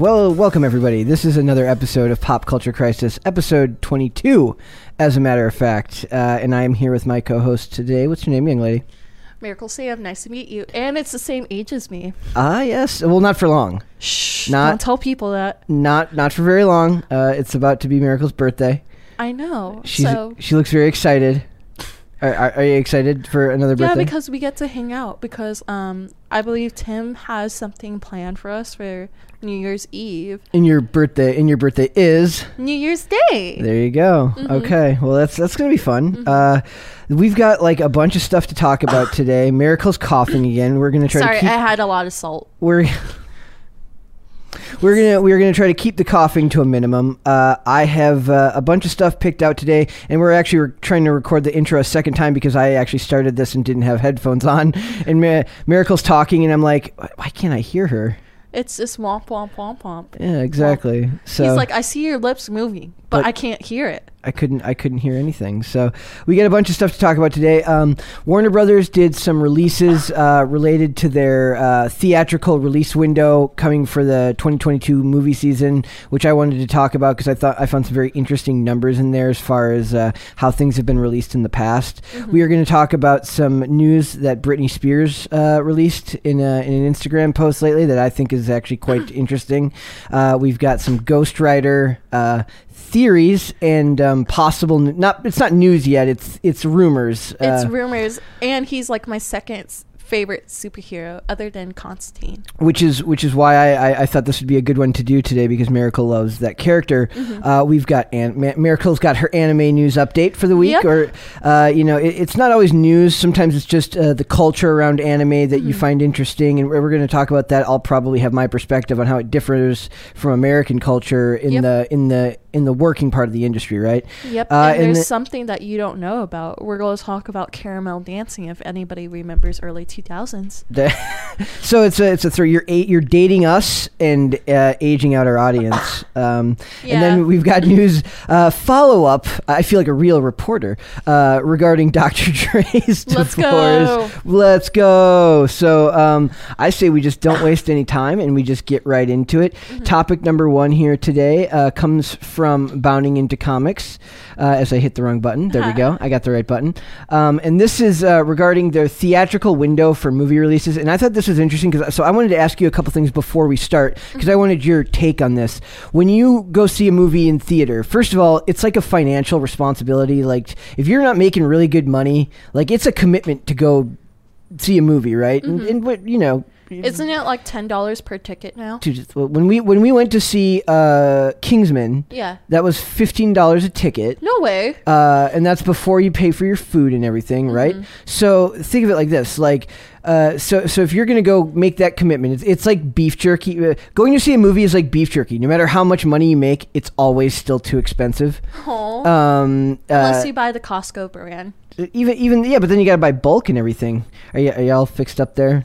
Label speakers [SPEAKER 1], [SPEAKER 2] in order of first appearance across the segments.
[SPEAKER 1] Well, welcome everybody. This is another episode of Pop Culture Crisis, episode 22, as a matter of fact. Uh, and I am here with my co-host today. What's your name, young lady?
[SPEAKER 2] Miracle Sam, nice to meet you. And it's the same age as me.
[SPEAKER 1] Ah, yes. Well, not for long.
[SPEAKER 2] Shh.
[SPEAKER 1] Not-
[SPEAKER 2] don't tell people that.
[SPEAKER 1] Not not for very long. Uh, it's about to be Miracle's birthday.
[SPEAKER 2] I know.
[SPEAKER 1] She's
[SPEAKER 2] so
[SPEAKER 1] she looks very excited. Are, are, are you excited for another
[SPEAKER 2] yeah,
[SPEAKER 1] birthday?
[SPEAKER 2] because we get to hang out. Because um, I believe Tim has something planned for us for New Year's Eve,
[SPEAKER 1] And your birthday, in your birthday is
[SPEAKER 2] New Year's Day.
[SPEAKER 1] There you go.
[SPEAKER 2] Mm-hmm.
[SPEAKER 1] Okay. Well, that's that's gonna be fun. Uh, we've got like a bunch of stuff to talk about today. Miracle's coughing again. We're gonna try
[SPEAKER 2] Sorry,
[SPEAKER 1] to keep.
[SPEAKER 2] I had a lot of salt.
[SPEAKER 1] we're we're gonna we're gonna try to keep the coughing to a minimum. Uh, I have uh, a bunch of stuff picked out today, and we're actually re- trying to record the intro a second time because I actually started this and didn't have headphones on. And Mi- Miracle's talking, and I'm like, why can't I hear her?
[SPEAKER 2] It's just womp womp womp womp.
[SPEAKER 1] Yeah, exactly. So
[SPEAKER 2] He's like, I see your lips moving, but,
[SPEAKER 1] But-
[SPEAKER 2] I can't hear it.
[SPEAKER 1] I couldn't I couldn't hear anything. So we got a bunch of stuff to talk about today. Um, Warner Brothers did some releases uh, related to their uh, theatrical release window coming for the 2022 movie season, which I wanted to talk about because I thought I found some very interesting numbers in there as far as uh, how things have been released in the past. We are going to talk about some news that Britney Spears uh, released in, a, in an Instagram post lately that I think is actually quite interesting. Uh, we've got some Ghost Rider uh, theories and um, possible not it's not news yet it's it's rumors
[SPEAKER 2] It's
[SPEAKER 1] uh,
[SPEAKER 2] rumors, and he's like my second favorite superhero, other than Constantine.
[SPEAKER 1] which is which is why I, I, I thought this would be a good one to do today because Miracle loves that character.
[SPEAKER 2] Mm-hmm.
[SPEAKER 1] Uh, we've got an, Ma- Miracle's got her anime news update for the week,
[SPEAKER 2] Yep.
[SPEAKER 1] or uh, you know it, it's not always news. Sometimes it's just uh, the culture around anime that you
[SPEAKER 2] Mm-hmm.
[SPEAKER 1] find interesting, and we're, we're going to talk about that. I'll probably have my perspective on how it differs from American culture in
[SPEAKER 2] Yep.
[SPEAKER 1] the in the in the working part of the industry, right?
[SPEAKER 2] Yep,
[SPEAKER 1] Uh,
[SPEAKER 2] and there's
[SPEAKER 1] the-
[SPEAKER 2] something that you don't know about. We're going to talk about caramel dancing. If anybody remembers early 2000s,
[SPEAKER 1] so it's a it's a three. You're eight. You're dating us and uh, aging out our audience. Um, And then we've got news uh, follow up. I feel like a real reporter uh, regarding Dr. Dre's
[SPEAKER 2] Let's
[SPEAKER 1] divorce.
[SPEAKER 2] go.
[SPEAKER 1] Let's go. So um, I say we just don't waste any time and we just get right into it.
[SPEAKER 2] Mm-hmm.
[SPEAKER 1] Topic number one here today uh, comes from Bounding into Comics. Uh, as I hit the wrong button, there we go. I got the right button. Um, and this is uh, regarding their theatrical window for movie releases. And I thought this was interesting because so I wanted to ask you a couple things before we start because I wanted your take on this. When you go see a movie in theater, first of all, it's like a financial responsibility. Like if you're not making really good money, like it's a commitment to go see a movie, right? And, and what you know.
[SPEAKER 2] Isn't it like ten dollars per ticket now?
[SPEAKER 1] Dude, when we when we went to see uh, Kingsman,
[SPEAKER 2] Yeah.
[SPEAKER 1] that was fifteen dollars a ticket.
[SPEAKER 2] No way.
[SPEAKER 1] uh, and that's before you pay for your food and everything, right? So think of it like this: like, uh, so so if you're gonna go make that commitment, it's, it's like beef jerky. Uh, going to see a movie is like beef jerky. No matter how much money you make, it's always still too expensive.
[SPEAKER 2] Aw.
[SPEAKER 1] Um,
[SPEAKER 2] Unless you buy the Costco brand.
[SPEAKER 1] even even yeah, but then you gotta buy bulk and everything. Are y- are y'all fixed up there?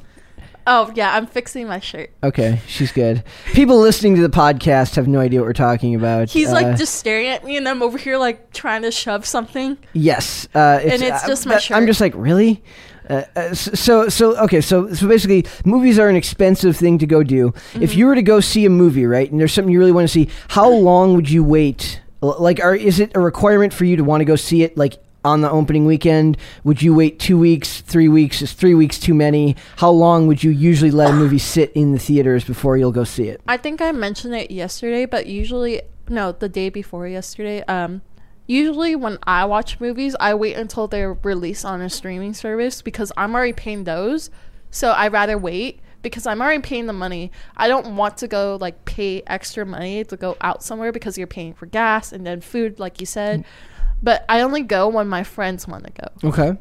[SPEAKER 2] Oh yeah, I'm fixing my shirt.
[SPEAKER 1] Okay, she's good. People listening to the podcast have no idea what we're talking about.
[SPEAKER 2] He's
[SPEAKER 1] Uh,
[SPEAKER 2] like just staring at me, and I'm over here like trying to shove something.
[SPEAKER 1] Yes, uh,
[SPEAKER 2] And it's
[SPEAKER 1] uh,
[SPEAKER 2] just my
[SPEAKER 1] shirt. I'm just like, really? Uh, uh, so so okay so so basically movies are an expensive thing to go do
[SPEAKER 2] Mm-hmm.
[SPEAKER 1] if you were to go see a movie right and there's something you really want to see how long would you wait like are is it a requirement for you to want to go see it like on the opening weekend? Would you wait two weeks, three weeks? Is three weeks too many? How long would you usually let a movie sit in the theaters before you'll go see it?
[SPEAKER 2] I think I mentioned it yesterday, but usually no, the day before yesterday. Um, usually when I watch movies, I wait until they're released on a streaming service because I'm already paying those. So I rather wait because I'm already paying the money. I don't want to go like pay extra money to go out somewhere because you're paying for gas and then food, like you said. But I only go when my friends want to go.
[SPEAKER 1] Okay.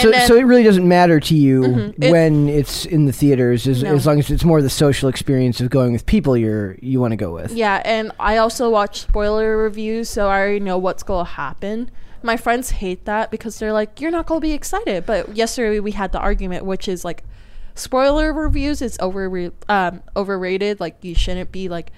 [SPEAKER 1] So,
[SPEAKER 2] then-
[SPEAKER 1] so it really doesn't matter to you
[SPEAKER 2] Mhm. It-
[SPEAKER 1] when it's in the theaters, as,
[SPEAKER 2] No.
[SPEAKER 1] as long as it's more the social experience of going with people you're you want to go with.
[SPEAKER 2] Yeah, and I also watch spoiler reviews, so I already know what's going to happen. My friends hate that because they're like, "You're not going to be excited." But yesterday we had the argument, which is like, spoiler reviews is over um, overrated. Like you shouldn't be like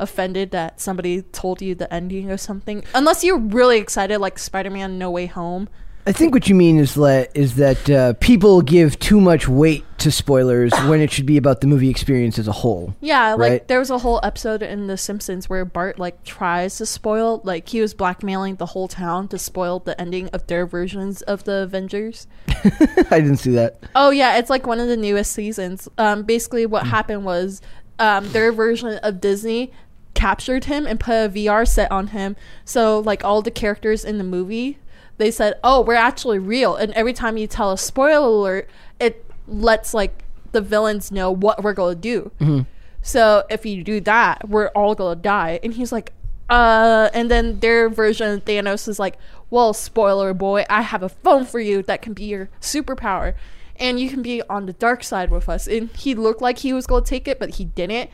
[SPEAKER 2] offended that somebody told you the ending or something, unless you're really excited, like Spider-Man: No Way Home.
[SPEAKER 1] I think what you mean is that is that uh, people give too much weight to spoilers when it should be about the movie experience as a whole.
[SPEAKER 2] Yeah, like there was a whole episode in The Simpsons where Bart like tries to spoil, like he was blackmailing the whole town to spoil the ending of their versions of the Avengers.
[SPEAKER 1] I didn't see that.
[SPEAKER 2] Oh yeah, it's like one of the newest seasons. Um, basically, what happened was um, their version of Disney captured him and put a VR set on him. So like all the characters in the movie, they said, "Oh, we're actually real." And every time you tell a spoiler alert, it lets like the villains know what we're going to do. So if you do that, we're all going to die. And he's like, uh, and then their version of Thanos is like, well, spoiler boy, I have a phone for you that can be your superpower. And you can be on the dark side with us. And he looked like he was going to take it, but he didn't.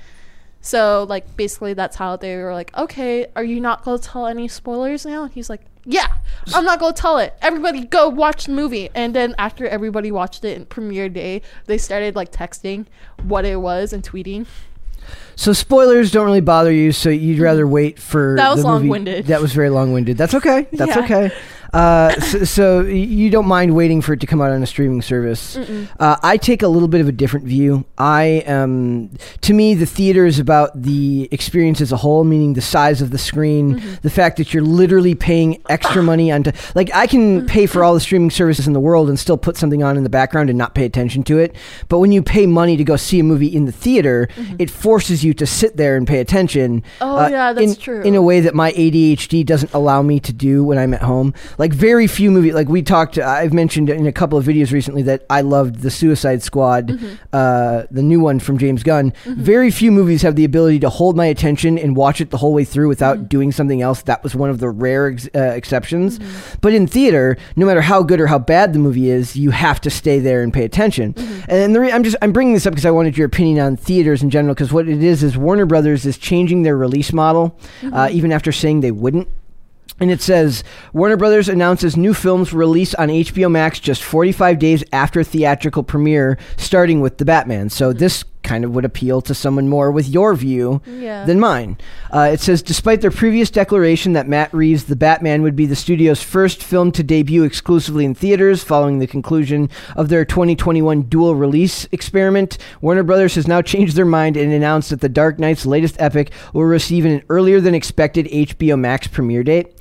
[SPEAKER 2] So, like, basically, that's how they were like, okay, are you not going to tell any spoilers now? And he's like, yeah, I'm not going to tell it. Everybody go watch the movie. And then after everybody watched it in premiere day, they started, like, texting what it was and tweeting.
[SPEAKER 1] So spoilers don't really bother you, so you'd rather wait for
[SPEAKER 2] That was long-winded.
[SPEAKER 1] That was very long-winded. That's okay. That's
[SPEAKER 2] Yeah.
[SPEAKER 1] okay. Uh, so, so you don't mind waiting for it to come out on a streaming service. Uh, I take a little bit of a different view. I um, to me, the theater is about the experience as a whole, meaning the size of the screen, the fact that you're literally paying extra money on. To, like I can pay for all the streaming services in the world and still put something on in the background and not pay attention to it. But when you pay money to go see a movie in the theater, it forces you to sit there and pay attention.
[SPEAKER 2] Oh,
[SPEAKER 1] uh,
[SPEAKER 2] yeah, that's
[SPEAKER 1] in,
[SPEAKER 2] true.
[SPEAKER 1] In a way that my ADHD doesn't allow me to do when I'm at home. Like very few movies. Like we talked. I've mentioned in a couple of videos recently that I loved the Suicide Squad,
[SPEAKER 2] Mm-hmm.
[SPEAKER 1] uh, the new one from James Gunn. Very few movies have the ability to hold my attention and watch it the whole way through without
[SPEAKER 2] Mm-hmm.
[SPEAKER 1] doing something else. That was one of the rare ex- uh, exceptions. But in theater, no matter how good or how bad the movie is, you have to stay there and pay attention. And the re- I'm just I'm bringing this up because I wanted your opinion on theaters in general. Because what it is is Warner Brothers is changing their release model, uh, even after saying they wouldn't. And it says Warner Brothers announces new films release on HBO Max just 45 days after theatrical premiere, starting with The Batman. So this kind of would appeal to someone more with your view
[SPEAKER 2] Yeah.
[SPEAKER 1] than mine. Uh, it says despite their previous declaration that Matt Reeves' The Batman would be the studio's first film to debut exclusively in theaters following the conclusion of their 2021 dual release experiment, Warner Brothers has now changed their mind and announced that The Dark Knight's latest epic will receive an earlier than expected HBO Max premiere date.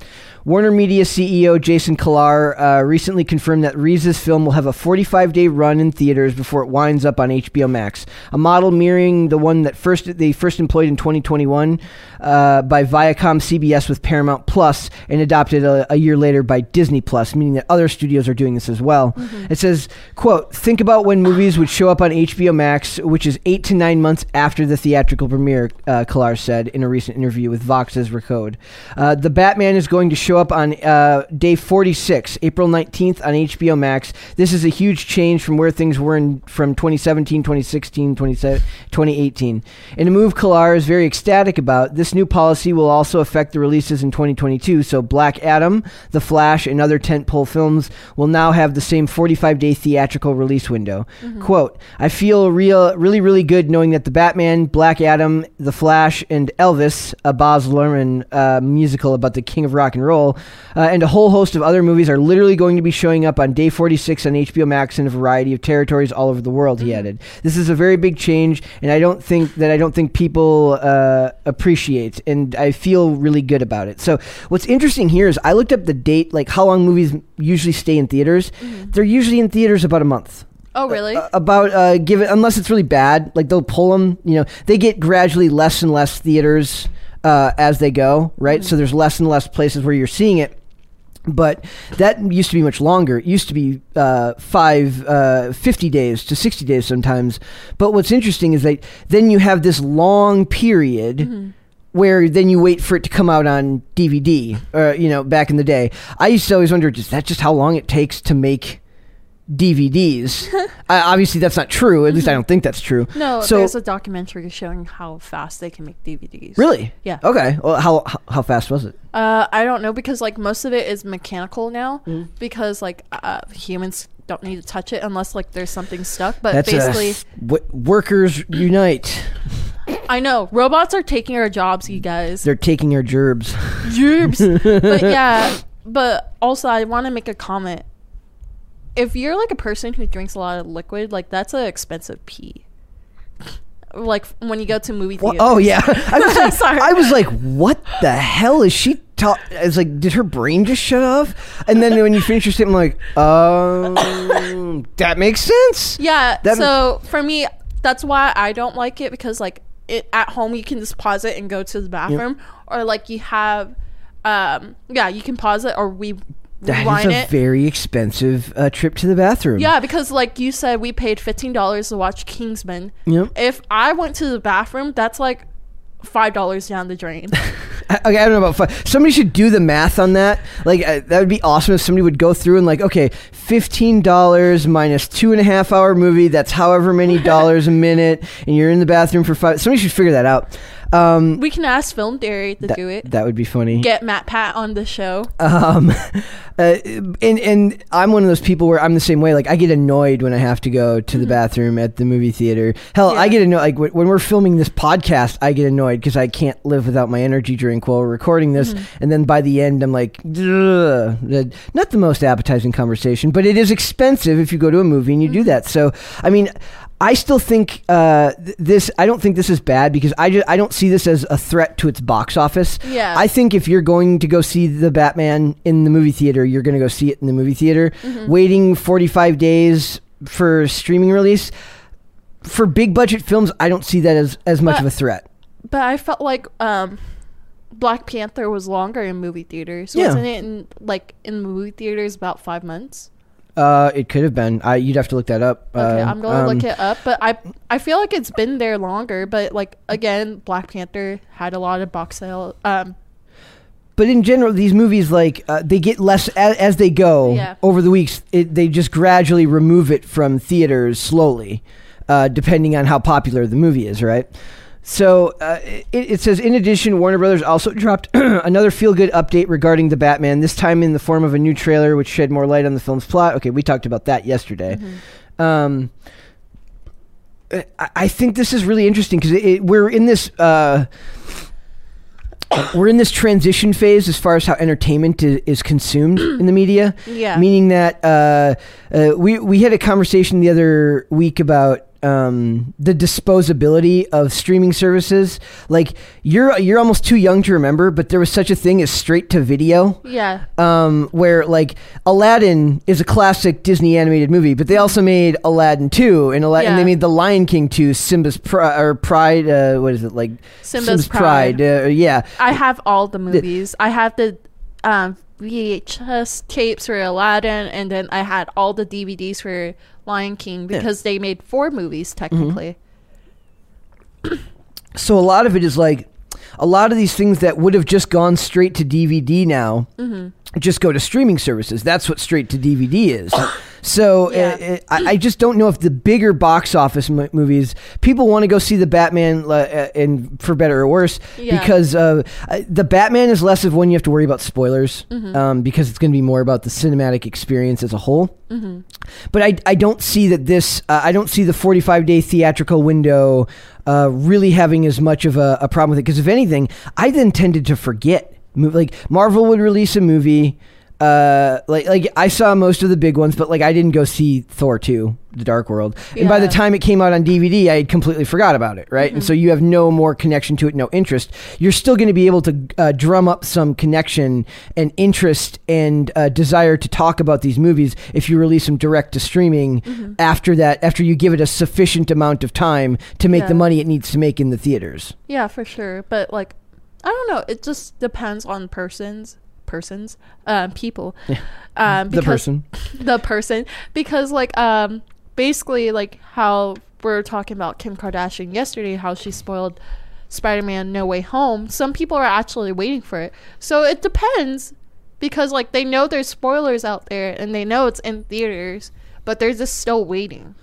[SPEAKER 1] Warner Media CEO Jason Kilar uh, recently confirmed that Reeves' film will have a 45 day run in theaters before it winds up on HBO Max, a model mirroring the one that first they first employed in 2021 uh, by Viacom CBS with Paramount Plus and adopted a, a year later by Disney Plus, meaning that other studios are doing this as well. It says, "quote Think about when movies would show up on HBO Max, which is eight to nine months after the theatrical premiere." Uh, Kilar said in a recent interview with Vox's Recode. Uh, the Batman is going to show up on uh, day 46, April 19th on HBO Max. This is a huge change from where things were in, from 2017, 2016, 2018. In a move Kilar is very ecstatic about, this new policy will also affect the releases in 2022. So Black Adam, The Flash, and other tentpole films will now have the same 45 day theatrical release window. Quote, I feel real, really, really good knowing that The Batman, Black Adam, The Flash, and Elvis, a Baz Luhrmann uh, musical about the king of rock and roll, uh, and a whole host of other movies are literally going to be showing up on day 46 on HBO Max in a variety of territories all over the world. He added, "This is a very big change, and I don't think that I don't think people uh, appreciate, and I feel really good about it." So, what's interesting here is I looked up the date, like how long movies usually stay in theaters. They're usually in theaters about a month
[SPEAKER 2] Oh, really?
[SPEAKER 1] uh, about uh, give it unless it's really bad. Like they'll pull them. You know, they get gradually less and less theaters uh, as they go. Right. So there's less and less places where you're seeing it. But that used to be much longer. It used to be uh, five, uh, 50 days to 60 days sometimes. But what's interesting is that then you have this long period where then you wait for it to come out on DVD, uh, you know, back in the day. I used to always wonder, is that just how long it takes to make DVDs? uh, obviously, that's not true. At least I don't think that's true.
[SPEAKER 2] no,
[SPEAKER 1] so
[SPEAKER 2] there's a documentary showing how fast they can make DVDs.
[SPEAKER 1] really,
[SPEAKER 2] Yeah.
[SPEAKER 1] okay. Well, how how- how fast was it?
[SPEAKER 2] Uh, I don't know because like most of it is mechanical now
[SPEAKER 1] Mm-hmm.
[SPEAKER 2] because like uh, humans don't need to touch it unless like there's something stuck. But
[SPEAKER 1] That's
[SPEAKER 2] basically,
[SPEAKER 1] w- workers unite.
[SPEAKER 2] I know robots are taking our jobs, you guys.
[SPEAKER 1] They're taking our gerbs.
[SPEAKER 2] Gerbs. but yeah, but also I want to make a comment. If you're like a person who drinks a lot of liquid, like that's an expensive pee. Like when you go to movie theaters.
[SPEAKER 1] oh yeah, I was like,
[SPEAKER 2] Sorry.
[SPEAKER 1] I was like, what the hell is she? Ta-? I was like, did her brain just shut off? And then when you finish your statement, I'm like, um, that makes sense.
[SPEAKER 2] Yeah.
[SPEAKER 1] That-
[SPEAKER 2] so for me, that's why I don't like it because like it at home you can just pause it and go to the bathroom, or like you have, um, yeah, you can pause it or we
[SPEAKER 1] That is a
[SPEAKER 2] it.
[SPEAKER 1] very expensive uh, trip to the bathroom.
[SPEAKER 2] yeah, because like you said, we paid fifteen dollars to watch Kingsman.
[SPEAKER 1] Yep.
[SPEAKER 2] If I went to the bathroom, that's like five dollars down the drain.
[SPEAKER 1] I, okay, I don't know about five. Somebody should do the math on that. Like uh, that would be awesome if somebody would go through and like, okay, fifteen dollars minus two and a half hour movie. That's however many dollars a minute, and you're in the bathroom for five. Somebody should figure that out. Um,
[SPEAKER 2] we can ask Film Theory to
[SPEAKER 1] that,
[SPEAKER 2] do it.
[SPEAKER 1] that would be funny.
[SPEAKER 2] Get MatPat on the show.
[SPEAKER 1] Um, uh, and and I'm one of those people where I'm the same way. Like I get annoyed when I have to go to the bathroom at the movie theater. Hell, I get annoyed. Like when, we're filming this podcast, I get annoyed because I can't live without my energy drink while we're recording this. And then by the end, I'm like, "Ugh." Not the most appetizing conversation, but it is expensive if you go to a movie and you do that. So I mean. I still think uh, th- this. I don't think this is bad because I just I don't see this as a threat to its box office.
[SPEAKER 2] Yeah.
[SPEAKER 1] I think if you're going to go see the Batman in the movie theater, you're going to go see it in the movie theater.
[SPEAKER 2] Mm-hmm.
[SPEAKER 1] Waiting 45 days for streaming release for big budget films, I don't see that as as much
[SPEAKER 2] But-
[SPEAKER 1] of a threat.
[SPEAKER 2] But I felt like um, Black Panther was longer in movie theaters.
[SPEAKER 1] Yeah.
[SPEAKER 2] Wasn't it in like in movie theaters about five months?
[SPEAKER 1] Uh, it could have been. I you'd have to look that up.
[SPEAKER 2] Okay,
[SPEAKER 1] Uh,
[SPEAKER 2] I'm gonna
[SPEAKER 1] um,
[SPEAKER 2] look it up. But I I feel like it's been there longer. But like again, Black Panther had a lot of box sale. Um,
[SPEAKER 1] But in general, these movies like uh, they get less as, as they go
[SPEAKER 2] Yeah.
[SPEAKER 1] over the weeks. It, they just gradually remove it from theaters slowly, uh, depending on how popular the movie is. Right. So uh, it, it says, in addition, Warner Brothers also dropped another feel-good update regarding the Batman. This time in the form of a new trailer, which shed more light on the film's plot. Okay, we talked about that yesterday. Um, I, I think this is really interesting because we're in this. Uh, we're in this transition phase as far as how entertainment is, is consumed in the media.
[SPEAKER 2] Yeah.
[SPEAKER 1] Meaning that uh, uh, we we had a conversation the other week about um, the disposability of streaming services. Like you're you're almost too young to remember, but there was such a thing as straight to video
[SPEAKER 2] yeah,
[SPEAKER 1] um, where like Aladdin is a classic Disney animated movie, but they also made Aladdin 2 and, Ala- and
[SPEAKER 2] Yeah.
[SPEAKER 1] they made The Lion King 2, Simba's Pri- or Pride, uh, what is it like?
[SPEAKER 2] Simba's Pride.
[SPEAKER 1] uh, yeah.
[SPEAKER 2] I have all the movies. I have the um, VHS tapes for Aladdin, and then I had all the DVDs for Lion King because they made four movies technically. Mm-hmm.
[SPEAKER 1] So a lot of it is like a lot of these things that would have just gone straight to DVD now mm-hmm. just go to streaming services. That's what straight to DVD is. So
[SPEAKER 2] Yeah.
[SPEAKER 1] uh, uh, I, I just don't know if the bigger box office mo- movies people want to go see the Batman, uh, uh, and for better or worse,
[SPEAKER 2] Yeah.
[SPEAKER 1] because uh, uh, the Batman is less of one you have to worry about spoilers
[SPEAKER 2] Mm-hmm.
[SPEAKER 1] um, because it's going to be more about the cinematic experience as a whole.
[SPEAKER 2] Mm-hmm.
[SPEAKER 1] But I, I don't see that this uh, I don't see the 45 day theatrical window uh, really having as much of a, a problem with it because if anything I then tended to forget Like Marvel would release a movie. Uh, like like I saw most of the big ones, but like I didn't go see Thor two, The Dark World. And by the
[SPEAKER 2] Yeah.
[SPEAKER 1] time it came out on DVD, I had completely forgot about it. Right, and so you have no more connection to it, no interest. You're still going to be able to uh, drum up some connection and interest and uh, desire to talk about these movies if you release them direct to streaming after that. After you give it a sufficient amount of time to make the
[SPEAKER 2] Yeah.
[SPEAKER 1] money it needs to make in the theaters.
[SPEAKER 2] Yeah, for sure. But like, I don't know. It just depends on persons, persons, um, people. Um,
[SPEAKER 1] the person.
[SPEAKER 2] the person. Because like um basically like how we're talking about Kim Kardashian yesterday how she spoiled Spider-Man No Way Home some people are actually waiting for it. So it depends. Because like they know there's spoilers out there and they know it's in theaters but they're just still waiting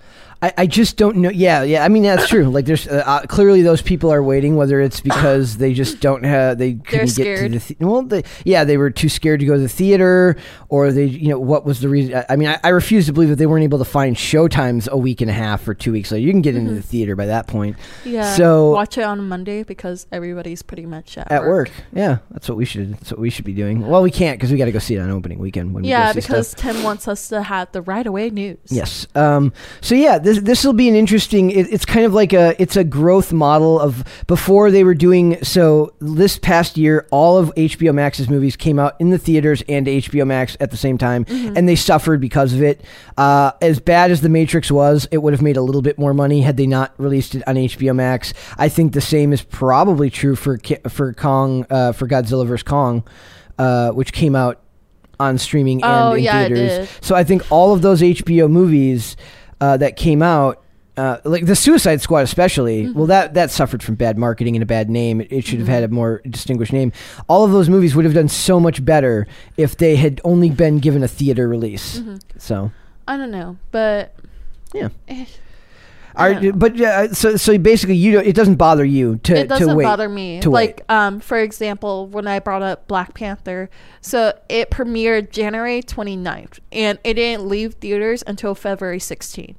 [SPEAKER 1] I, I just don't know. Yeah, yeah. I mean, that's true. Like, there's uh, uh, clearly those people are waiting. Whether it's because they just don't have, they couldn't get to the. The well, they, yeah, they were too scared to go to the theater, or they, you know, what was the reason? I, I mean, I, I refuse to believe that they weren't able to find showtimes a week and a half or two weeks later. You can get into the theater by that point.
[SPEAKER 2] yeah
[SPEAKER 1] So-
[SPEAKER 2] watch it on Monday because everybody's pretty much at,
[SPEAKER 1] At work, yeah, that's what we should. That's what we should be doing. Well, we can't because we got to go see it on opening weekend when
[SPEAKER 2] yeah
[SPEAKER 1] see
[SPEAKER 2] because
[SPEAKER 1] stuff.
[SPEAKER 2] Tim wants us to have the right away news
[SPEAKER 1] Yes. Um, so yeah, this this will be an interesting. It, it's kind of like a it's a growth model of before they were doing. So this past year, all of HBO Max's movies came out in the theaters and HBO Max at the same time, and they suffered because of it. Uh, as bad as The Matrix was, it would have made a little bit more money had they not released it on HBO Max. I think the same is probably true for for Kong uh, for Godzilla vs Kong, uh, which came out on streaming and
[SPEAKER 2] Oh,
[SPEAKER 1] in
[SPEAKER 2] yeah,
[SPEAKER 1] theaters.
[SPEAKER 2] did.
[SPEAKER 1] So I think all of those HBO movies uh, that came out, uh, like the Suicide Squad especially,
[SPEAKER 2] Mm-hmm.
[SPEAKER 1] well that that suffered from bad marketing and a bad name. It, it should have had a more distinguished name. All of those movies would have done so much better if they had only been given a theater release.
[SPEAKER 2] Mm-hmm.
[SPEAKER 1] So
[SPEAKER 2] I don't know but
[SPEAKER 1] yeah.
[SPEAKER 2] eh,
[SPEAKER 1] Are,
[SPEAKER 2] don't
[SPEAKER 1] but yeah, so so basically, you don't, it doesn't bother you to
[SPEAKER 2] it doesn't
[SPEAKER 1] to wait.
[SPEAKER 2] bother me.
[SPEAKER 1] to
[SPEAKER 2] like,
[SPEAKER 1] wait.
[SPEAKER 2] um, for example, when I brought up Black Panther, so it premiered January 29th, and it didn't leave theaters until February 16th.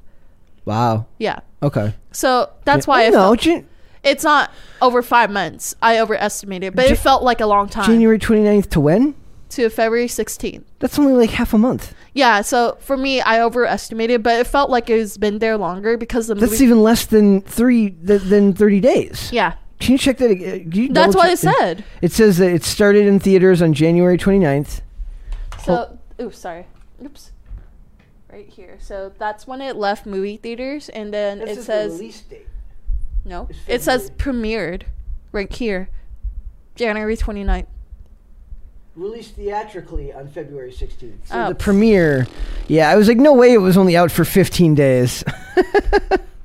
[SPEAKER 1] Wow.
[SPEAKER 2] Yeah.
[SPEAKER 1] Okay.
[SPEAKER 2] So that's
[SPEAKER 1] Yeah.
[SPEAKER 2] why
[SPEAKER 1] Oh,
[SPEAKER 2] I
[SPEAKER 1] Jan-
[SPEAKER 2] it's not over five months. I overestimated, but it felt like a long time
[SPEAKER 1] January 29th to when?
[SPEAKER 2] To February 16th.
[SPEAKER 1] That's only like half a month.
[SPEAKER 2] Yeah, so for me, I overestimated, but it felt like it's been there longer because the
[SPEAKER 1] That's
[SPEAKER 2] movie.
[SPEAKER 1] even less than three th- than thirty days.
[SPEAKER 2] yeah,
[SPEAKER 1] Can you check that? ag- can you
[SPEAKER 2] that's what it said.
[SPEAKER 1] It says that it started in theaters on January 29th.
[SPEAKER 2] So, ooh, sorry. Oops. Right here. So that's when it left movie theaters, and then it says release
[SPEAKER 1] date.
[SPEAKER 2] no. It says premiered, right here, January 29th.
[SPEAKER 1] Released theatrically on February 16th. So
[SPEAKER 2] Oh.
[SPEAKER 1] the premiere, yeah, I was like, no way it was only out for 15 days.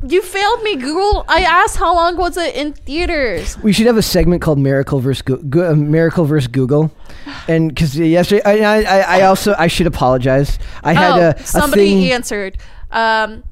[SPEAKER 2] You failed me, Google. I asked how long was it in theaters.
[SPEAKER 1] we should have a segment called Miracle versus Go- Go- uh, Miracle versus Google, and because yesterday, I, I, I also I should apologize. I had
[SPEAKER 2] oh,
[SPEAKER 1] a, a
[SPEAKER 2] somebody
[SPEAKER 1] thing.
[SPEAKER 2] answered. Um,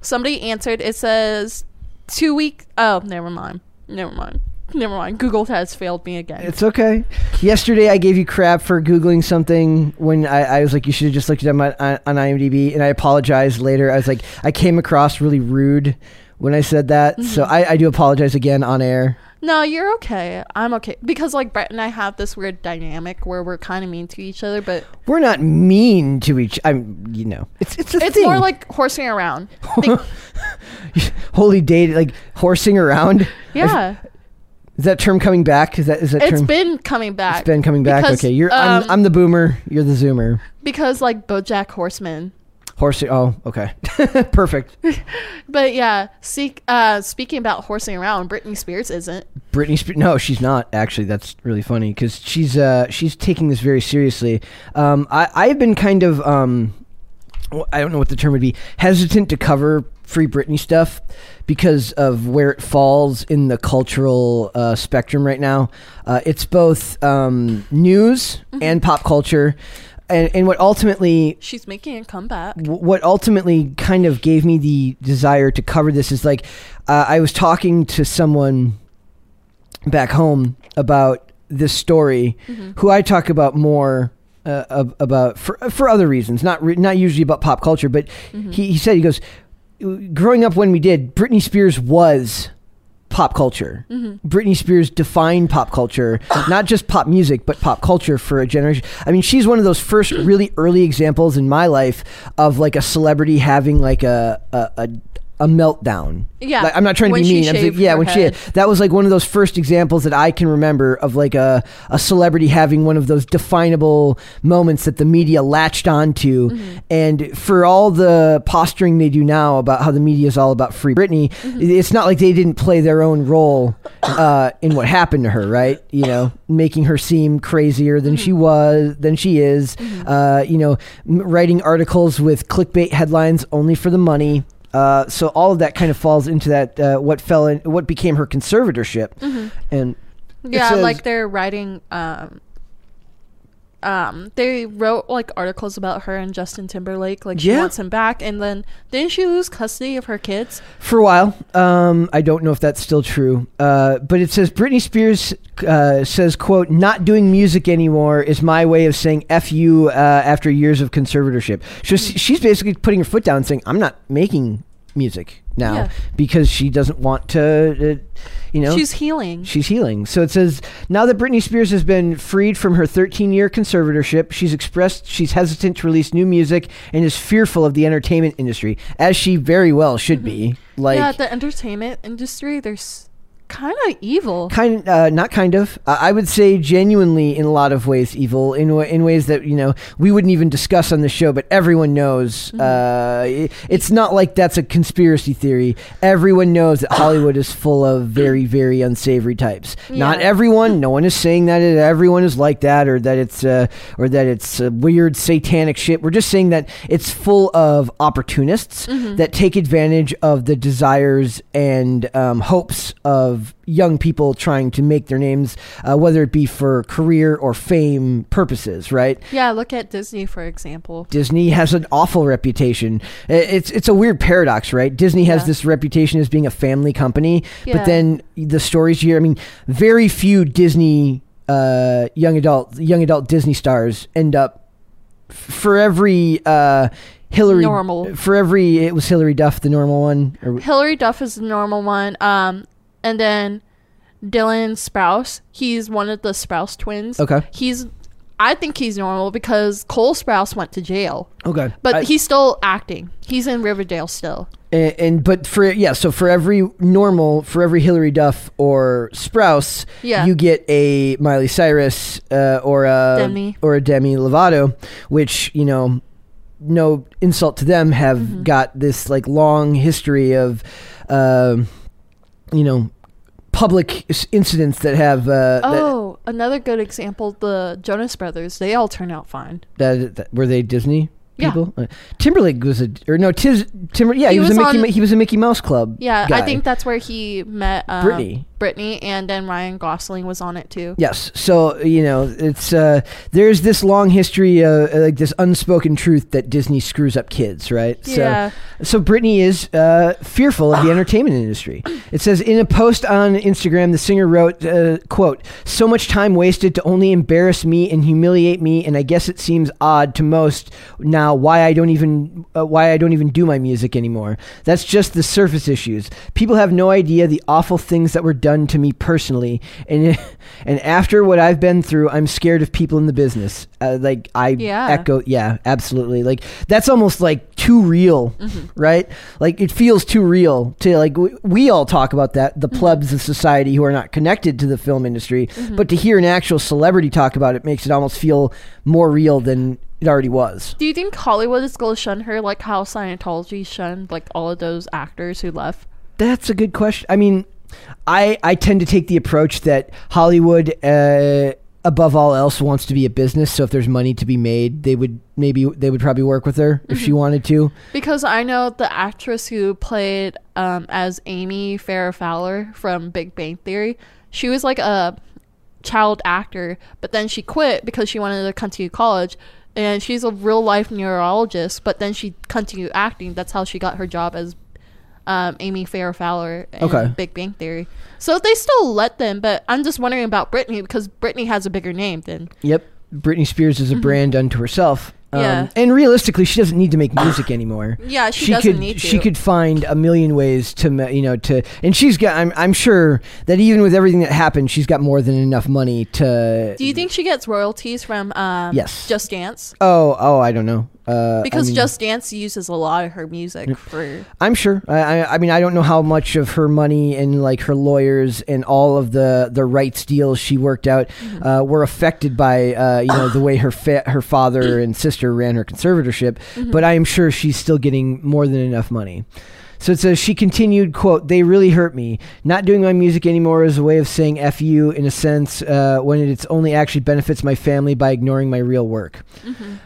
[SPEAKER 2] somebody answered. It says two week. Oh, never mind. Never mind. Never mind. Google has failed me again.
[SPEAKER 1] It's okay. Yesterday, I gave you crap for googling something when I, I was like, you should have just looked it up on, on, IMDb, and I apologized later. I was like, I came across really rude when I said that,
[SPEAKER 2] Mm-hmm.
[SPEAKER 1] so I, I do apologize again on air.
[SPEAKER 2] No, you're okay. I'm okay because like Brett and I have this weird dynamic where we're kind of mean to each other, but
[SPEAKER 1] We're not mean to each. I'm, you know, it's it's a
[SPEAKER 2] it's
[SPEAKER 1] thing.
[SPEAKER 2] more like horsing around.
[SPEAKER 1] Holy date, like horsing around.
[SPEAKER 2] yeah,
[SPEAKER 1] Is that term coming back? Is that is that
[SPEAKER 2] it's
[SPEAKER 1] term?
[SPEAKER 2] been coming back.
[SPEAKER 1] it's been coming back.
[SPEAKER 2] because,
[SPEAKER 1] okay, you're. I'm,
[SPEAKER 2] um,
[SPEAKER 1] I'm the boomer. You're the zoomer.
[SPEAKER 2] because like BoJack Horseman.
[SPEAKER 1] Horsing. Oh, okay. Perfect.
[SPEAKER 2] But yeah, seek, uh, speaking about horsing around, Britney Spears isn't.
[SPEAKER 1] Britney Spears. No, she's not. Actually, that's really funny because she's uh she's taking this very seriously. Um, I I've been kind of um, I don't know what the term would be, hesitant to cover free Britney stuff because of where it falls in the cultural uh, spectrum right now. Uh, it's both um, news and pop culture. And, and what ultimately
[SPEAKER 2] She's making a comeback.
[SPEAKER 1] w- what ultimately kind of gave me the desire to cover this is like uh, I was talking to someone back home about this story, who I talk about more. Uh, ab- about for for other reasons, not re- not usually about pop culture, but he, he said he goes, growing up when we did, Britney Spears was pop culture.
[SPEAKER 2] Mm-hmm.
[SPEAKER 1] Britney Spears defined pop culture, not just pop music, but pop culture for a generation. I mean, she's one of those first really early examples in my life of like a celebrity having like a a, a, a meltdown.
[SPEAKER 2] Yeah,
[SPEAKER 1] like, I'm not trying to be mean. I'm yeah, when
[SPEAKER 2] head.
[SPEAKER 1] she that was like one of those first examples that I can remember of like a a celebrity having one of those definable moments that the media latched onto.
[SPEAKER 2] Mm-hmm.
[SPEAKER 1] And for all the posturing they do now about how the media is all about free Britney,
[SPEAKER 2] Mm-hmm.
[SPEAKER 1] it's not like they didn't play their own role uh, in what happened to her, right? You know, making her seem crazier than she was, than she is. Uh, you know, m- writing articles with clickbait headlines only for the money. Uh, so all of that kind of falls into that uh, what fell in what became her conservatorship, and
[SPEAKER 2] Yeah,
[SPEAKER 1] says-
[SPEAKER 2] like they're writing. Um, um, they wrote like articles about her and Justin Timberlake. Like she
[SPEAKER 1] Yeah.
[SPEAKER 2] wants him back, and then didn't she lose custody of her kids?
[SPEAKER 1] for a while. Um, I don't know if that's still true, uh, but it says Britney Spears uh, says, "quote Not doing music anymore is my way of saying f you uh, after years of conservatorship." So
[SPEAKER 2] Hmm.
[SPEAKER 1] she's basically putting her foot down, and saying, "I'm not making music now
[SPEAKER 2] Yeah.
[SPEAKER 1] because she doesn't want to." Uh, you know,
[SPEAKER 2] She's healing.
[SPEAKER 1] She's healing. So it says now that Britney Spears has been freed from her 13 year conservatorship, she's expressed she's hesitant to release new music and is fearful of the entertainment industry, as she very well should be. Like,
[SPEAKER 2] yeah, the entertainment industry. There's kind of evil.
[SPEAKER 1] kind uh, not kind of uh, i would say genuinely in a lot of ways evil in in ways that you know we wouldn't even discuss on the show but everyone knows
[SPEAKER 2] Mm-hmm.
[SPEAKER 1] uh, it- it's not like that's a conspiracy theory everyone knows that hollywood is full of very very unsavory types not everyone no one is saying that it, everyone is like that or that it's uh, or that it's uh, weird satanic shit we're just saying that it's full of opportunists
[SPEAKER 2] Mm-hmm.
[SPEAKER 1] that take advantage of the desires and um, hopes of young people trying to make their names, uh, whether it be for career or fame purposes, right?
[SPEAKER 2] Yeah, look at Disney for example.
[SPEAKER 1] Disney has an awful reputation. It's it's a weird paradox, right? Disney has
[SPEAKER 2] Yeah.
[SPEAKER 1] this reputation as being a family company,
[SPEAKER 2] Yeah.
[SPEAKER 1] but then the stories you hear. I mean, very few Disney uh, young adult young adult Disney stars end up f- for every uh, Hilary
[SPEAKER 2] Normal.
[SPEAKER 1] for every it was Hilary Duff the normal one. Or,
[SPEAKER 2] Hilary Duff is the normal one. Um, and then Dylan Sprouse. He's one of the Sprouse twins.
[SPEAKER 1] Okay.
[SPEAKER 2] He's. I think he's normal because Cole Sprouse went to jail,
[SPEAKER 1] okay,
[SPEAKER 2] but
[SPEAKER 1] I-
[SPEAKER 2] he's still acting. He's in Riverdale still.
[SPEAKER 1] and, and but for yeah, so for every normal, for every Hilary Duff or Sprouse,
[SPEAKER 2] Yeah.
[SPEAKER 1] you get a Miley Cyrus uh, or a
[SPEAKER 2] Demi.
[SPEAKER 1] or a Demi Lovato, which you know, no insult to them, have
[SPEAKER 2] Mm-hmm.
[SPEAKER 1] got this like long history of, um, you know, public incidents that have uh,
[SPEAKER 2] Oh, another good example: the Jonas Brothers. They all turn out fine.
[SPEAKER 1] that, that, that were they Disney.
[SPEAKER 2] Yeah.
[SPEAKER 1] People? Uh, Timberlake was a or no Tiz Timber yeah he,
[SPEAKER 2] He
[SPEAKER 1] was,
[SPEAKER 2] was
[SPEAKER 1] a Mickey
[SPEAKER 2] on-
[SPEAKER 1] he was a Mickey Mouse Club
[SPEAKER 2] Yeah,
[SPEAKER 1] guy.
[SPEAKER 2] I think that's where he met um,
[SPEAKER 1] Britney.
[SPEAKER 2] Brittany, and then Ryan Gosling was on it too.
[SPEAKER 1] Yes. So you know, it's uh, there's this long history, uh, like this unspoken truth that Disney screws up kids, right?
[SPEAKER 2] Yeah.
[SPEAKER 1] So, so Britney is uh, fearful of the entertainment industry. It says in a post on Instagram, the singer wrote, uh, "quote So much time wasted to only embarrass me and humiliate me, and I guess it seems odd to most now why I don't even uh, why I don't even do my music anymore. That's just the surface issues. People have no idea the awful things that were done to me personally, and and after what I've been through, I'm scared of people in the business. Uh, like I
[SPEAKER 2] Yeah.
[SPEAKER 1] echo, yeah, absolutely. Like that's almost like too real, right? Like it feels too real to like we, we all talk about that the plebs of society who are not connected to the film industry, but to hear an actual celebrity talk about it makes it almost feel more real than it already was.
[SPEAKER 2] Do you think Hollywood is going to shun her like how Scientology shunned like all of those actors who left?
[SPEAKER 1] That's a good question. I mean, I I tend to take the approach that Hollywood, uh, above all else, wants to be a business. So if there's money to be made, they would maybe they would probably work with her if she wanted to.
[SPEAKER 2] Because I know the actress who played um, as Amy Farrah Fowler from Big Bang Theory. She was like a child actor, but then she quit because she wanted to continue college. And she's a real life neurologist, but then she continued acting. That's how she got her job as um, Amy Farrah Fowler in
[SPEAKER 1] Okay.
[SPEAKER 2] Big Bang Theory. So they still let them, but I'm just wondering about Britney because Britney has a bigger name than
[SPEAKER 1] Yep, Britney Spears is a brand unto herself. Um,
[SPEAKER 2] Yeah.
[SPEAKER 1] and realistically, she doesn't need to make music anymore.
[SPEAKER 2] Yeah, she, doesn't
[SPEAKER 1] could
[SPEAKER 2] need to.
[SPEAKER 1] she could find a million ways to you know to and she's got I'm I'm sure that even with everything that happened, she's got more than enough money to.
[SPEAKER 2] Do you think she gets royalties from um,
[SPEAKER 1] Yes.
[SPEAKER 2] Just Dance?
[SPEAKER 1] Oh oh I don't know. Uh, I
[SPEAKER 2] Because
[SPEAKER 1] mean-
[SPEAKER 2] Just Dance uses a lot of her music for.
[SPEAKER 1] I'm sure. I, I, I mean, I don't know how much of her money and like her lawyers and all of the the rights deals she worked out
[SPEAKER 2] Mm-hmm.
[SPEAKER 1] uh, were affected by uh, you know the way her fa- her father and sister ran her conservatorship.
[SPEAKER 2] Mm-hmm.
[SPEAKER 1] But I am sure she's still getting more than enough money. So it says she continued, "quote They really hurt me. Not doing my music anymore is a way of saying f you in a sense uh, when it's only actually benefits my family by ignoring my real work."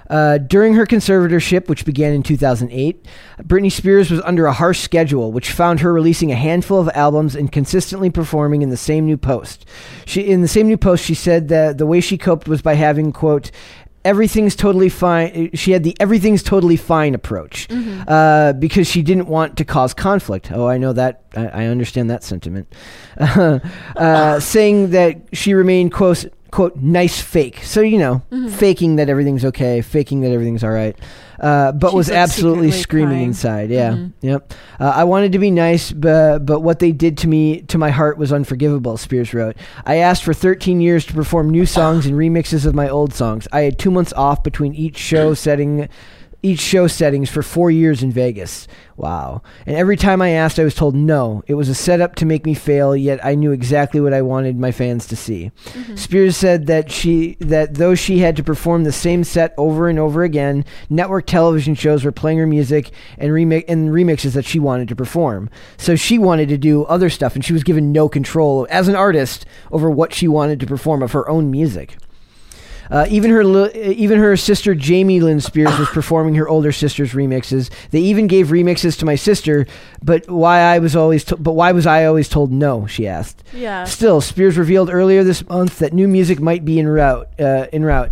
[SPEAKER 1] Uh, during her conservatorship, which began in 2008, Britney Spears was under a harsh schedule, which found her releasing a handful of albums and consistently performing in the same new post. She, in the same new post, she said that the way she coped was by having quote. Everything's totally fine. She had the everything's totally fine approach uh, because she didn't want to cause conflict. Oh, I know that. I, I understand that sentiment. uh, saying that she remained quote, quote nice fake. So you know,
[SPEAKER 2] Mm-hmm.
[SPEAKER 1] faking that everything's okay, faking that everything's all right, uh, but
[SPEAKER 2] She's,
[SPEAKER 1] was
[SPEAKER 2] like,
[SPEAKER 1] absolutely screaming
[SPEAKER 2] crying.
[SPEAKER 1] inside. Yeah,
[SPEAKER 2] Mhm.
[SPEAKER 1] yep. Uh, I wanted to be nice, but but what they did to me, to my heart, was unforgivable. Spears wrote. I asked for 13 years to perform new songs and remixes of my old songs. I had two months off between each show setting each show settings for four years in Vegas. Wow. And every time I asked, I was told no. It was a setup to make me fail, yet I knew exactly what I wanted my fans to see. Mm-hmm. Spears said that she that though she had to perform the same set over and over again, network television shows were playing her music and remix and remixes that she wanted to perform. So she wanted to do other stuff and she was given no control as an artist over what she wanted to perform of her own music. Uh, even her li- even her sister Jamie Lynn Spears was performing her older sister's remixes. They even gave remixes to my sister, but why I was always to- but why was I always told no? She asked.
[SPEAKER 2] Yeah.
[SPEAKER 1] Still, Spears revealed earlier this month that new music might be in route. Uh, en route.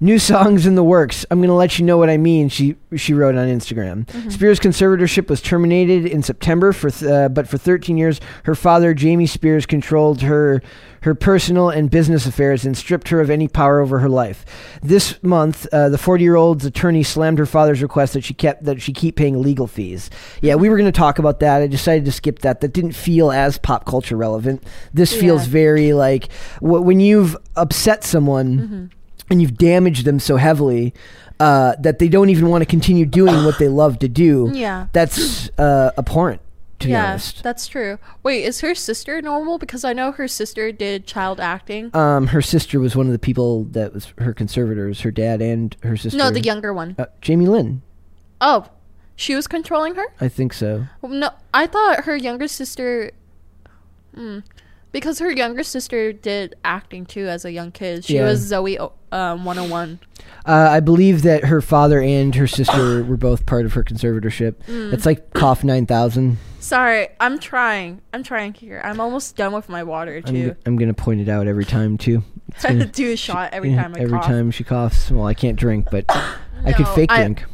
[SPEAKER 1] New songs in the works. I'm gonna let you know what I mean. She she wrote on Instagram. Spears' conservatorship was terminated in September for th- uh, but for 13 years, her father Jamie Spears controlled her her personal and business affairs and stripped her of any power over her life. This month, uh, the 40 year old's attorney slammed her father's request that she kept that she keep paying legal fees. Yeah, we were going to talk about that. I decided to skip that. That didn't feel as pop culture relevant. This feels
[SPEAKER 2] Yeah.
[SPEAKER 1] very like wh- when you've upset someone and you've damaged them so heavily. Uh, that they don't even want to continue doing what they love to do.
[SPEAKER 2] Yeah.
[SPEAKER 1] That's uh, abhorrent, to be honest.
[SPEAKER 2] that's true. Wait, is her sister normal? Because I know her sister did child acting.
[SPEAKER 1] Um, her sister was one of the people that was her conservators. Her dad and her sister.
[SPEAKER 2] no, the younger one.
[SPEAKER 1] uh, Jamie Lynn.
[SPEAKER 2] Oh, she was controlling her?
[SPEAKER 1] I think so.
[SPEAKER 2] No, I thought her younger sister. Hmm. Because her younger sister did acting too as a young kid. She
[SPEAKER 1] Yeah.
[SPEAKER 2] was Zoey um, 101.
[SPEAKER 1] Uh, I believe that her father and her sister were both part of her conservatorship.
[SPEAKER 2] Mm.
[SPEAKER 1] It's like cough nine thousand.
[SPEAKER 2] Sorry, I'm trying. I'm trying here. I'm almost done with my water
[SPEAKER 1] I'm,
[SPEAKER 2] too.
[SPEAKER 1] g- I'm gonna point it out every time too.
[SPEAKER 2] Do a shot every
[SPEAKER 1] yeah,
[SPEAKER 2] time I
[SPEAKER 1] every
[SPEAKER 2] cough.
[SPEAKER 1] time she coughs. Well, I can't drink, but I could
[SPEAKER 2] No,
[SPEAKER 1] fake
[SPEAKER 2] I-
[SPEAKER 1] drink.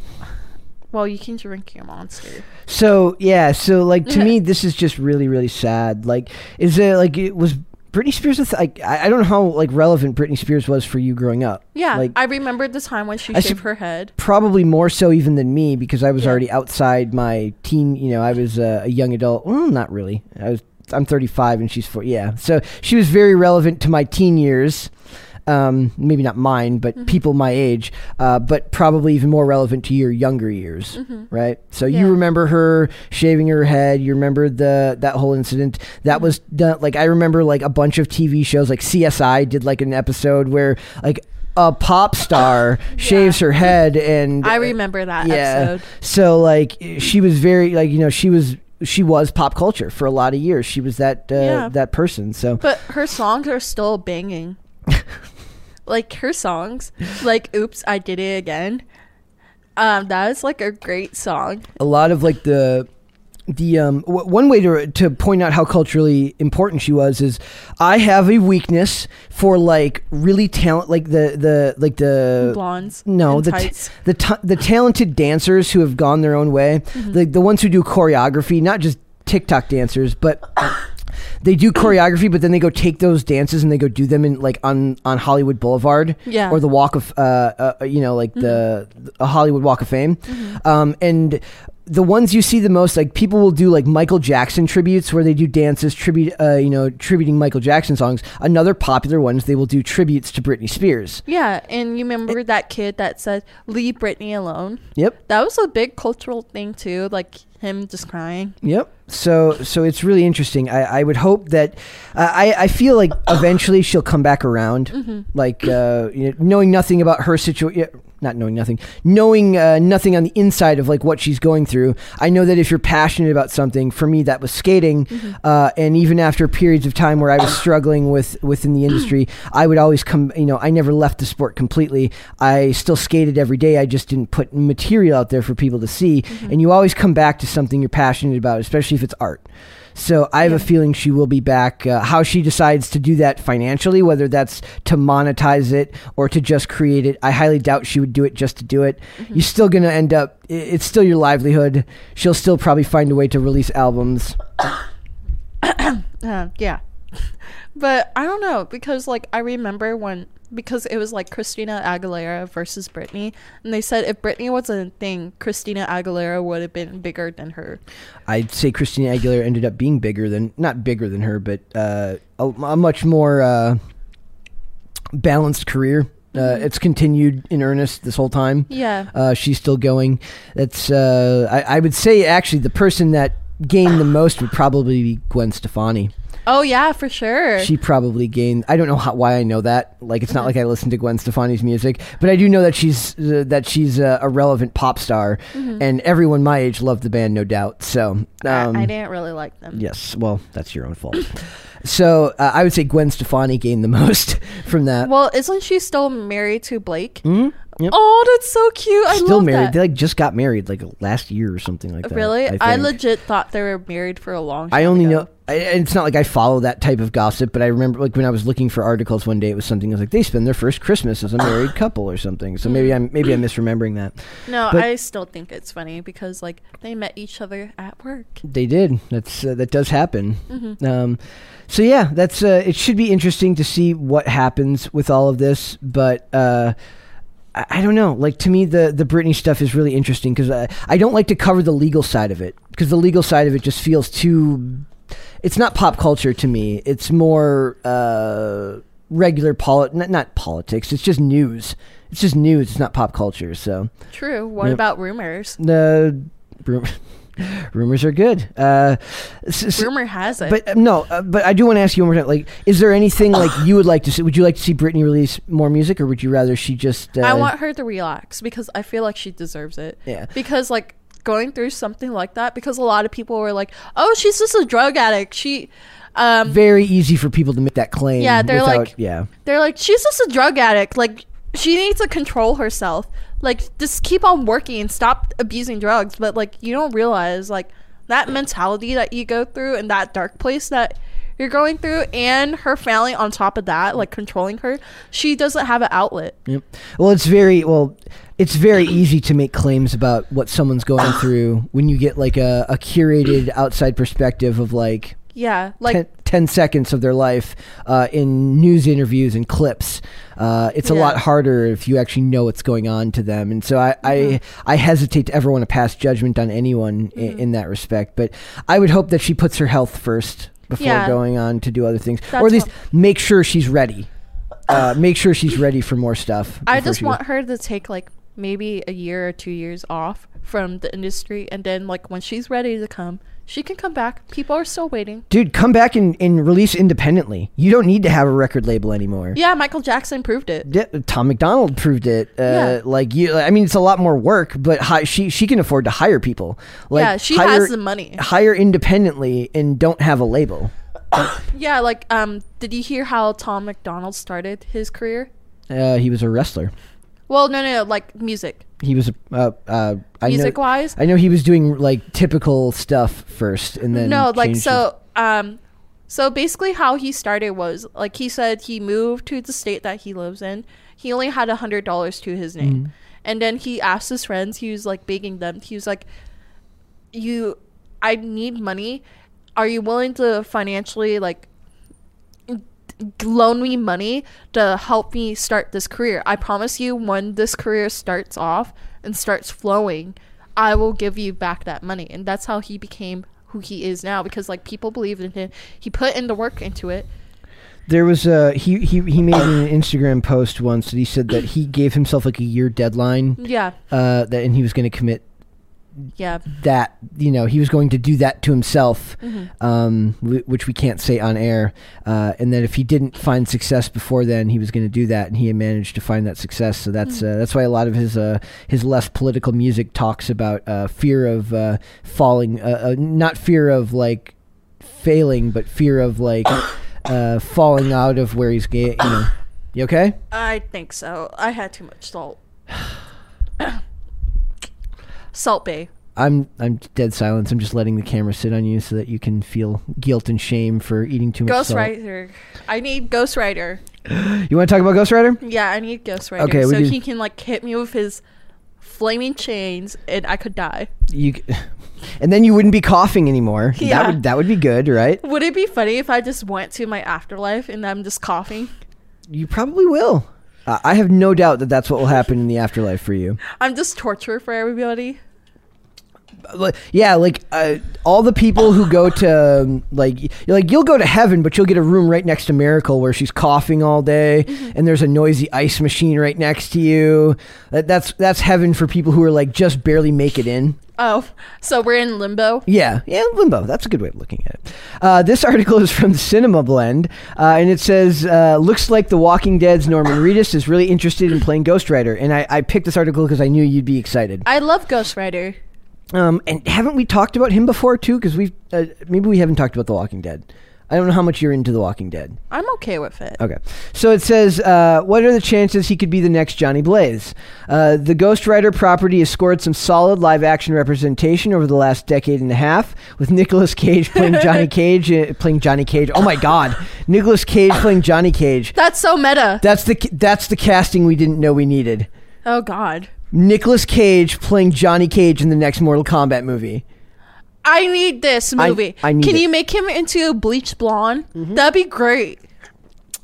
[SPEAKER 2] Well, you can drink your monster.
[SPEAKER 1] So yeah, so like to me, this is just really really sad. Like, is it like it was Britney Spears? a th- Like, I I don't know how like relevant Britney Spears was for you growing up.
[SPEAKER 2] Yeah,
[SPEAKER 1] like
[SPEAKER 2] I remembered the time when she
[SPEAKER 1] I
[SPEAKER 2] shaved her head.
[SPEAKER 1] probably more so even than me because I was
[SPEAKER 2] Yeah.
[SPEAKER 1] already outside my teen. You know, I was uh, a young adult. Well, not really. I was. I'm 35 and she's four. Yeah, so she was very relevant to my teen years. Um, maybe not mine, but
[SPEAKER 2] Mm-hmm.
[SPEAKER 1] people my age. Uh, but probably even more relevant to your younger years, right? So
[SPEAKER 2] Mm-hmm. Yeah.
[SPEAKER 1] you remember her shaving her head. You remember the that whole incident. That
[SPEAKER 2] Mm-hmm.
[SPEAKER 1] was done. Like I remember like a bunch of TV shows, like CSI did like an episode where like. A pop star shaves her head, and
[SPEAKER 2] I remember that
[SPEAKER 1] yeah.
[SPEAKER 2] episode.
[SPEAKER 1] So like she was very like you know she was she was pop culture for a lot of years. She was that uh,
[SPEAKER 2] Yeah.
[SPEAKER 1] that person. So
[SPEAKER 2] But her songs are still banging. like her songs, like "Oops, I Did It Again." Um, that is like a great song.
[SPEAKER 1] a lot of like the the um w- one way to to point out how culturally important she was is I have a weakness for like really talent like the the like the
[SPEAKER 2] Blondes.
[SPEAKER 1] no the t- the t- the talented dancers who have gone their own way
[SPEAKER 2] Mm-hmm.
[SPEAKER 1] the the ones who do choreography not just TikTok dancers but they do choreography, but then they go take those dances and they go do them in like on on Hollywood Boulevard,
[SPEAKER 2] Yeah.
[SPEAKER 1] or the Walk of, uh, uh you know, like the a Hollywood Walk of Fame, um, and the ones you see the most, like people will do like Michael Jackson tributes where they do dances, tribute, uh, you know, tributing Michael Jackson songs. Another popular one is they will do tributes to Britney Spears.
[SPEAKER 2] Yeah, and you remember that kid that said, "Leave Britney alone."
[SPEAKER 1] Yep.
[SPEAKER 2] That was a big cultural thing too, like him just crying.
[SPEAKER 1] Yep. So so it's really interesting. I, I would hope that uh, I I feel like eventually she'll come back around. Like uh, you know, knowing nothing about her situation. Not knowing nothing, knowing uh, nothing on the inside of like what she's going through. I know that if you're passionate about something, for me that was skating, uh, and even after periods of time where I was struggling with within the industry, I would always come. You know, I never left the sport completely. I still skated every day. I just didn't put material out there for people to see. And you always come back to something you're passionate about, especially if it's art. So I have a feeling she will be back. Uh, how she decides to do that financially, whether that's to monetize it or to just create it, I highly doubt she would do it just to do it. You're still going to end up, it's still your livelihood. She'll still probably find a way to release albums.
[SPEAKER 2] Uh, yeah. But I don't know because like I remember when because it was like Christina Aguilera versus Britney and they said if Britney wasn't a thing, Christina Aguilera would have been bigger than her.
[SPEAKER 1] I'd say Christina Aguilera ended up being bigger than, not bigger than her, but uh, a, a much more uh, balanced career. Uh, it's continued in earnest this whole time.
[SPEAKER 2] Yeah.
[SPEAKER 1] Uh, she's still going. That's uh, I, I would say actually the person that gained the most would probably be Gwen Stefani.
[SPEAKER 2] Oh yeah, for sure.
[SPEAKER 1] She probably gained. I don't know how, why I know that. Like it's not like I listen to Gwen Stefani's music, but I do know that she's uh, that she's a, a relevant pop star, and everyone my age loved the band, no doubt. So um,
[SPEAKER 2] I, I didn't really like them.
[SPEAKER 1] yes, well that's your own fault. so uh, I would say Gwen Stefani gained the most from that.
[SPEAKER 2] Well, isn't she still married to Blake?
[SPEAKER 1] Mhm. Yep.
[SPEAKER 2] Oh, that's so cute. I
[SPEAKER 1] Still married.
[SPEAKER 2] that.
[SPEAKER 1] They like just got married like last year or something like that.
[SPEAKER 2] really?
[SPEAKER 1] I,
[SPEAKER 2] I, legit thought they were married for a long time.
[SPEAKER 1] I only
[SPEAKER 2] ago.
[SPEAKER 1] know. I, it's not like I follow that type of gossip, but I remember like when I was looking for articles one day, it was something. I was like, they spend their first Christmas as a married couple or something. So maybe I'm maybe I'm misremembering that.
[SPEAKER 2] No,
[SPEAKER 1] But-
[SPEAKER 2] I still think it's funny because like they met each other at work.
[SPEAKER 1] They did. That's uh, that does happen.
[SPEAKER 2] Mm-hmm.
[SPEAKER 1] Um, so yeah, that's uh, it. Should be interesting to see what happens with all of this, but. Uh, I I don't know. Like to me, the the Britney stuff is really interesting because I, I don't like to cover the legal side of it because the legal side of it just feels too. It's not pop culture to me. It's more uh, regular poli- not, not politics. It's just news. It's just news. It's not pop culture. So
[SPEAKER 2] True. What
[SPEAKER 1] Yep.
[SPEAKER 2] about rumors?
[SPEAKER 1] the rum- rumors are good. Uh, s-
[SPEAKER 2] Rumor has it.
[SPEAKER 1] but uh, no, uh, but I do want to ask you one more time. Like, is there anything like you would like to see? Would you like to see Britney release more music, or would you rather she just? Uh,
[SPEAKER 2] I want her to relax because I feel like she deserves it.
[SPEAKER 1] Yeah.
[SPEAKER 2] Because like going through something like that, because a lot of people were like, "Oh, she's just a drug addict." She, um,
[SPEAKER 1] Very easy for people to make that claim.
[SPEAKER 2] Yeah, they're
[SPEAKER 1] without,
[SPEAKER 2] like-
[SPEAKER 1] yeah,
[SPEAKER 2] they're like, "She's just a drug addict. Like she needs to control herself. Like just keep on working and stop abusing drugs." But like you don't realize like that mentality that you go through and that dark place that you're going through and her family on top of that like controlling her she doesn't have an outlet
[SPEAKER 1] Yep. Well, it's very well. It's very easy to make claims about what someone's going through when you get like a, a curated outside perspective of like
[SPEAKER 2] yeah like
[SPEAKER 1] 10, 10 seconds of their life uh, in news interviews and clips. Uh, it's a lot harder if you actually know what's going on to them. And so I,
[SPEAKER 2] Mm-hmm.
[SPEAKER 1] I, I hesitate to ever want to pass judgment on anyone in,
[SPEAKER 2] Mm-hmm.
[SPEAKER 1] in that respect. But I would hope that she puts her health first before
[SPEAKER 2] Yeah.
[SPEAKER 1] going on to do other things.
[SPEAKER 2] That's
[SPEAKER 1] or at least make sure she's ready. Uh, make sure she's ready for more stuff.
[SPEAKER 2] I just want
[SPEAKER 1] goes-
[SPEAKER 2] her to take like maybe a year or two years off from the industry, and then like when she's ready to come, she can come back. People are still waiting.
[SPEAKER 1] Dude, come back and, and release independently. You don't need to have a record label anymore.
[SPEAKER 2] Yeah, Michael Jackson proved it.
[SPEAKER 1] Yeah, Tom MacDonald proved it. Uh,
[SPEAKER 2] Yeah.
[SPEAKER 1] Like you, I mean, it's a lot more work, but hi, she she can afford to hire people. Like
[SPEAKER 2] yeah, she
[SPEAKER 1] hire,
[SPEAKER 2] has the money.
[SPEAKER 1] Hire independently and don't have a label.
[SPEAKER 2] Yeah, like um, did you hear how Tom MacDonald started his career?
[SPEAKER 1] Uh, he was a wrestler.
[SPEAKER 2] Well, no, no, no like music,
[SPEAKER 1] He was. Uh, uh, I
[SPEAKER 2] music
[SPEAKER 1] know.
[SPEAKER 2] wise.
[SPEAKER 1] I know he was doing like typical stuff first, and then
[SPEAKER 2] no like so um so basically how he started was like he said he moved to the state that he lives in he only had a hundred dollars to his name
[SPEAKER 1] Mm-hmm.
[SPEAKER 2] and then he asked his friends he was like begging them he was like you i need money are you willing to financially like loan me money to help me start this career? I promise you, when this career starts off and starts flowing, I will give you back that money. And that's how he became who he is now because like people believed in him. He put in the work into it.
[SPEAKER 1] There was a he he he made an Instagram post once that he said that he gave himself like a year deadline.
[SPEAKER 2] Yeah.
[SPEAKER 1] Uh, that and he was going to commit
[SPEAKER 2] Yeah.
[SPEAKER 1] that you know he was going to do that to himself,
[SPEAKER 2] Mm-hmm.
[SPEAKER 1] um, w- which we can't say on air. Uh, and that if he didn't find success before then, he was going to do that, and he had managed to find that success. So that's
[SPEAKER 2] Mm-hmm.
[SPEAKER 1] uh, that's why a lot of his uh, his less political music talks about uh, fear of uh, falling, uh, not fear of like failing, but fear of like uh, falling out of where he's ga- you know. You okay?
[SPEAKER 2] I think so. I had too much salt. Salt Bae.
[SPEAKER 1] I'm I'm dead silence. I'm just letting the camera sit on you so that you can feel guilt and shame for eating too much
[SPEAKER 2] Ghost
[SPEAKER 1] salt.
[SPEAKER 2] Rider. I need Ghost Rider.
[SPEAKER 1] You want to talk about Ghost Rider?
[SPEAKER 2] Yeah, I need Ghost Rider.
[SPEAKER 1] Okay,
[SPEAKER 2] so he can like hit me with his flaming chains and I could die.
[SPEAKER 1] You, and then you wouldn't be coughing anymore.
[SPEAKER 2] Yeah.
[SPEAKER 1] That would that would be good, right?
[SPEAKER 2] Would it be funny if I just went to my afterlife and I'm just coughing?
[SPEAKER 1] You probably will. Uh, I have no doubt that that's what will happen in the afterlife for you.
[SPEAKER 2] I'm just torture for everybody.
[SPEAKER 1] Like- Yeah, like uh, all the people who go to um, like you're like you'll go to heaven, but you'll get a room right next to Miracle where she's coughing all day,
[SPEAKER 2] Mm-hmm.
[SPEAKER 1] and there's a noisy ice machine right next to you. That, that's that's heaven for people who are like just barely make it in.
[SPEAKER 2] Oh, so we're in limbo.
[SPEAKER 1] Yeah, yeah, limbo. That's a good way of looking at it. Uh, this article is from Cinema Blend, uh, and it says, uh, "Looks like The Walking Dead's Norman Reedus is really interested in playing Ghost Rider." And I, I picked this article because I knew you'd be excited.
[SPEAKER 2] I love Ghost Rider.
[SPEAKER 1] Um, and haven't we talked about him before too? Because we've uh, maybe we haven't talked about The Walking Dead. I don't know how much you're into The Walking Dead.
[SPEAKER 2] I'm okay with it.
[SPEAKER 1] Okay. So it says, uh, what are the chances he could be the next Johnny Blaze? Uh, the Ghost Rider property has scored some solid live action representation over the last decade and a half, with Nicolas Cage playing Johnny Cage, uh, playing Johnny Cage. Oh my God, Nicolas Cage playing Johnny Cage.
[SPEAKER 2] That's so meta.
[SPEAKER 1] That's the that's the casting we didn't know we needed.
[SPEAKER 2] Oh God.
[SPEAKER 1] Nicolas Cage playing Johnny Cage in the next Mortal Kombat movie.
[SPEAKER 2] I need this movie.
[SPEAKER 1] I need
[SPEAKER 2] Can
[SPEAKER 1] it. Mm-hmm.
[SPEAKER 2] you make him into a bleach blonde? That'd be great.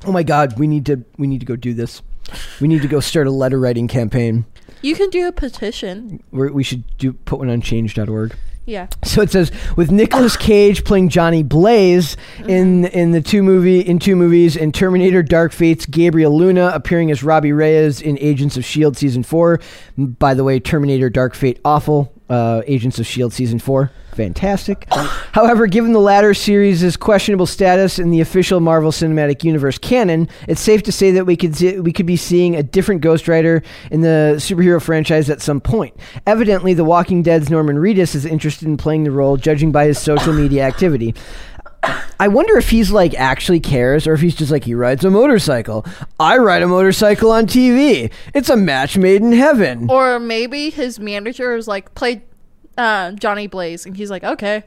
[SPEAKER 1] Oh my God, we need to we need to go do this. We need to go start a letter writing campaign.
[SPEAKER 2] You can do a petition.
[SPEAKER 1] We're, we should do put one on change.org.
[SPEAKER 2] Yeah.
[SPEAKER 1] So it says with Nicolas Cage playing Johnny Blaze in in the two movie in two movies in Terminator Dark Fates, Gabriel Luna appearing as Robbie Reyes in Agents of Shield season 4. By the way, Terminator Dark Fate awful. Uh, Agents of Shield season 4 fantastic. However, given the latter series' questionable status in the official Marvel Cinematic Universe canon, it's safe to say that we could see, we could be seeing a different Ghost Rider in the superhero franchise at some point. Evidently, The Walking Dead's Norman Reedus is interested in playing the role, judging by his social media activity. I wonder if he's like actually cares or if he's just like he rides a motorcycle. I ride a motorcycle on TV. It's a match made in heaven.
[SPEAKER 2] Or maybe his manager is like, play uh, Johnny Blaze. And he's like, okay.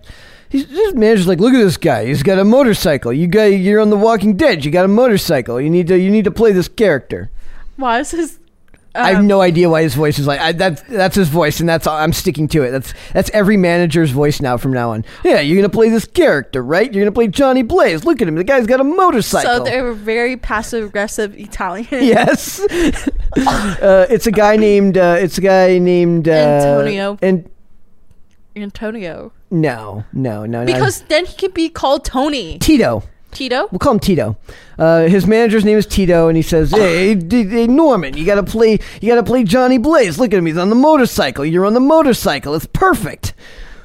[SPEAKER 1] He's his manager's like, look at this guy. He's got a motorcycle. You got you're on The Walking Dead. You got a motorcycle. You need to you need to play this character.
[SPEAKER 2] Why is his.
[SPEAKER 1] I have
[SPEAKER 2] um,
[SPEAKER 1] no idea why his voice is like I, that's that's his voice, and that's all, I'm sticking to it. That's that's every manager's voice now from now on. Yeah, you're gonna play this character, right? You're gonna play Johnny Blaze. Look at him. The guy's got a motorcycle.
[SPEAKER 2] So they're very passive aggressive Italian.
[SPEAKER 1] yes. uh, it's a guy named. Uh, it's a guy named uh,
[SPEAKER 2] Antonio.
[SPEAKER 1] And
[SPEAKER 2] Antonio.
[SPEAKER 1] no, no, no, no.
[SPEAKER 2] Because then he could be called Tony.
[SPEAKER 1] Tito.
[SPEAKER 2] Tito?
[SPEAKER 1] We'll call him Tito. Uh, his manager's name is Tito, and he says, "Hey, d- hey, Norman, you gotta play. You gotta play Johnny Blaze. Look at him. He's on the motorcycle. You're on the motorcycle. It's perfect."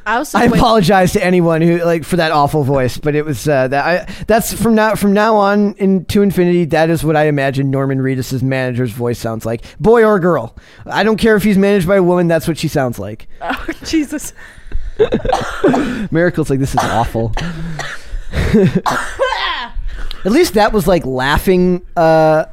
[SPEAKER 2] I was
[SPEAKER 1] I apologize to anyone who like for that awful voice, but it was uh, that. I, that's from now from now on into infinity. That is what I imagine Norman Reedus's manager's voice sounds like, boy or girl. I don't care if he's managed by a woman. That's what she sounds like.
[SPEAKER 2] Oh, Jesus.
[SPEAKER 1] Miracle's like, this is awful. At least that was like laughing. Uh,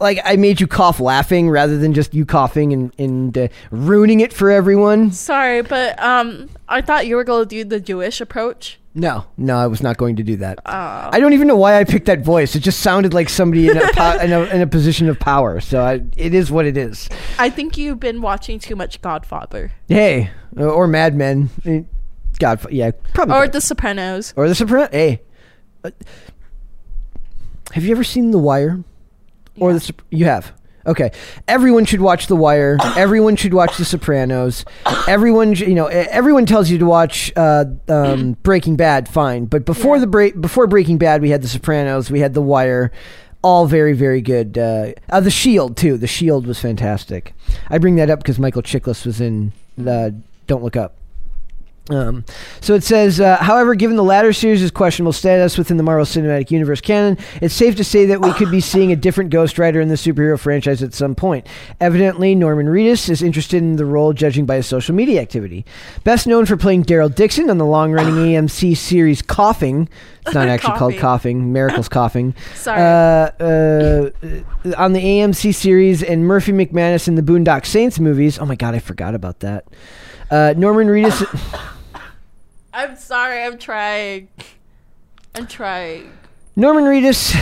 [SPEAKER 1] like I made you cough laughing rather than just you coughing and, and uh, ruining it for everyone.
[SPEAKER 2] Sorry, but um, I thought you were going to do the Jewish approach.
[SPEAKER 1] No, no, I was not going to do that.
[SPEAKER 2] Oh.
[SPEAKER 1] I don't even know why I picked that voice. It just sounded like somebody in a, po- in, a, in a position of power. So I, it is what it is.
[SPEAKER 2] I think you've been watching too much Godfather.
[SPEAKER 1] Hey, or Mad Men. Eh, God, yeah, probably.
[SPEAKER 2] or The Sopranos.
[SPEAKER 1] or The Sopranos. Hey, uh, have you ever seen The Wire? Or
[SPEAKER 2] Yeah.
[SPEAKER 1] the you have. Okay, everyone should watch The Wire. everyone should watch The Sopranos. Everyone, sh- you know, everyone tells you to watch uh, um, Breaking Bad. Fine, but before the break, before Breaking Bad, we had The Sopranos. We had The Wire. All very, very good. Uh, uh, the Shield too. The Shield was fantastic. I bring that up because Michael Chiklis was in uh, Don't Look Up. Um, so it says, uh, however, given the latter series' questionable status within the Marvel Cinematic Universe canon, it's safe to say that we could be seeing a different Ghost Rider in the superhero franchise at some point. Evidently, Norman Reedus is interested in the role, judging by his social media activity. Best known for playing Daryl Dixon on the long-running AMC series Coughing. It's not actually called Coughing. Miracles Coughing.
[SPEAKER 2] Sorry.
[SPEAKER 1] Uh, uh, on the AMC series and Murphy McManus in the Boondock Saints movies. Oh my god, I forgot about that. Uh, Norman Reedus.
[SPEAKER 2] I'm sorry. I'm trying. I'm trying.
[SPEAKER 1] Norman Reedus.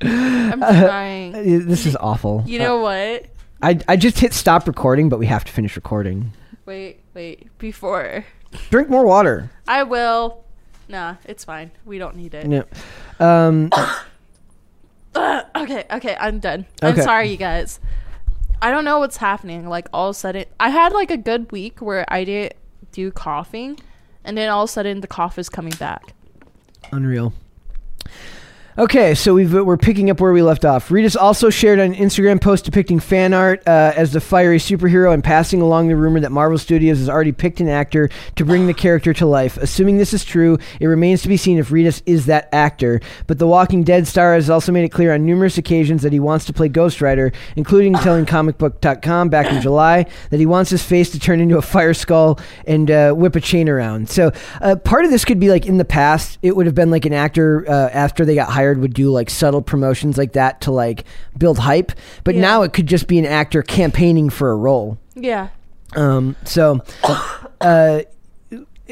[SPEAKER 2] I'm trying.
[SPEAKER 1] Uh, this is awful.
[SPEAKER 2] You know what?
[SPEAKER 1] I, I just hit stop recording, but we have to finish recording.
[SPEAKER 2] Wait, wait. Before
[SPEAKER 1] Drink more water.
[SPEAKER 2] I will. Nah, it's fine. We don't need it.
[SPEAKER 1] No. Um,
[SPEAKER 2] okay, okay, I'm done. I'm
[SPEAKER 1] Okay.
[SPEAKER 2] sorry, you guys. I don't know what's happening. Like all of a sudden, I had like a good week where I didn't do coughing, and then all of a sudden the cough is coming back.
[SPEAKER 1] unreal. Okay, so we've, we're picking up where we left off. Reedus also shared an Instagram post depicting fan art uh, as the fiery superhero and passing along the rumor that Marvel Studios has already picked an actor to bring the character to life. Assuming this is true, it remains to be seen if Reedus is that actor. But The Walking Dead star has also made it clear on numerous occasions that he wants to play Ghost Rider, including telling ComicBook.com back in July that he wants his face to turn into a fire skull and uh, whip a chain around. So uh, part of this could be like in the past, it would have been like an actor uh, after they got hired would do like subtle promotions like that to like build hype. But
[SPEAKER 2] Yeah.
[SPEAKER 1] now it could just be an actor campaigning for a role.
[SPEAKER 2] Yeah.
[SPEAKER 1] Um, so, uh,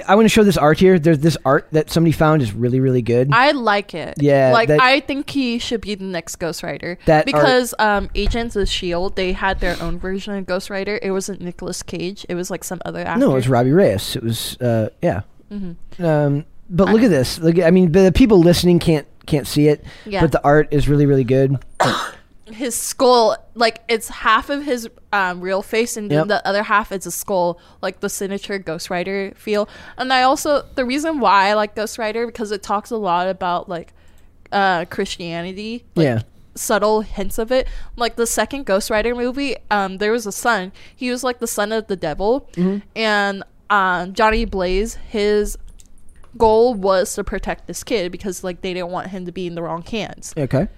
[SPEAKER 1] I want to show this art here. There's this art that somebody found is really, really good.
[SPEAKER 2] I like it.
[SPEAKER 1] Yeah,
[SPEAKER 2] Like
[SPEAKER 1] that-
[SPEAKER 2] I think he should be the next Ghost Rider.
[SPEAKER 1] That
[SPEAKER 2] because um Agents of Shield, they had their own version of Ghost Rider. It wasn't Nicolas Cage. It was like some other actor.
[SPEAKER 1] no, it was Robbie Reyes. It was, uh, yeah.
[SPEAKER 2] Mhm.
[SPEAKER 1] Um, but look at this. Look, at, I mean, the people listening can't can't see it,
[SPEAKER 2] Yeah.
[SPEAKER 1] but the art is really, really good.
[SPEAKER 2] his skull like it's half of his um, real face and then
[SPEAKER 1] Yep.
[SPEAKER 2] the other half is a skull like the signature ghost rider feel and i also the reason why i like ghost rider because it talks a lot about like uh christianity like,
[SPEAKER 1] Yeah.
[SPEAKER 2] subtle hints of it like the second ghost rider movie um there was a son he was like the son of the devil
[SPEAKER 1] Mm-hmm.
[SPEAKER 2] and um johnny blaze his goal was to protect this kid because like they didn't want him to be in the wrong hands
[SPEAKER 1] Okay.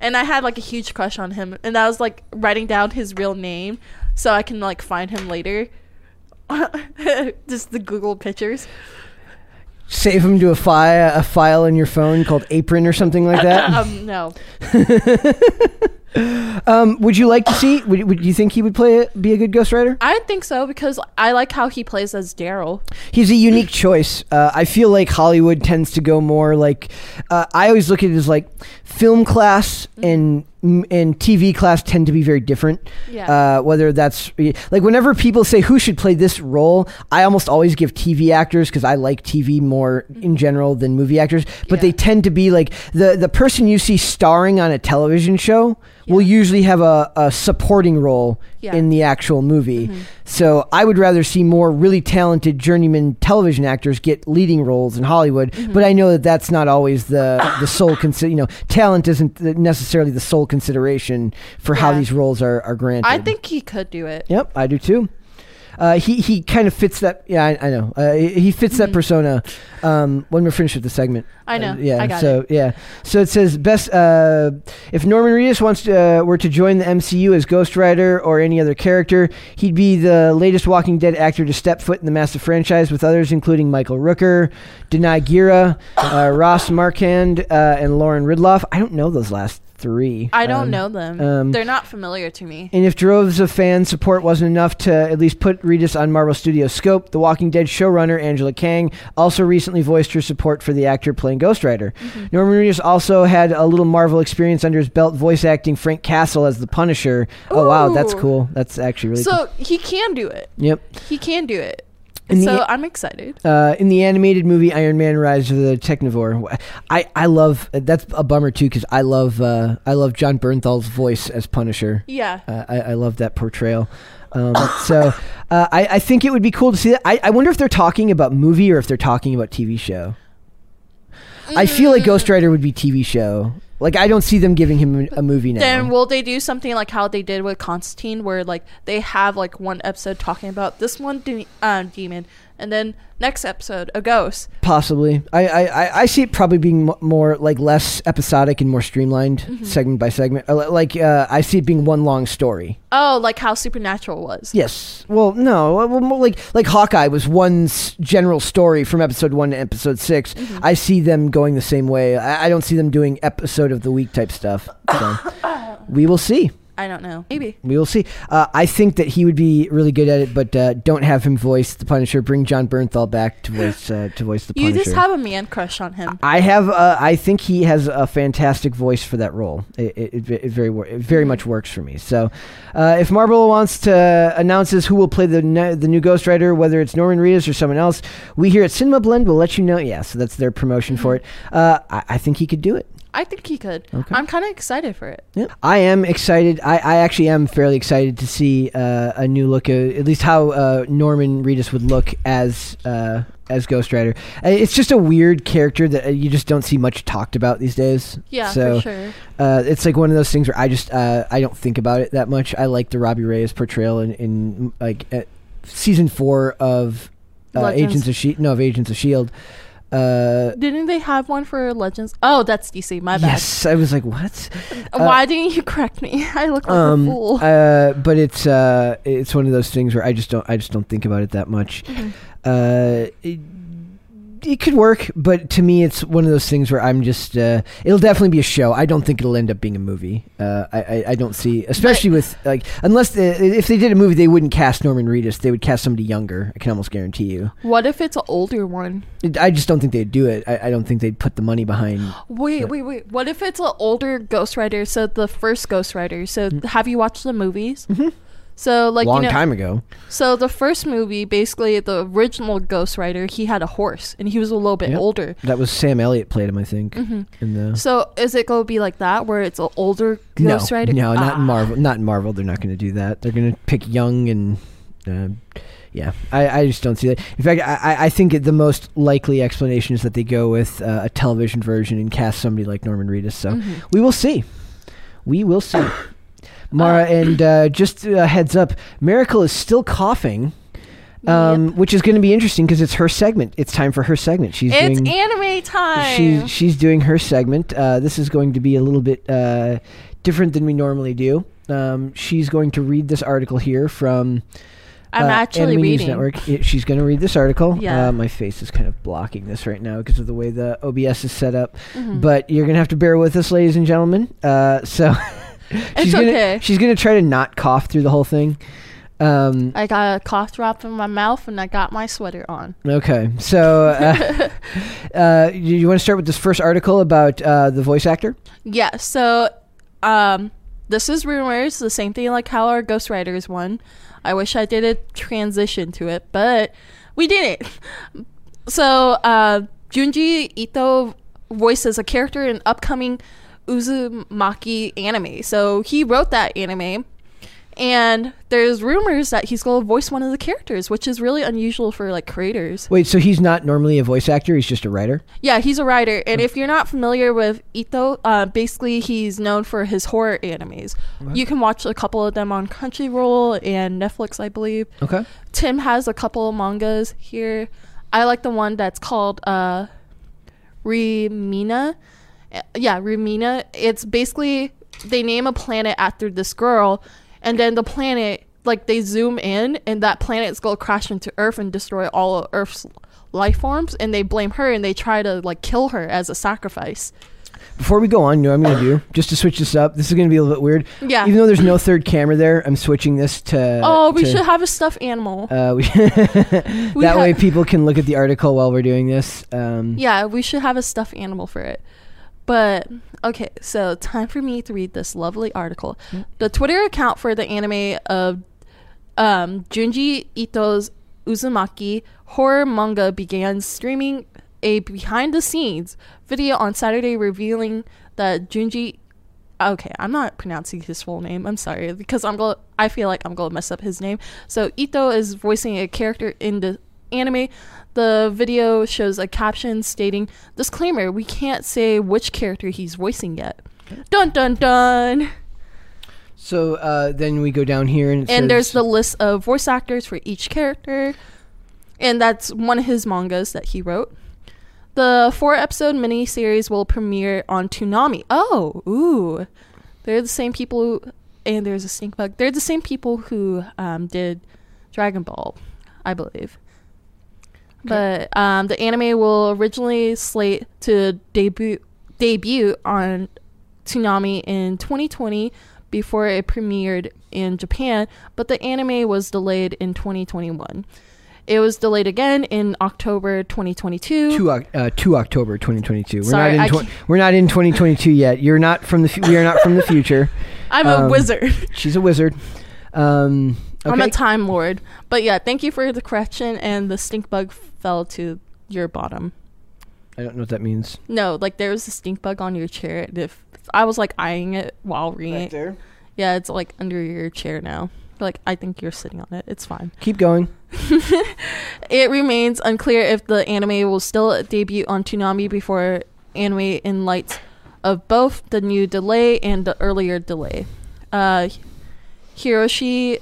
[SPEAKER 2] and I had like a huge crush on him, and I was like writing down his real name so I can like find him later. Just the Google pictures.
[SPEAKER 1] Save them to a file, a file in your phone called Apron or something like that.
[SPEAKER 2] Um, no,
[SPEAKER 1] um, would you like to see? Would, would you think he would play it, be a good Ghost Rider?
[SPEAKER 2] I think so because I like how he plays as Daryl.
[SPEAKER 1] He's a unique choice. Uh, I feel like Hollywood tends to go more like uh, I always look at it as like film class and and TV class tend to be very different.
[SPEAKER 2] Yeah.
[SPEAKER 1] Uh, whether that's like whenever people say who should play this role, I almost always give TV actors because I like TV more in general than movie actors. But
[SPEAKER 2] Yeah.
[SPEAKER 1] they tend to be like the the person you see starring on a television show will usually have a, a supporting role
[SPEAKER 2] Yeah.
[SPEAKER 1] in the actual movie. Mm-hmm. So I would rather see more really talented journeyman television actors get leading roles in Hollywood. Mm-hmm. But I know that that's not always the the sole consider. You know, talent isn't necessarily the sole consideration for how these roles are are granted.
[SPEAKER 2] I think he could do it.
[SPEAKER 1] Yep, I do too. Uh, he he kind of fits that. Yeah, I, I know. Uh, he fits that persona. Um, when we're finished with the segment,
[SPEAKER 2] I know.
[SPEAKER 1] Uh, yeah.
[SPEAKER 2] I got
[SPEAKER 1] so yeah. So it says best. Uh, if Norman Reedus wants to uh, were to join the MCU as Ghost Rider or any other character, he'd be the latest Walking Dead actor to step foot in the massive franchise, with others including Michael Rooker, Danai Gurira, uh, Ross Marquand, uh, and Lauren Ridloff. I don't know those last three.
[SPEAKER 2] I don't
[SPEAKER 1] Um,
[SPEAKER 2] know them.
[SPEAKER 1] um,
[SPEAKER 2] They're not familiar to me.
[SPEAKER 1] and if droves of fan support wasn't enough to at least put Reedus on Marvel Studios' scope, The Walking Dead showrunner Angela Kang also recently voiced her support for the actor playing Ghost Rider. Norman Reedus also had a little Marvel experience under his belt, voice acting Frank Castle as the Punisher. Oh wow, that's cool. That's actually really cool.
[SPEAKER 2] So he can do it.
[SPEAKER 1] Yep.
[SPEAKER 2] He can do it.
[SPEAKER 1] In
[SPEAKER 2] so
[SPEAKER 1] the-
[SPEAKER 2] I'm excited.
[SPEAKER 1] Uh, in the animated movie Iron Man: Rise of the Technovore, I, I love that's a bummer too because I love uh, I love Jon Bernthal's voice as Punisher.
[SPEAKER 2] Yeah.
[SPEAKER 1] Uh, I, I love that portrayal. Um, so uh, I, I think it would be cool to see that. I, I wonder if they're talking about movie or if they're talking about TV show. I feel like Ghost Rider would be TV show. Like I don't see them giving him a movie now.
[SPEAKER 2] Then will they do something like how they did with Constantine, where like they have like one episode talking about this one de- um, demon, and then next episode a ghost.
[SPEAKER 1] Possibly. I, I, I- see it probably being more like less episodic and more streamlined,
[SPEAKER 2] Mm-hmm.
[SPEAKER 1] segment by segment. Like uh, I see it being one long story.
[SPEAKER 2] Oh, like how Supernatural was.
[SPEAKER 1] Yes. Well, no. Well, more like like Hawkeye was one general story from episode one to episode 6
[SPEAKER 2] Mm-hmm.
[SPEAKER 1] I see them going the same way. I, I don't see them doing episode of the week type stuff. So we will see.
[SPEAKER 2] I don't know. Maybe.
[SPEAKER 1] We will see. Uh, I think that he would be really good at it, but uh, don't have him voice the Punisher. Bring Jon Bernthal back to voice uh, to voice the Punisher.
[SPEAKER 2] You just have a man crush on him.
[SPEAKER 1] I have. Uh, I think he has a fantastic voice for that role. It, it, it, very it very much works for me. So, uh, if Marvel wants to announces who will play the ne- the new Ghost Rider, whether it's Norman Reedus or someone else, we here at Cinema Blend will let you know. Yeah, so that's their promotion for it. Uh, I, I think he could do it.
[SPEAKER 2] I think he could.
[SPEAKER 1] Okay.
[SPEAKER 2] I'm kind of excited for it.
[SPEAKER 1] Yeah. I am excited. I, I actually am fairly excited to see uh, a new look, at, at least how uh, Norman Reedus would look as uh, as Ghost Rider. Uh, It's just a weird character that uh, you just don't see much talked about these days.
[SPEAKER 2] Yeah,
[SPEAKER 1] so,
[SPEAKER 2] for sure.
[SPEAKER 1] Uh, it's like one of those things where I just uh, I don't think about it that much. I like the Robbie Reyes portrayal in, in like uh, season four of uh, Agents of Shield. No, of Agents of Shield. Uh,
[SPEAKER 2] Didn't they have one for Legends? Oh, that's DC. My bad.
[SPEAKER 1] yes, I was like, what?
[SPEAKER 2] Why didn't you correct me? I look like a
[SPEAKER 1] um,
[SPEAKER 2] fool.
[SPEAKER 1] uh, but it's uh, it's one of those things where I just don't I just don't think about it that much.
[SPEAKER 2] Mm-hmm.
[SPEAKER 1] Uh, it, it could work, but to me, it's one of those things where I'm just. Uh, it'll definitely be a show. I don't think it'll end up being a movie. Uh, I, I I don't see, especially with like unless the, if they did a movie, they wouldn't cast Norman Reedus. They would cast somebody younger. I can almost guarantee you.
[SPEAKER 2] what if it's an older one?
[SPEAKER 1] I just don't think they'd do it. I, I don't think they'd put the money behind.
[SPEAKER 2] Wait, wait, wait. What if it's an older Ghost Rider? So the first Ghost Rider. So
[SPEAKER 1] Mm.
[SPEAKER 2] have you watched the movies? Mm-hmm. So like
[SPEAKER 1] long
[SPEAKER 2] you know,
[SPEAKER 1] time ago.
[SPEAKER 2] so the first movie, basically the original Ghost Rider, he had a horse and he was a little bit
[SPEAKER 1] Yep.
[SPEAKER 2] older.
[SPEAKER 1] That was Sam Elliott played him, I think.
[SPEAKER 2] Mm-hmm.
[SPEAKER 1] The
[SPEAKER 2] So is it going to be like that, where it's an older
[SPEAKER 1] no,
[SPEAKER 2] Ghost Rider?
[SPEAKER 1] no, not in
[SPEAKER 2] Ah.
[SPEAKER 1] Marvel. Not in Marvel. They're not going to do that. They're going to pick young and. Uh, yeah, I, I just don't see that. In fact, I, I- I think the most likely explanation is that they go with uh, a television version and cast somebody like Norman Reedus. So
[SPEAKER 2] Mm-hmm.
[SPEAKER 1] we will see. We will see. Mara, and uh, just a heads up, Miracle is still coughing, um, which is going to be interesting because it's her segment. It's time for her segment. She's
[SPEAKER 2] It's
[SPEAKER 1] doing.
[SPEAKER 2] anime time.
[SPEAKER 1] She's she's doing her segment. Uh, this is going to be a little bit uh, different than we normally do. Um, she's going to read this article here from
[SPEAKER 2] I'm
[SPEAKER 1] uh,
[SPEAKER 2] actually
[SPEAKER 1] Anime News
[SPEAKER 2] reading.
[SPEAKER 1] Network. It- she's going to read this article.
[SPEAKER 2] Yeah.
[SPEAKER 1] Uh, my face is kind of blocking this right now because of the way the OBS is set up.
[SPEAKER 2] Mm-hmm.
[SPEAKER 1] But you're going to have to bear with us, ladies and gentlemen. Uh, so she's gonna,
[SPEAKER 2] okay.
[SPEAKER 1] She's going to try to not cough through the whole thing. Um,
[SPEAKER 2] I got a cough drop in my mouth and I got my sweater on.
[SPEAKER 1] okay, so uh, uh, you, you want to start with this first article about uh, the voice actor?
[SPEAKER 2] Yeah, so um this is rumors, the same thing like how our Ghost Rider's one. I wish I did a transition to it, but we didn't. So uh Junji Ito voices a character in upcoming Uzumaki anime. So he wrote that anime. And there's rumors that he's going to voice one of the characters, which is really unusual for like creators.
[SPEAKER 1] Wait, so he's not normally a voice actor; he's just a writer.
[SPEAKER 2] Yeah, he's a writer, and if you're not familiar with Ito, uh, basically he's known for his horror animes. You can watch a couple of them on Crunchyroll and Netflix, I believe.
[SPEAKER 1] Okay.
[SPEAKER 2] Tim has a couple of mangas here. I like the one that's called uh, Remina. Yeah, Rumina. It's basically they name a planet after this girl, and then the planet, like they zoom in, and that planet is going to crash into Earth and destroy all of Earth's life forms, and they blame her and they try to like kill her as a sacrifice.
[SPEAKER 1] Before we go on, you know what I'm going to do just to switch this up. This is going to be a little bit weird.
[SPEAKER 2] Yeah.
[SPEAKER 1] Even though there's no third camera there, I'm switching this to.
[SPEAKER 2] Oh, we
[SPEAKER 1] to-
[SPEAKER 2] should have a stuffed animal.
[SPEAKER 1] Uh, we that way, people can look at the article while we're doing this. Um,
[SPEAKER 2] Yeah, we should have a stuffed animal for it. But okay, so time for me to read this lovely article. The Twitter account for the anime of um, Junji Ito's Uzumaki horror manga began streaming a behind the scenes video on Saturday revealing that Junji okay, I'm not pronouncing his full name. I'm sorry because I'm going I feel like I'm going to mess up his name. So Ito is voicing a character in the anime. The video shows a caption stating, "Disclaimer: We can't say which character he's voicing yet." Dun dun dun.
[SPEAKER 1] So uh, then we go down here and
[SPEAKER 2] and there's the list of voice actors for each character and that's one of his mangas that he wrote the four episode miniseries will premiere on Toonami. Oh, ooh. They're the same people who, and there's a stink bug. They're the same people who um, did Dragon Ball, I believe. But um, the anime will originally slate to debut debut on Toonami in 2020 before it premiered in Japan, but the anime was delayed in 2021. It was delayed again in October 2022.
[SPEAKER 1] to, uh, to October 2022. We're
[SPEAKER 2] Sorry,
[SPEAKER 1] not in tw- we're not in 2022 yet. You're not from the fu- we are not from the future.
[SPEAKER 2] I'm a
[SPEAKER 1] Um,
[SPEAKER 2] wizard.
[SPEAKER 1] She's a wizard. Um,
[SPEAKER 2] I'm a time lord. But yeah, thank you for the correction. And the stink bug fell to your bottom.
[SPEAKER 1] I don't know what that means.
[SPEAKER 2] No, like there was a stink bug on your chair. And if I was like eyeing it while reading it,
[SPEAKER 1] there.
[SPEAKER 2] yeah, it's like under your chair now. Like I think you're sitting on it. It's fine.
[SPEAKER 1] Keep going.
[SPEAKER 2] It remains unclear if the anime will still debut on Toonami before anime in light of both the new delay and the earlier delay. Uh, Hiroshi,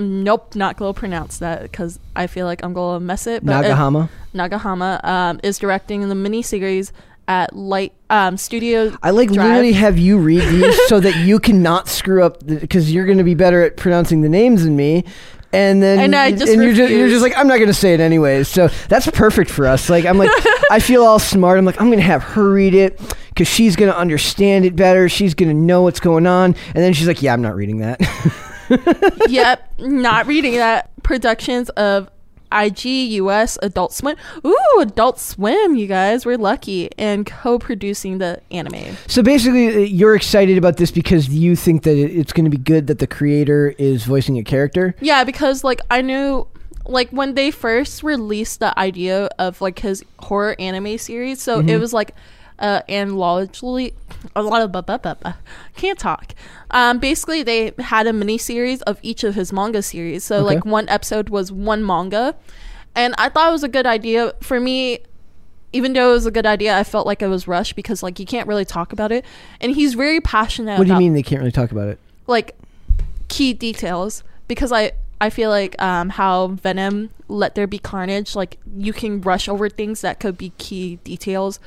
[SPEAKER 2] nope, not gonna pronounce that because I feel like I'm gonna mess it. But uh,
[SPEAKER 1] Nagahama.
[SPEAKER 2] Nagahama um, is directing the miniseries at Light um, Studio.
[SPEAKER 1] I like
[SPEAKER 2] Drive.
[SPEAKER 1] literally have you read these so that you cannot screw up because you're going to be better at pronouncing the names than me. And then
[SPEAKER 2] And
[SPEAKER 1] and you're, just, you're just like I'm not going to say it anyways. So that's perfect for us. Like I'm like I feel all smart. I'm like I'm going to have her read it because she's going to understand it better. She's going to know what's going on. And then she's like, Yeah, I'm not reading that.
[SPEAKER 2] yep, not reading that. Productions of IG US Adult Swim. Ooh, Adult Swim, you guys. We're lucky. And co producing the anime.
[SPEAKER 1] so basically, uh, you're excited about this because you think that it's going to be good that the creator is voicing a character.
[SPEAKER 2] Yeah, because like I knew like when they first released the idea of like his horror anime series, so it was like uh largely, a lot of bu- can't talk. Um basically they had a mini series of each of his manga series. So
[SPEAKER 1] Okay.
[SPEAKER 2] like one episode was one manga. And I thought it was a good idea for me even though it was a good idea, I felt like it was rushed because like you can't really talk about it. And he's very passionate
[SPEAKER 1] What do you mean they can't really talk about it?
[SPEAKER 2] like key details because I I feel like um, how Venom let there be carnage like you can rush over things that could be key details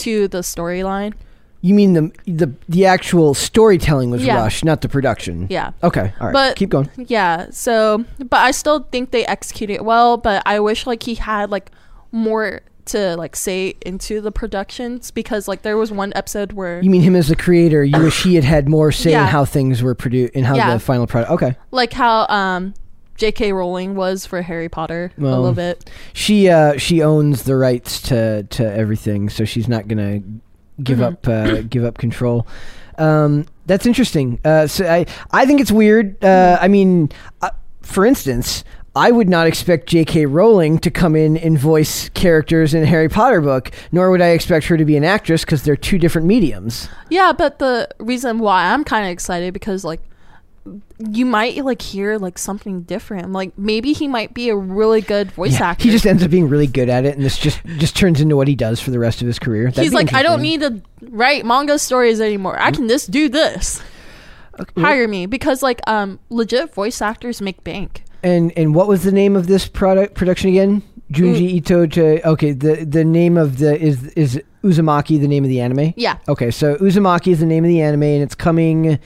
[SPEAKER 2] to the storyline.
[SPEAKER 1] You mean the the the actual storytelling was
[SPEAKER 2] Yeah.
[SPEAKER 1] rushed, not the production.
[SPEAKER 2] Yeah.
[SPEAKER 1] Okay. All right.
[SPEAKER 2] But-
[SPEAKER 1] keep going.
[SPEAKER 2] Yeah. So, but I still think they executed it well, but I wish like he had like more to like say into the productions because like there was one episode where
[SPEAKER 1] You mean him as the creator? You wish he had had more say in how things were produced and how
[SPEAKER 2] Yeah.
[SPEAKER 1] the final product. Okay.
[SPEAKER 2] like how um J.K. Rowling was for Harry Potter a
[SPEAKER 1] Well,
[SPEAKER 2] little bit.
[SPEAKER 1] She uh she owns the rights to to everything, so she's not gonna give
[SPEAKER 2] Mhm.
[SPEAKER 1] up uh, give up control. Um, that's interesting. Uh, so I I think it's weird. Uh, I mean, uh, for instance. I would not expect J.K. Rowling to come in and voice characters in a Harry Potter book, nor would I expect her to be an actress because they're two different mediums.
[SPEAKER 2] Yeah, but the reason why I'm kind of excited because like you might like hear like something different. Like maybe he might be a really good voice
[SPEAKER 1] Yeah,
[SPEAKER 2] actor.
[SPEAKER 1] He just ends up being really good at it, and this just just turns into what he does for the rest of his career. That'd
[SPEAKER 2] He's like, I don't need to write manga stories anymore. I can just do this.
[SPEAKER 1] Okay,
[SPEAKER 2] Hire me because like um legit voice actors make bank.
[SPEAKER 1] And and what was the name of this product production again? Junji
[SPEAKER 2] Mm.
[SPEAKER 1] Ito. To, okay, the the name of the is is Uzumaki the name of the anime?
[SPEAKER 2] Yeah.
[SPEAKER 1] Okay, so Uzumaki is the name of the anime, and it's coming.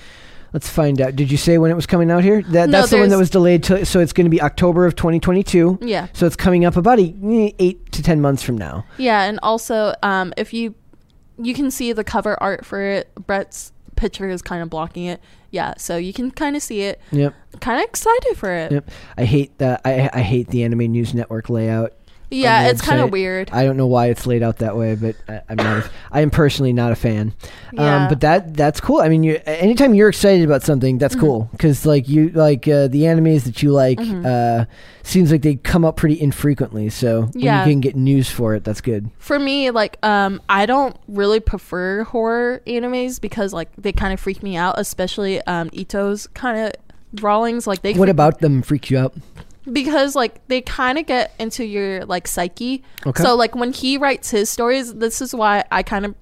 [SPEAKER 1] Let's find out. Did you say when it was coming out here? That
[SPEAKER 2] No,
[SPEAKER 1] that's the one that was delayed. To, so it's going to be October of 2022.
[SPEAKER 2] Yeah.
[SPEAKER 1] So it's coming up about eh, eight to ten months from now.
[SPEAKER 2] Yeah, and also um if you you can see the cover art for it, Brett's picture is kind of blocking it. Yeah, so you can kind of see it.
[SPEAKER 1] Yep.
[SPEAKER 2] Kind of excited for it.
[SPEAKER 1] Yep. I hate the I I hate the Anime News Network layout.
[SPEAKER 2] Yeah, it's kind of weird.
[SPEAKER 1] I don't know why it's laid out that way, but I, I'm not. A, I am personally not a fan.
[SPEAKER 2] Yeah.
[SPEAKER 1] Um, but that that's cool. I mean, you anytime you're excited about something, that's
[SPEAKER 2] Mm-hmm.
[SPEAKER 1] cool because like you like uh, the animes that you like. Uh, seems like they come up pretty infrequently. So when
[SPEAKER 2] Yeah.
[SPEAKER 1] you can get news for it, that's good.
[SPEAKER 2] For me, like, um, I don't really prefer horror animes because like they kind of freak me out, especially um Ito's kind of drawings. Like they
[SPEAKER 1] What
[SPEAKER 2] freak-
[SPEAKER 1] about them freak you out?
[SPEAKER 2] Because like they kind of get into your like psyche.
[SPEAKER 1] Okay.
[SPEAKER 2] So like when he writes his stories, this is why I kind of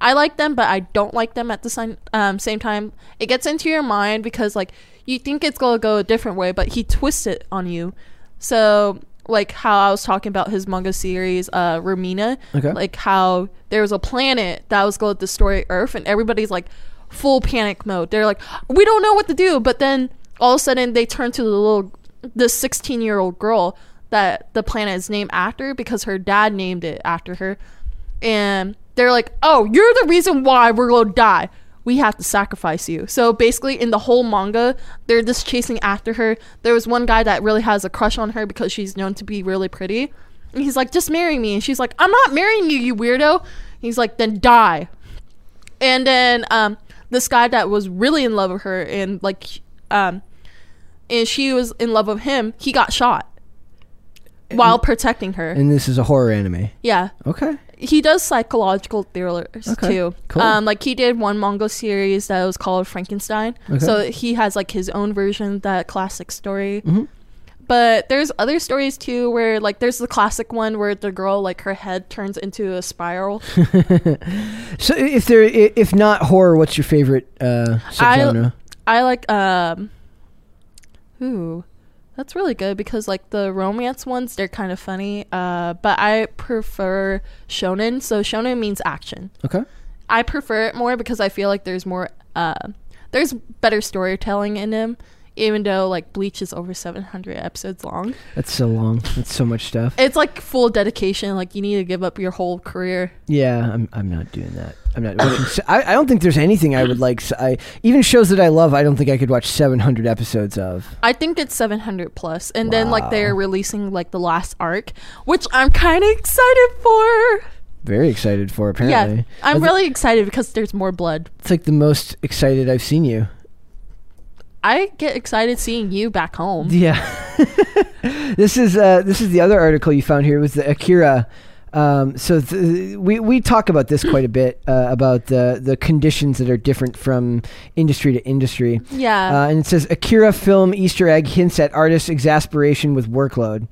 [SPEAKER 2] I like them, but I don't like them at the same um, same time. It gets into your mind because like you think it's gonna go a different way, but he twists it on you. So like how I was talking about his manga series, uh, Romina,
[SPEAKER 1] Okay.
[SPEAKER 2] like how there was a planet that was going to destroy Earth, and everybody's like full panic mode. They're like, we don't know what to do, but then all of a sudden they turn to the little, the 16 year old girl that the planet is named after because her dad named it after her, and they're like, oh, you're the reason why we're gonna die. We have to sacrifice you. So basically, in the whole manga, they're just chasing after her. There was one guy that really has a crush on her because she's known to be really pretty. And he's like, just marry me. And she's like, I'm not marrying you, you weirdo. He's like, then die. And then um, this guy that was really in love with her and like, um, and she was in love with him, he got shot while protecting her.
[SPEAKER 1] And this is a horror anime.
[SPEAKER 2] yeah
[SPEAKER 1] Okay.
[SPEAKER 2] he does psychological thrillers
[SPEAKER 1] Okay,
[SPEAKER 2] too.
[SPEAKER 1] cool.
[SPEAKER 2] Um, like he did one manga series that was called Frankenstein.
[SPEAKER 1] Okay.
[SPEAKER 2] So he has like his own version, that classic story.
[SPEAKER 1] Mhm.
[SPEAKER 2] But there's other stories too where like there's the classic one where the girl like her head turns into a spiral.
[SPEAKER 1] So if there, if not horror, what's your favorite uh, subgenre?
[SPEAKER 2] I like um, ooh, that's really good because like the romance ones they're kind of funny. Uh, but I prefer shonen. So shonen means action.
[SPEAKER 1] okay.
[SPEAKER 2] I prefer it more because I feel like there's more uh there's better storytelling in them even though like Bleach is over 700 episodes long.
[SPEAKER 1] That's so long. That's so much stuff.
[SPEAKER 2] It's like full dedication like you need to give up your whole career.
[SPEAKER 1] Yeah, I'm. I'm not doing that. I'm not. Watching, I, I don't think there's anything I would like. s- I even shows that I love. I don't think I could watch 700 episodes of.
[SPEAKER 2] I think it's 700 plus and then like they're releasing like the last arc which I'm kind of excited for.
[SPEAKER 1] Very excited for apparently.
[SPEAKER 2] Yeah. I'm really excited because there's more blood.
[SPEAKER 1] It's like the most excited I've seen you.
[SPEAKER 2] I get excited seeing you back home.
[SPEAKER 1] Yeah. this is uh, this is the other article you found here was the Akira. Um, so th- we we talk about this quite a bit uh, about the the conditions that are different from industry to industry.
[SPEAKER 2] Yeah.
[SPEAKER 1] Uh, and it says Akira film Easter egg hints at artist exasperation with workload.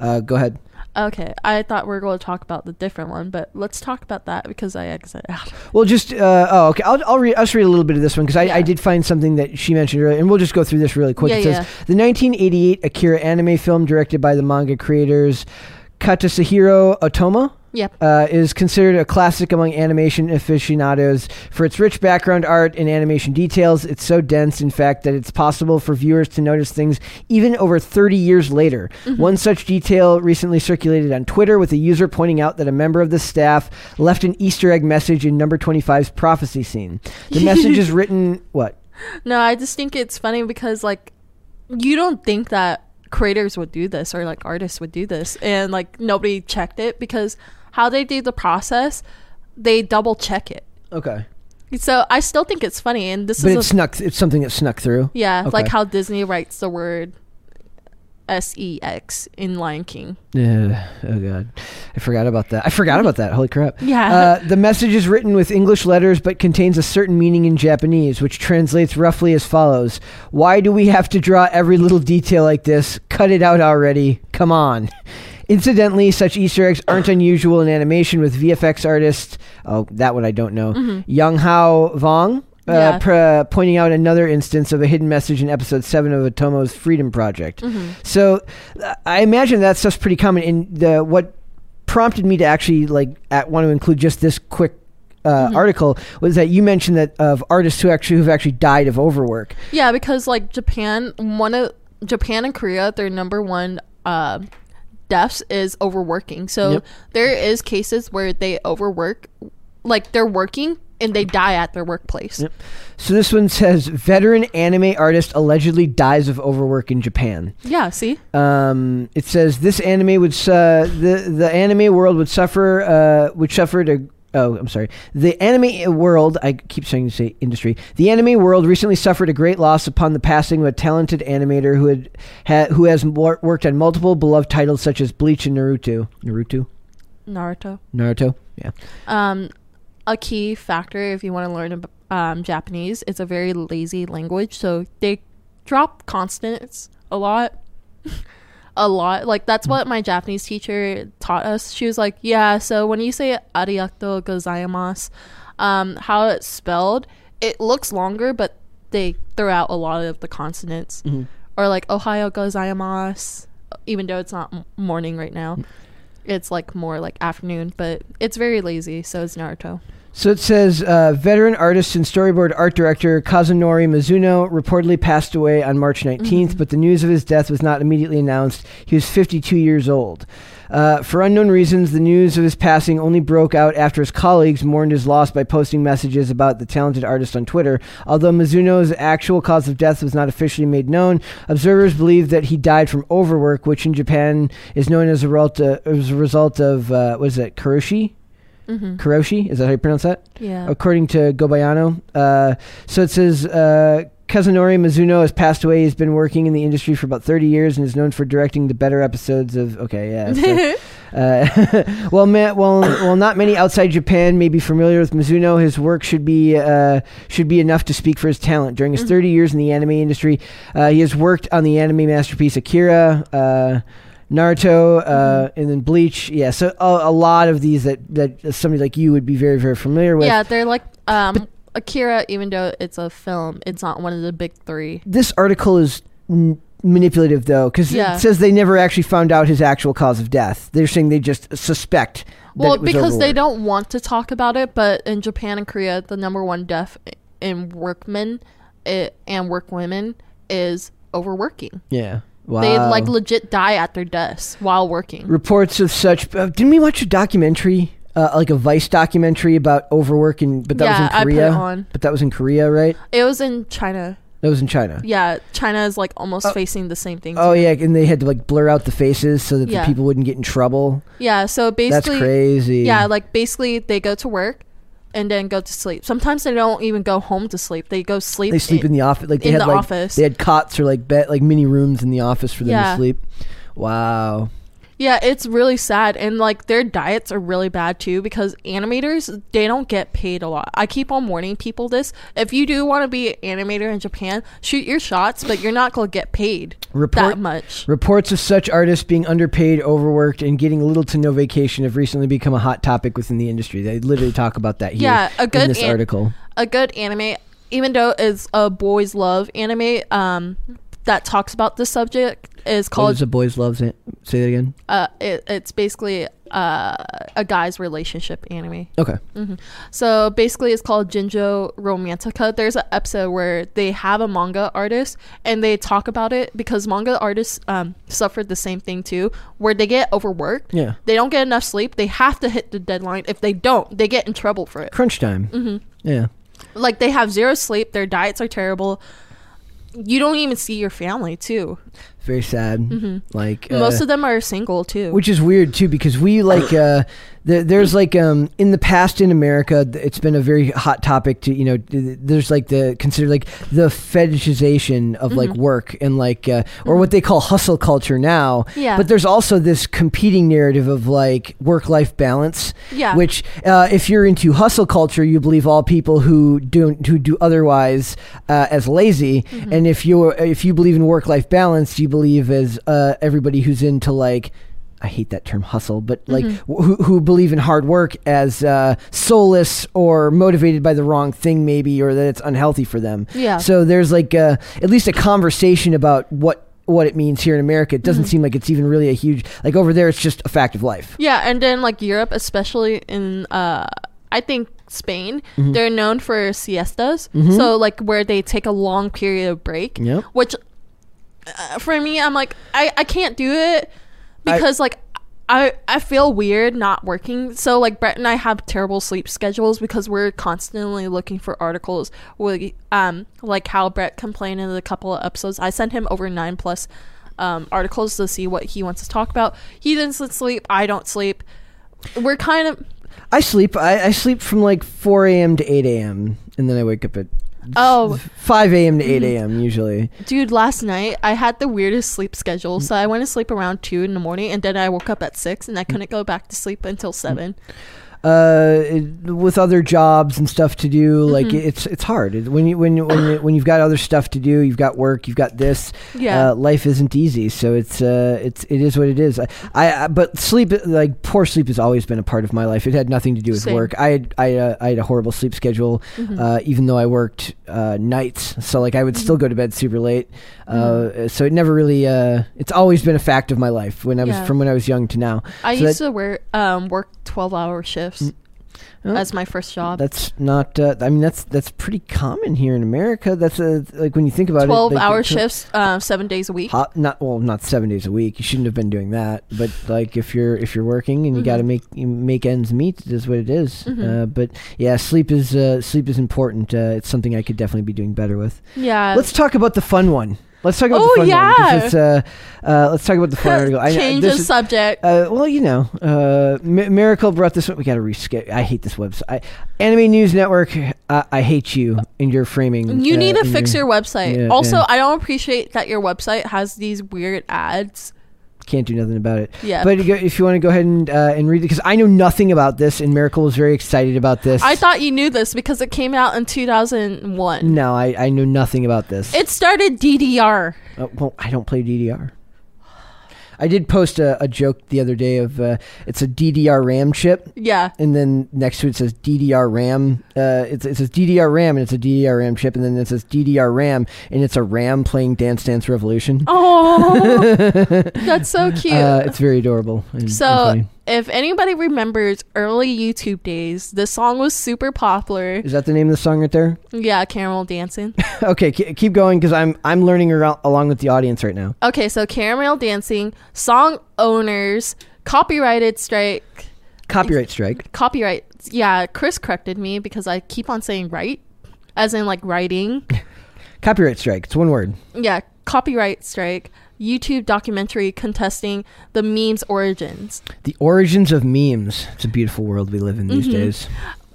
[SPEAKER 1] Uh, go ahead.
[SPEAKER 2] Okay. I thought we were going to talk about the different one, but let's talk about that because I exit out.
[SPEAKER 1] Well, just uh, oh, okay. I'll I'll read. I'll just read a little bit of this one because I,
[SPEAKER 2] Yeah.
[SPEAKER 1] I did find something that she mentioned earlier, and we'll just go through this really quick.
[SPEAKER 2] Yeah,
[SPEAKER 1] it says the 1988 Akira anime film directed by the manga creators Katsuhiro Otomo.
[SPEAKER 2] Yep.
[SPEAKER 1] Uh, is considered a classic among animation aficionados for its rich background art and animation details. It's so dense, in fact, that it's possible for viewers to notice things even over 30 years later. One such detail recently circulated on Twitter with a user pointing out that a member of the staff left an Easter egg message in number 25's prophecy scene. The message is written, what?
[SPEAKER 2] No, I just think it's funny because like you don't think that creators would do this or like artists would do this and like nobody checked it because how they do the process, they double check it.
[SPEAKER 1] Okay.
[SPEAKER 2] So I still think it's funny and this
[SPEAKER 1] But
[SPEAKER 2] is
[SPEAKER 1] it
[SPEAKER 2] a,
[SPEAKER 1] snuck, it's something that snuck through.
[SPEAKER 2] yeah, like how Disney writes the word S E X in Lion King.
[SPEAKER 1] Yeah. Oh god, I forgot about that. I forgot about that. Holy crap.
[SPEAKER 2] Yeah.
[SPEAKER 1] Uh, the message is written with English letters, but contains a certain meaning in Japanese, which translates roughly as follows: Why do we have to draw every little detail like this? Cut it out already. Come on. Incidentally, such Easter eggs aren't unusual in animation, with VFX artist, oh, that one I don't know, Young Hao Vong, uh,
[SPEAKER 2] Yeah.
[SPEAKER 1] pr- pointing out another instance of a hidden message in episode 7 of Otomo's Freedom Project.
[SPEAKER 2] Mm-hmm.
[SPEAKER 1] So uh, I imagine that stuff's pretty common. And the, what prompted me to actually like at, want to include just this quick uh,
[SPEAKER 2] Mm-hmm.
[SPEAKER 1] article was that you mentioned that of artists who actually who've actually died of overwork.
[SPEAKER 2] Yeah, because like Japan, one of Japan and Korea, their number one uh, deaths is overworking. So
[SPEAKER 1] Yep.
[SPEAKER 2] there is cases where they overwork, like they're working and they die at their workplace.
[SPEAKER 1] Yep. So this one says veteran anime artist allegedly dies of overwork in Japan.
[SPEAKER 2] Yeah, see?
[SPEAKER 1] Um, it says this anime would uh, the the anime world would suffer uh, would suffer to oh I'm sorry. The anime world I keep saying to say industry the anime world recently suffered a great loss upon the passing of a talented animator who had ha, who has wor- worked on multiple beloved titles such as Bleach and Naruto. Naruto?
[SPEAKER 2] Naruto.
[SPEAKER 1] Naruto? Yeah.
[SPEAKER 2] Um, a key factor if you want to learn um, Japanese, it's a very lazy language, so they drop consonants a lot. a lot. Like that's what my Japanese teacher taught us. She was like, "Yeah, so when you say arigato gozaimasu, um, how it's spelled, it looks longer, but they throw out a lot of the consonants." Or like ohayo gozaimasu, even though it's not m- morning right now. It's like more like afternoon, but it's very lazy, so it's Naruto.
[SPEAKER 1] So it says uh, veteran artist and storyboard art director Kazunori Mizuno reportedly passed away on March 19th, but the news of his death was not immediately announced. He was 52 years old. Uh, for unknown reasons, the news of his passing only broke out after his colleagues mourned his loss by posting messages about the talented artist on Twitter. Although Mizuno's actual cause of death was not officially made known, observers believe that he died from overwork, which in Japan is known as a result, uh, as a result of, uh, what is it, karoshi?
[SPEAKER 2] Mm-hmm.
[SPEAKER 1] Karoshi? Is that how you pronounce that?
[SPEAKER 2] Yeah.
[SPEAKER 1] according to Gobayano. Uh, so it says uh, Kazunori Mizuno has passed away. He's been working in the industry for about 30 years and is known for directing the better episodes of. Okay, yeah. so, uh, well, ma- well, well, not many outside Japan may be familiar with Mizuno. His work should be uh, should be enough to speak for his talent. During his 30 years in the anime industry, uh, he has worked on the anime masterpiece Akira. Naruto, uh, and then Bleach. Yeah, so a, a lot of these that, that somebody like you would be very, very familiar with.
[SPEAKER 2] yeah, they're like um Akira, even though it's a film, it's not one of the big three.
[SPEAKER 1] this article is n- manipulative though because
[SPEAKER 2] Yeah.
[SPEAKER 1] it says they never actually found out his actual cause of death they're saying they just suspect
[SPEAKER 2] Well, because they don't want to talk about it, but in Japan and Korea, the number one death in workmen it, and work women is overworking.
[SPEAKER 1] yeah wow.
[SPEAKER 2] They like legit die at their desks while working.
[SPEAKER 1] reports of such uh, didn't we watch a documentary uh, like a vice documentary about overwork in but that
[SPEAKER 2] Yeah,
[SPEAKER 1] was
[SPEAKER 2] I
[SPEAKER 1] in
[SPEAKER 2] put it
[SPEAKER 1] korea
[SPEAKER 2] on.
[SPEAKER 1] but that was in korea right
[SPEAKER 2] It was in China.
[SPEAKER 1] that was in china
[SPEAKER 2] Yeah, China is like almost facing the same thing.
[SPEAKER 1] oh
[SPEAKER 2] too.
[SPEAKER 1] yeah and they had to like blur out the faces so that
[SPEAKER 2] Yeah.
[SPEAKER 1] the people wouldn't get in trouble
[SPEAKER 2] Yeah, so basically, that's
[SPEAKER 1] crazy
[SPEAKER 2] Yeah, like basically they go to work and then go to sleep. Sometimes they don't even go home to sleep. They go sleep.
[SPEAKER 1] they sleep in the office like they
[SPEAKER 2] in
[SPEAKER 1] had
[SPEAKER 2] the
[SPEAKER 1] like
[SPEAKER 2] office.
[SPEAKER 1] they had cots or like bed like mini rooms in the office for them
[SPEAKER 2] Yeah.
[SPEAKER 1] to sleep wow
[SPEAKER 2] Yeah, it's really sad and like their diets are really bad too because animators they don't get paid a lot. I keep on warning people this. If you do want to be an animator in Japan, shoot your shots, but you're not going to get paid
[SPEAKER 1] Report-
[SPEAKER 2] that much.
[SPEAKER 1] Reports of such artists being underpaid, overworked, and getting little to no vacation have recently become a hot topic within the industry. They literally talk about that here
[SPEAKER 2] Yeah, a good
[SPEAKER 1] in this
[SPEAKER 2] an-
[SPEAKER 1] article.
[SPEAKER 2] A good anime, even though it's a boys love anime, um that talks about this subject is called
[SPEAKER 1] is a boys loves it? Say that again.
[SPEAKER 2] uh it, it's basically uh a guy's relationship anime.
[SPEAKER 1] Okay.
[SPEAKER 2] So basically, it's called Junjo Romantica. There's an episode where they have a manga artist and they talk about it because manga artists um, suffered the same thing too, where they get overworked.
[SPEAKER 1] Yeah.
[SPEAKER 2] They don't get enough sleep. They have to hit the deadline. If they don't, they get in trouble for it.
[SPEAKER 1] Crunch time. Mm-hmm. Yeah.
[SPEAKER 2] Like they have zero sleep. Their diets are terrible. You don't even see your family too.
[SPEAKER 1] Very sad. Like
[SPEAKER 2] Mm-hmm. Most
[SPEAKER 1] uh,
[SPEAKER 2] of them are single too.
[SPEAKER 1] which is weird too because we like uh there's like um in the past in america it's been a very hot topic to you know there's like the consider like the fetishization of like
[SPEAKER 2] Mm-hmm.
[SPEAKER 1] work and like uh, or what they call hustle culture now
[SPEAKER 2] Yeah.
[SPEAKER 1] but there's also this competing narrative of like work life balance
[SPEAKER 2] Yeah.
[SPEAKER 1] which uh, if you're into hustle culture you believe all people who don't who do otherwise uh, as lazy
[SPEAKER 2] Mm-hmm.
[SPEAKER 1] and if you're if you believe in work life balance you believe as uh, everybody who's into like I hate that term hustle, but like
[SPEAKER 2] Mm-hmm.
[SPEAKER 1] who, who believe in hard work as uh, soulless or motivated by the wrong thing, maybe, or that it's unhealthy for them.
[SPEAKER 2] Yeah.
[SPEAKER 1] So there's like uh at least a conversation about what what it means here in America. It
[SPEAKER 2] Mm-hmm.
[SPEAKER 1] doesn't seem like it's even really a huge like over there. It's just a fact of life.
[SPEAKER 2] Yeah, and then like Europe, especially in uh I think Spain, they're known for siestas. So like where they take a long period of break.
[SPEAKER 1] Yep.
[SPEAKER 2] Which uh, for me, I'm like I I can't do it
[SPEAKER 1] I-
[SPEAKER 2] because like I I feel weird not working. So like Brett and I have terrible sleep schedules because we're constantly looking for articles. We um like how Brett complained in a couple of episodes. I sent him over nine plus um, articles to see what he wants to talk about. He doesn't sleep. I don't sleep. We're kind of
[SPEAKER 1] I sleep. I, I sleep from like 4 a.m. to 8 a.m. and then I wake up at
[SPEAKER 2] oh
[SPEAKER 1] 5 a.m. to 8 a.m. usually.
[SPEAKER 2] dude. Last night I had the weirdest sleep schedule. So I went to sleep around two in the morning, and then I woke up at six, and I couldn't go back to sleep until seven.
[SPEAKER 1] Uh, with other jobs and stuff to do, like
[SPEAKER 2] Mm-hmm.
[SPEAKER 1] it's it's hard when you when you, when you, when you've got other stuff to do, you've got work, you've got this.
[SPEAKER 2] Yeah.
[SPEAKER 1] uh, life isn't easy, so it's uh, it's it is what it is. I, I but sleep like poor sleep has always been a part of my life. It had nothing to do with
[SPEAKER 2] Same.
[SPEAKER 1] work. I had I, uh, I had a horrible sleep schedule,
[SPEAKER 2] Mm-hmm.
[SPEAKER 1] uh, even though I worked uh, nights. So like I would still go to bed super late.
[SPEAKER 2] Mm-hmm.
[SPEAKER 1] Uh, so it never really. Uh, it's always been a fact of my life when I was
[SPEAKER 2] Yeah.
[SPEAKER 1] from when I was young to now.
[SPEAKER 2] I
[SPEAKER 1] So
[SPEAKER 2] used
[SPEAKER 1] that-
[SPEAKER 2] to wear um work twelve hour shifts
[SPEAKER 1] Oh.
[SPEAKER 2] as my first job.
[SPEAKER 1] That's not. Uh, I mean, that's that's pretty common here in America. That's a like when you think about
[SPEAKER 2] Twelve
[SPEAKER 1] it. like,
[SPEAKER 2] hour shifts, uh, seven days a week.
[SPEAKER 1] Hot, not well, not seven days a week. You shouldn't have been doing that. But like, if you're if you're working and you got to make you make ends meet, it is what it is.
[SPEAKER 2] Mhm.
[SPEAKER 1] Uh, but yeah, sleep is uh, sleep is important. Uh, it's something I could definitely be doing better with.
[SPEAKER 2] Yeah.
[SPEAKER 1] Let's talk about the fun one. Let's talk about
[SPEAKER 2] Oh,
[SPEAKER 1] the fun one
[SPEAKER 2] yeah.
[SPEAKER 1] because it's uh, uh, let's talk about the fun article. I-
[SPEAKER 2] Change
[SPEAKER 1] is-
[SPEAKER 2] subject.
[SPEAKER 1] uh, well, you know, uh, M- Miracle brought this one. We got to reschedule. I hate this website. I, Anime News Network. I, I hate you and your framing.
[SPEAKER 2] you
[SPEAKER 1] uh,
[SPEAKER 2] need to
[SPEAKER 1] in
[SPEAKER 2] fix your website.
[SPEAKER 1] Yeah,
[SPEAKER 2] also,
[SPEAKER 1] yeah.
[SPEAKER 2] I don't appreciate that your website has these weird ads.
[SPEAKER 1] Can't do nothing about it.
[SPEAKER 2] Yeah.
[SPEAKER 1] But if you want to go ahead and uh, and read it, because I know nothing about this, and Miracle was very excited about this.
[SPEAKER 2] I thought you knew this because it came out in 2001.
[SPEAKER 1] no, I, I know nothing about this.
[SPEAKER 2] It started DDR.
[SPEAKER 1] Uh, well, I don't play DDR. I did post a, a joke the other day of uh, it's a DDR RAM chip,
[SPEAKER 2] Yeah.
[SPEAKER 1] and then next to it says DDR RAM. Uh, it, it says DDR RAM, and it's a DDR RAM chip, and then it says DDR RAM, and it's a RAM playing Dance Dance Revolution.
[SPEAKER 2] Oh, that's so cute.
[SPEAKER 1] Uh, it's very adorable. and- and
[SPEAKER 2] so,
[SPEAKER 1] funny.
[SPEAKER 2] If anybody remembers early YouTube days, this song was super popular.
[SPEAKER 1] is that the name of the song right there?
[SPEAKER 2] Yeah, Caramelldansen.
[SPEAKER 1] okay, keep going because I'm I'm learning ar- along with the audience right now.
[SPEAKER 2] Okay, so Caramelldansen, song owners, copyrighted strike,
[SPEAKER 1] Copyright strike.
[SPEAKER 2] copyright. Yeah, Chris corrected me because I keep on saying right, as in like writing.
[SPEAKER 1] Copyright strike. It's one word.
[SPEAKER 2] Yeah, copyright strike. YouTube documentary contesting the meme's origins.
[SPEAKER 1] The origins of memes. It's a beautiful world we live in these
[SPEAKER 2] Mhm.
[SPEAKER 1] days.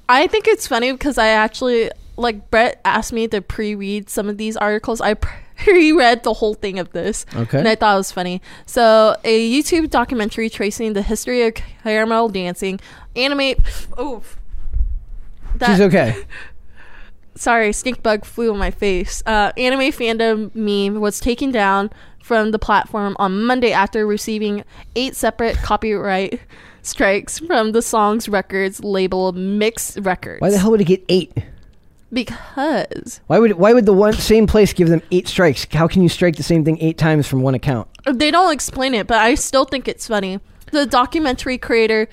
[SPEAKER 2] I think it's funny because I actually like Brett asked me to pre-read some of these articles. I pre-read the whole thing of this,
[SPEAKER 1] Okay.
[SPEAKER 2] and I thought it was funny. So, a YouTube documentary tracing the history of Caramelldansen, animate. Oh, that,
[SPEAKER 1] She's okay.
[SPEAKER 2] sorry, stink bug flew on my face. Uh, anime fandom meme was taken down from the platform on Monday after receiving eight separate copyright strikes from the song's records label Mix Records.
[SPEAKER 1] Why the hell would it get eight?
[SPEAKER 2] Because
[SPEAKER 1] Why would why would the one same place give them eight strikes? How can you strike the same thing eight times from one account?
[SPEAKER 2] they don't explain it, but I still think it's funny. The documentary creator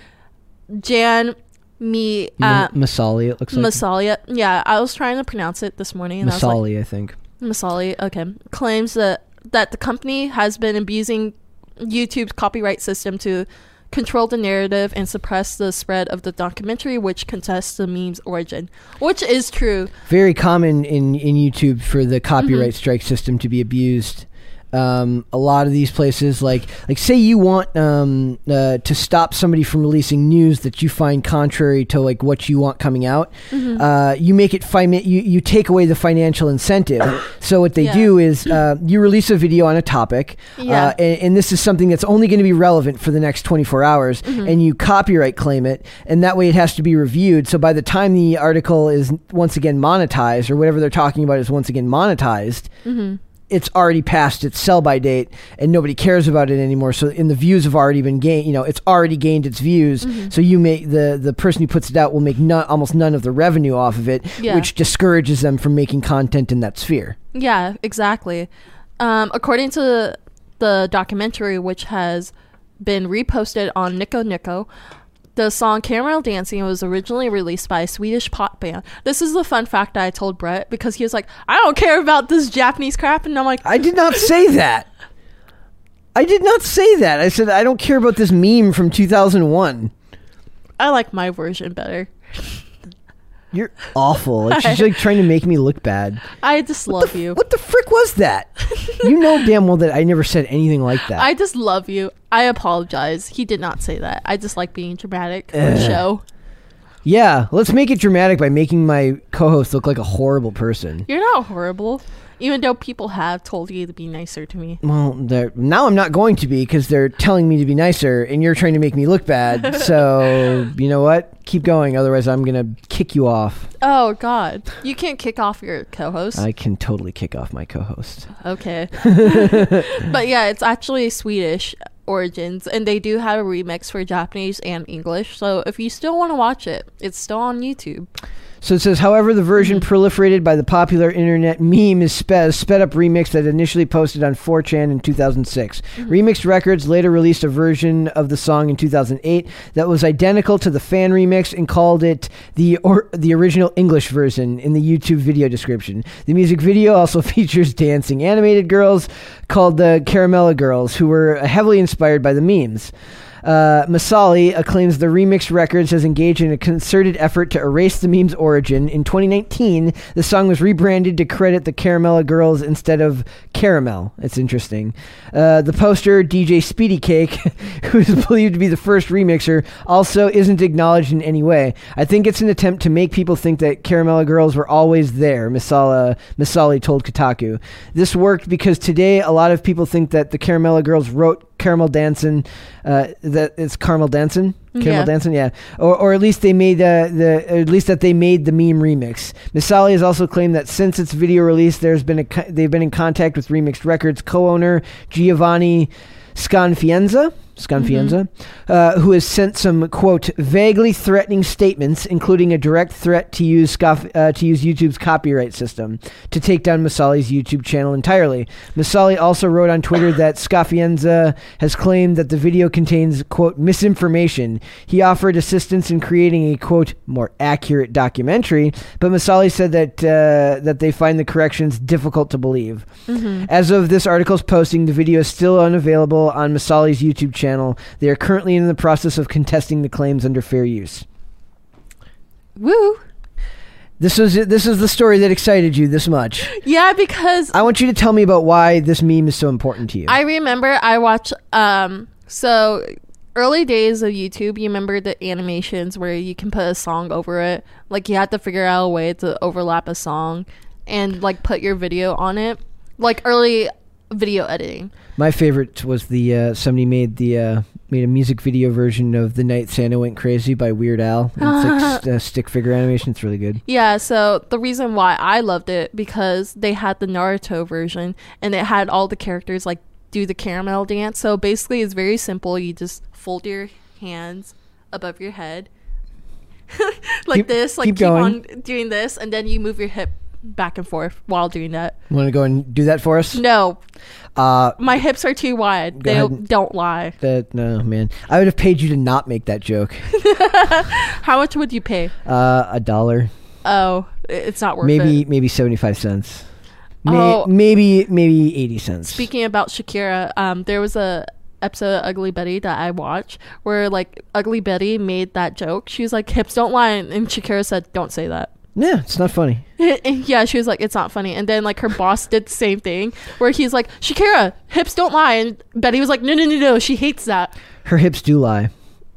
[SPEAKER 2] Jan Me uh,
[SPEAKER 1] M- Masali, it looks like.
[SPEAKER 2] Masalia, yeah, I was trying to pronounce it this morning, and I was like,
[SPEAKER 1] Masali, I think.
[SPEAKER 2] Masali, okay, claims that that the company has been abusing YouTube's copyright system to control the narrative and suppress the spread of the documentary, which contests the meme's origin, which is true.
[SPEAKER 1] Very common in in YouTube for the copyright
[SPEAKER 2] Mm-hmm.
[SPEAKER 1] strike system to be abused. Um, a lot of these places, like like say you want um, uh, to stop somebody from releasing news that you find contrary to like what you want coming out,
[SPEAKER 2] Mm-hmm.
[SPEAKER 1] uh, you make it fi- you you take away the financial incentive. so what they
[SPEAKER 2] Yeah.
[SPEAKER 1] do is uh, you release a video on a topic,
[SPEAKER 2] Yeah.
[SPEAKER 1] uh, and, and this is something that's only going to be relevant for the next 24 hours,
[SPEAKER 2] Mm-hmm.
[SPEAKER 1] and you copyright claim it, and that way it has to be reviewed. So by the time the article is once again monetized, or whatever they're talking about is once again monetized,
[SPEAKER 2] Mm-hmm.
[SPEAKER 1] It's already past its sell by date, and nobody cares about it anymore. So and the views have already been gained. You know, it's already gained its views.
[SPEAKER 2] Mm-hmm.
[SPEAKER 1] So you make the the person who puts it out will make none, almost none of the revenue off of it,
[SPEAKER 2] Yeah.
[SPEAKER 1] which discourages them from making content in that sphere.
[SPEAKER 2] Yeah, exactly. Um, according to the documentary, which has been reposted on Nico Nico, the song Caramelldansen was originally released by a Swedish pop band. This is the fun fact I told Brett because he was like, I don't care about this Japanese crap. And I'm like,
[SPEAKER 1] I did not say that. I did not say that. I said I don't care about this meme from 2001.
[SPEAKER 2] I like my version better.
[SPEAKER 1] You're awful. Like, she's like trying to make me look bad.
[SPEAKER 2] I just
[SPEAKER 1] What
[SPEAKER 2] love
[SPEAKER 1] the,
[SPEAKER 2] you.
[SPEAKER 1] What the frick was that? you know damn well that I never said anything like that.
[SPEAKER 2] I just love you. I apologize. He did not say that. I just like being dramatic for the show.
[SPEAKER 1] yeah, let's make it dramatic by making my co-host look like a horrible person.
[SPEAKER 2] You're not horrible, even though people have told you to be nicer to me.
[SPEAKER 1] Well, now I'm not going to be because they're telling me to be nicer, and you're trying to make me look bad. so you know what? Keep going, otherwise I'm gonna kick you off.
[SPEAKER 2] Oh God, you can't kick off your co-host.
[SPEAKER 1] I can totally kick off my co-host.
[SPEAKER 2] Okay. but yeah, it's actually Swedish origins, and they do have a remix for Japanese and English. So if you still want to watch it, it's still on YouTube.
[SPEAKER 1] So it says, however, the version mm-hmm. proliferated by the popular internet meme is sped, sped up remix that initially posted on 4chan in 2006. Mm-hmm. Remix Records later released a version of the song in 2008 that was identical to the fan remix and called it the or, the original English version in the YouTube video description. The music video also features dancing animated girls called the Caramella Girls, who were heavily inspired by the memes. Uh, Masali acclaims the Remix Records has engaged in a concerted effort to erase the meme's origin. In 2019, the song was rebranded to credit the Caramella Girls instead of Caramel. It's interesting. Uh, the poster, DJ Speedy Cake, who is believed to be the first remixer, also isn't acknowledged in any way. I think it's an attempt to make people think that Caramella Girls were always there, Masala, Masali told Kotaku. This worked because today a lot of people think that the Caramella Girls wrote Caramelldansen, uh, that it's Caramelldansen? Caramel
[SPEAKER 2] Yeah.
[SPEAKER 1] Dancin', yeah. Or, or at least they made uh, the, at least that they made the meme remix. Misali has also claimed that since its video release, there's been a, co- they've been in contact with Remixed Records co-owner Giovanni Sconfienza, Sconfienza, uh, who has sent some quote vaguely threatening statements, including a direct threat to use uh, to use YouTube's copyright system to take down Masali's YouTube channel entirely. Masali also wrote on Twitter that Sconfienza has claimed that the video contains quote misinformation. He offered assistance in creating a quote more accurate documentary, but Masali said that uh, that they find the corrections difficult to believe. As of this article's posting, the video is still unavailable on Masali's YouTube channel. They are currently in the process of contesting the claims under fair use.
[SPEAKER 2] Woo!
[SPEAKER 1] This is this is the story that excited you this much.
[SPEAKER 2] Yeah, because
[SPEAKER 1] I want you to tell me about why this meme is so important to you.
[SPEAKER 2] I remember I watched um so early days of YouTube, you remember the animations where you can put a song over it. Like you had to figure out a way to overlap a song and like put your video on it. Like early video editing.
[SPEAKER 1] My favorite was the uh, somebody made the uh, made a music video version of "The Night Santa Went Crazy" by Weird Al. It's like uh, stick figure animation. It's really good.
[SPEAKER 2] Yeah, so the reason why I loved it because they had the Naruto version and it had all the characters like do the caramel dance. So basically it's very simple. You just fold your hands above your head. like
[SPEAKER 1] Keep-
[SPEAKER 2] this, like
[SPEAKER 1] keep
[SPEAKER 2] keep, on doing this and then you move your hip back and forth while doing that.
[SPEAKER 1] Want to go and do that for us?
[SPEAKER 2] No,
[SPEAKER 1] Uh,
[SPEAKER 2] my hips are too wide. They
[SPEAKER 1] ahead.
[SPEAKER 2] don't lie.
[SPEAKER 1] that no man. I would have paid you to not make that joke.
[SPEAKER 2] How much would you pay?
[SPEAKER 1] Uh, a dollar,
[SPEAKER 2] Oh, it's not worth
[SPEAKER 1] maybe
[SPEAKER 2] it.
[SPEAKER 1] maybe seventy five cents. May-
[SPEAKER 2] Oh.
[SPEAKER 1] maybe maybe eighty cents.
[SPEAKER 2] Speaking about Shakira, um, there was a episode of Ugly Betty that I watched where like Ugly Betty made that joke. She was like, "Hips don't lie," and Shakira said, "Don't say that."
[SPEAKER 1] yeah, it's not funny.
[SPEAKER 2] Yeah, she was like, "It's not funny." And then like her boss did the same thing where he's like, "Shakira, hips don't lie," and Betty was like, "No, no, no, no, she hates that."
[SPEAKER 1] Her hips do lie.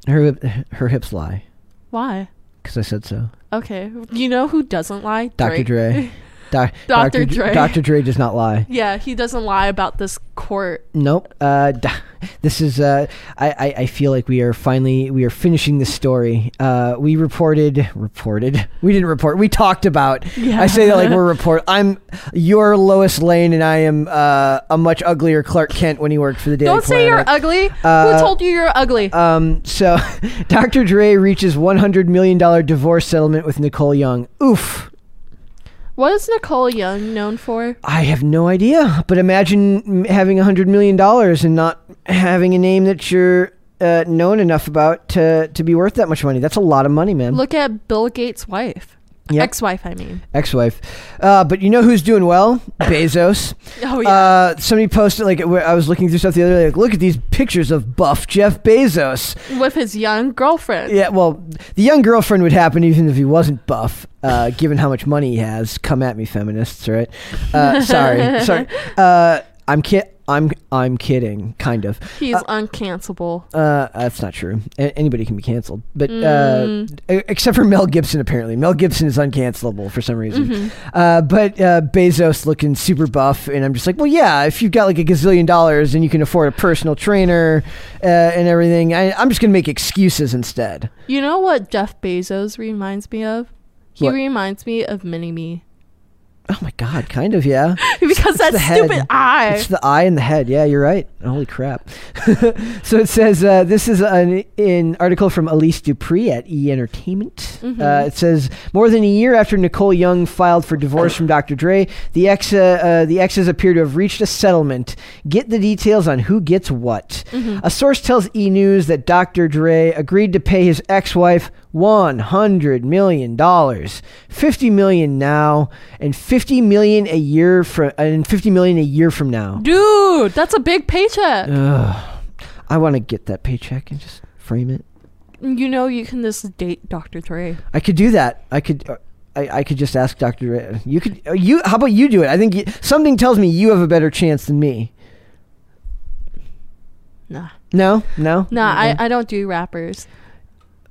[SPEAKER 1] Her her hips lie
[SPEAKER 2] Why?
[SPEAKER 1] because I said so.
[SPEAKER 2] Okay, you know who doesn't lie?
[SPEAKER 1] Dr. Dre. Doc,
[SPEAKER 2] Dr.
[SPEAKER 1] Dr.
[SPEAKER 2] Dre.
[SPEAKER 1] Dr. Dre does not lie.
[SPEAKER 2] Yeah, he doesn't lie about this court.
[SPEAKER 1] Nope. Uh, this is. Uh, I, I. I feel like we are finally. We are finishing this story. Uh, we reported. Reported. We didn't report. We talked about.
[SPEAKER 2] Yeah.
[SPEAKER 1] I say that like we're report. I'm your Lois Lane, and I am uh, a much uglier Clark Kent when he worked for the Daily
[SPEAKER 2] Don't say you're ugly.
[SPEAKER 1] Uh,
[SPEAKER 2] who told you you're ugly?
[SPEAKER 1] Um. So, Dr. Dre reaches 100 million dollar divorce settlement with Nicole Young. Oof.
[SPEAKER 2] What is Nicole Young known for?
[SPEAKER 1] I have no idea, but imagine m- having a hundred million dollars and not having a name that you're uh, known enough about to to be worth that much money. That's a lot of money, man.
[SPEAKER 2] Look at Bill Gates' wife.
[SPEAKER 1] Yep.
[SPEAKER 2] Ex-wife, I mean.
[SPEAKER 1] ex-wife. Uh, but you know who's doing well? Bezos.
[SPEAKER 2] Oh yeah.
[SPEAKER 1] Uh, somebody posted like I was looking through stuff the other day. Like, look at these pictures of buff Jeff Bezos.
[SPEAKER 2] With his young girlfriend.
[SPEAKER 1] Yeah, well, the young girlfriend would happen even if he wasn't buff, uh, given how much money he has. Come at me, feminists, right? Uh, sorry, sorry. Uh, I'm kid. I'm I'm kidding, kind of.
[SPEAKER 2] He's uncancelable.
[SPEAKER 1] Uh, that's not true. A- anybody can be canceled, but
[SPEAKER 2] Mm.
[SPEAKER 1] uh, except for Mel Gibson. Apparently, Mel Gibson is uncancelable for some reason.
[SPEAKER 2] Mm-hmm.
[SPEAKER 1] Uh, but uh, Bezos looking super buff, and I'm just like, well, yeah. If you've got like a gazillion dollars and you can afford a personal trainer uh, and everything, I, I'm just gonna make excuses instead.
[SPEAKER 2] You know what Jeff Bezos reminds me of? He
[SPEAKER 1] What?
[SPEAKER 2] reminds me of Mini Me.
[SPEAKER 1] Oh my god, kind of, yeah.
[SPEAKER 2] because that stupid eye.
[SPEAKER 1] It's the eye and the head. Yeah, you're right. Holy crap. so it says uh, this is an, an article from Elise Dupree at E Entertainment. Uh, it says more than a year after Nicole Young filed for divorce from Dr. Dre, the ex uh, uh, the exes appear to have reached a settlement. Get the details on who gets what. A source tells E News that Dr. Dre agreed to pay his ex-wife one hundred million dollars, fifty million now, and fifty million a year from and fifty million a year from now.
[SPEAKER 2] Dude, that's a big paycheck.
[SPEAKER 1] Ugh. I want to get that paycheck and just frame it.
[SPEAKER 2] You know, you can just date Dr. Dre.
[SPEAKER 1] I could do that. I could. Uh, I, I could just ask Doctor. Ray- You could. Uh, you. How about you do it? I think you, something tells me you have a better chance than me.
[SPEAKER 2] Nah.
[SPEAKER 1] No. No.
[SPEAKER 2] Nah,
[SPEAKER 1] Okay.
[SPEAKER 2] I, I don't do rappers.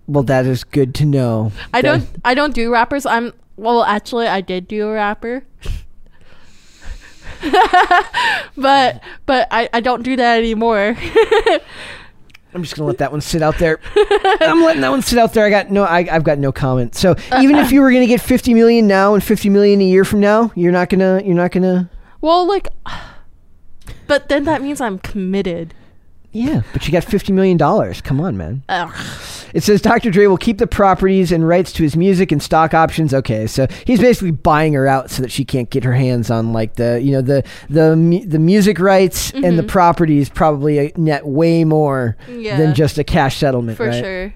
[SPEAKER 1] Well, that is good to know.
[SPEAKER 2] I
[SPEAKER 1] That-
[SPEAKER 2] don't I don't do rappers. I'm well actually I did do a rapper. but but I, I don't do that anymore.
[SPEAKER 1] I'm just gonna let that one sit out there. I'm letting that one sit out there. I got no. I, I've got no comment. So even if you were gonna get 50 million now and 50 million a year from now, you're not gonna. You're not gonna.
[SPEAKER 2] well like but then that means I'm committed.
[SPEAKER 1] Yeah, but you got 50 million dollars. Come on, man.
[SPEAKER 2] Ugh.
[SPEAKER 1] It says Dr. Dre will keep the properties and rights to his music and stock options. Okay, so he's basically buying her out so that she can't get her hands on like the you know the the mu- the music rights and the mm-hmm. properties probably net way more
[SPEAKER 2] Yeah.
[SPEAKER 1] than just a cash settlement.
[SPEAKER 2] For
[SPEAKER 1] right?
[SPEAKER 2] sure.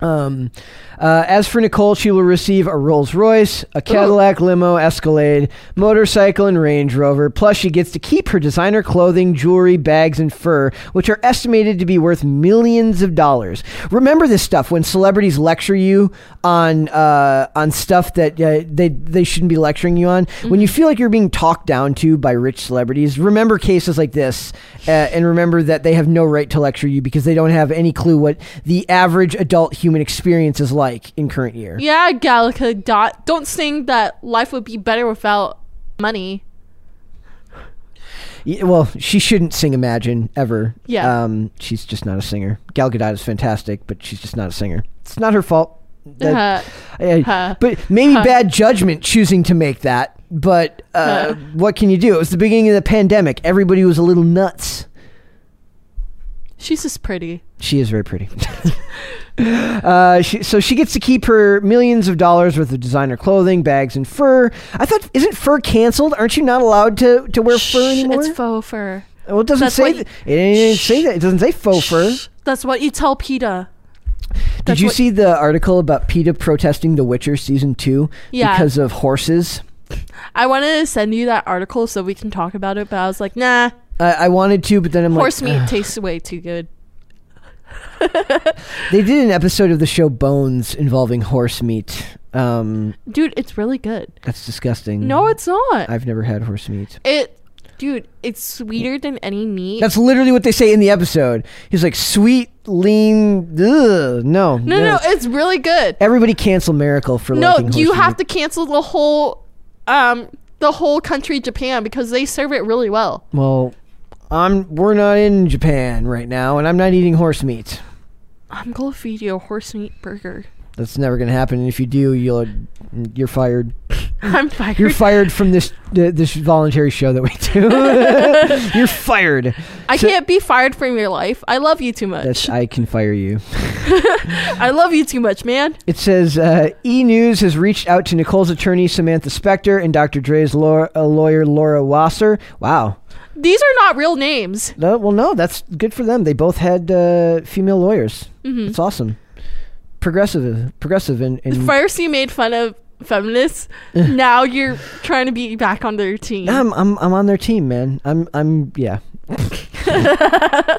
[SPEAKER 1] Um, uh, as for Nicole, she will receive a Rolls Royce, a Cadillac limo, Escalade, motorcycle, and Range Rover. Plus, she gets to keep her designer clothing, jewelry, bags, and fur, which are estimated to be worth millions of dollars. Remember this stuff when celebrities lecture you on uh, on stuff that uh, they they shouldn't be lecturing you on. When you feel like you're being talked down to by rich celebrities, remember cases like this, uh, and remember that they have no right to lecture you because they don't have any clue what the average adult human experience is like in current year.
[SPEAKER 2] Yeah, Gal Gadot don't sing that life would be better without money.
[SPEAKER 1] Y- Well, she shouldn't sing Imagine ever.
[SPEAKER 2] Yeah.
[SPEAKER 1] Um, she's just not a singer. Gal Gadot is fantastic, but she's just not a singer. It's not her fault. That-
[SPEAKER 2] Uh,
[SPEAKER 1] I-
[SPEAKER 2] Huh.
[SPEAKER 1] but maybe bad judgment choosing to make that. But uh, what can you do? It was the beginning of the pandemic. Everybody was a little nuts.
[SPEAKER 2] she's just pretty.
[SPEAKER 1] She is very pretty. uh, she, so she gets to keep her millions of dollars worth of designer clothing, bags, and fur. I thought, isn't fur canceled? Aren't you not allowed to, to wear fur anymore?
[SPEAKER 2] It's faux fur.
[SPEAKER 1] well, it doesn't
[SPEAKER 2] that's
[SPEAKER 1] say that. It didn't say that. It doesn't say faux fur.
[SPEAKER 2] That's what you tell PETA.
[SPEAKER 1] Did
[SPEAKER 2] That's
[SPEAKER 1] you see the article about PETA protesting The Witcher season two
[SPEAKER 2] Yeah.
[SPEAKER 1] because of horses?
[SPEAKER 2] I wanted to send you that article so we can talk about it, but I was like, nah,
[SPEAKER 1] I, I wanted to, but then I'm
[SPEAKER 2] horse
[SPEAKER 1] like,
[SPEAKER 2] meat tastes way too good.
[SPEAKER 1] they did an episode of the show Bones involving horse meat. Um,
[SPEAKER 2] Dude, it's really good.
[SPEAKER 1] that's disgusting.
[SPEAKER 2] No, it's not.
[SPEAKER 1] I've never had horse meat.
[SPEAKER 2] It, dude, it's sweeter than any meat.
[SPEAKER 1] That's literally what they say in the episode. He's like sweet, lean. Ugh, no,
[SPEAKER 2] no, no, it's really good.
[SPEAKER 1] Everybody cancel Miracle for
[SPEAKER 2] No, you have
[SPEAKER 1] meat.
[SPEAKER 2] to cancel the whole, um, the whole country Japan because they serve it really well.
[SPEAKER 1] Well, I'm. We're not in Japan right now, and I'm not eating horse meat.
[SPEAKER 2] I'm gonna feed you a horse meat burger.
[SPEAKER 1] That's never gonna happen. And if you do, you'll you're fired.
[SPEAKER 2] I'm fired.
[SPEAKER 1] You're fired from this uh, this voluntary show that we do. You're fired.
[SPEAKER 2] I
[SPEAKER 1] So-
[SPEAKER 2] can't be fired from your life. I love you too much.
[SPEAKER 1] I can fire you.
[SPEAKER 2] I love you too much, man.
[SPEAKER 1] It says uh, E News has reached out to Nicole's attorney Samantha Spector and Dr. Dre's law- uh, lawyer Laura Wasser. Wow.
[SPEAKER 2] These are not real names.
[SPEAKER 1] No, well, no, that's good for them. They both had uh, female lawyers. It's awesome. Progressive, progressive, and, and
[SPEAKER 2] First, you made fun of feminists. now you're trying to be back on their team.
[SPEAKER 1] I'm I'm I'm on their team, man. I'm I'm yeah.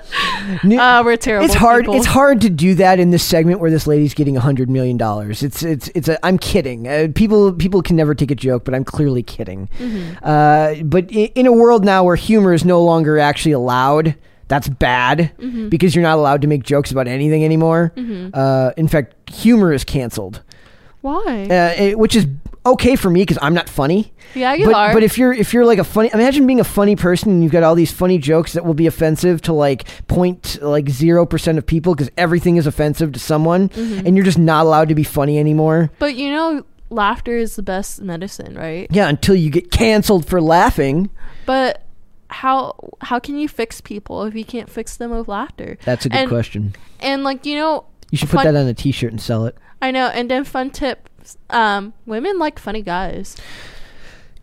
[SPEAKER 2] Uh, we're terrible.
[SPEAKER 1] it's hard.
[SPEAKER 2] people.
[SPEAKER 1] It's hard to do that in this segment where this lady's getting a hundred million dollars. It's it's it's. A, I'm kidding. Uh, people people can never take a joke, but I'm clearly kidding.
[SPEAKER 2] Mm-hmm.
[SPEAKER 1] Uh, but in, in a world now where humor is no longer actually allowed, that's bad
[SPEAKER 2] Mm-hmm.
[SPEAKER 1] because you're not allowed to make jokes about anything anymore. Uh, in fact, humor is canceled,
[SPEAKER 2] Why?
[SPEAKER 1] uh, it- which is okay for me because I'm not funny.
[SPEAKER 2] yeah, you
[SPEAKER 1] but,
[SPEAKER 2] are.
[SPEAKER 1] but if you're if you're like a funny imagine being a funny person and you've got all these funny jokes that will be offensive to like point like zero percent of people because everything is offensive to someone
[SPEAKER 2] Mm-hmm.
[SPEAKER 1] and you're just not allowed to be funny anymore
[SPEAKER 2] but you know, laughter is the best medicine, right?
[SPEAKER 1] yeah until you get canceled for laughing
[SPEAKER 2] But how how can you fix people if you can't fix them with laughter?
[SPEAKER 1] that's a good
[SPEAKER 2] And-
[SPEAKER 1] question
[SPEAKER 2] And like you know,
[SPEAKER 1] you should put that on a t-shirt and sell it
[SPEAKER 2] I know. And then fun tip: um, women like funny guys.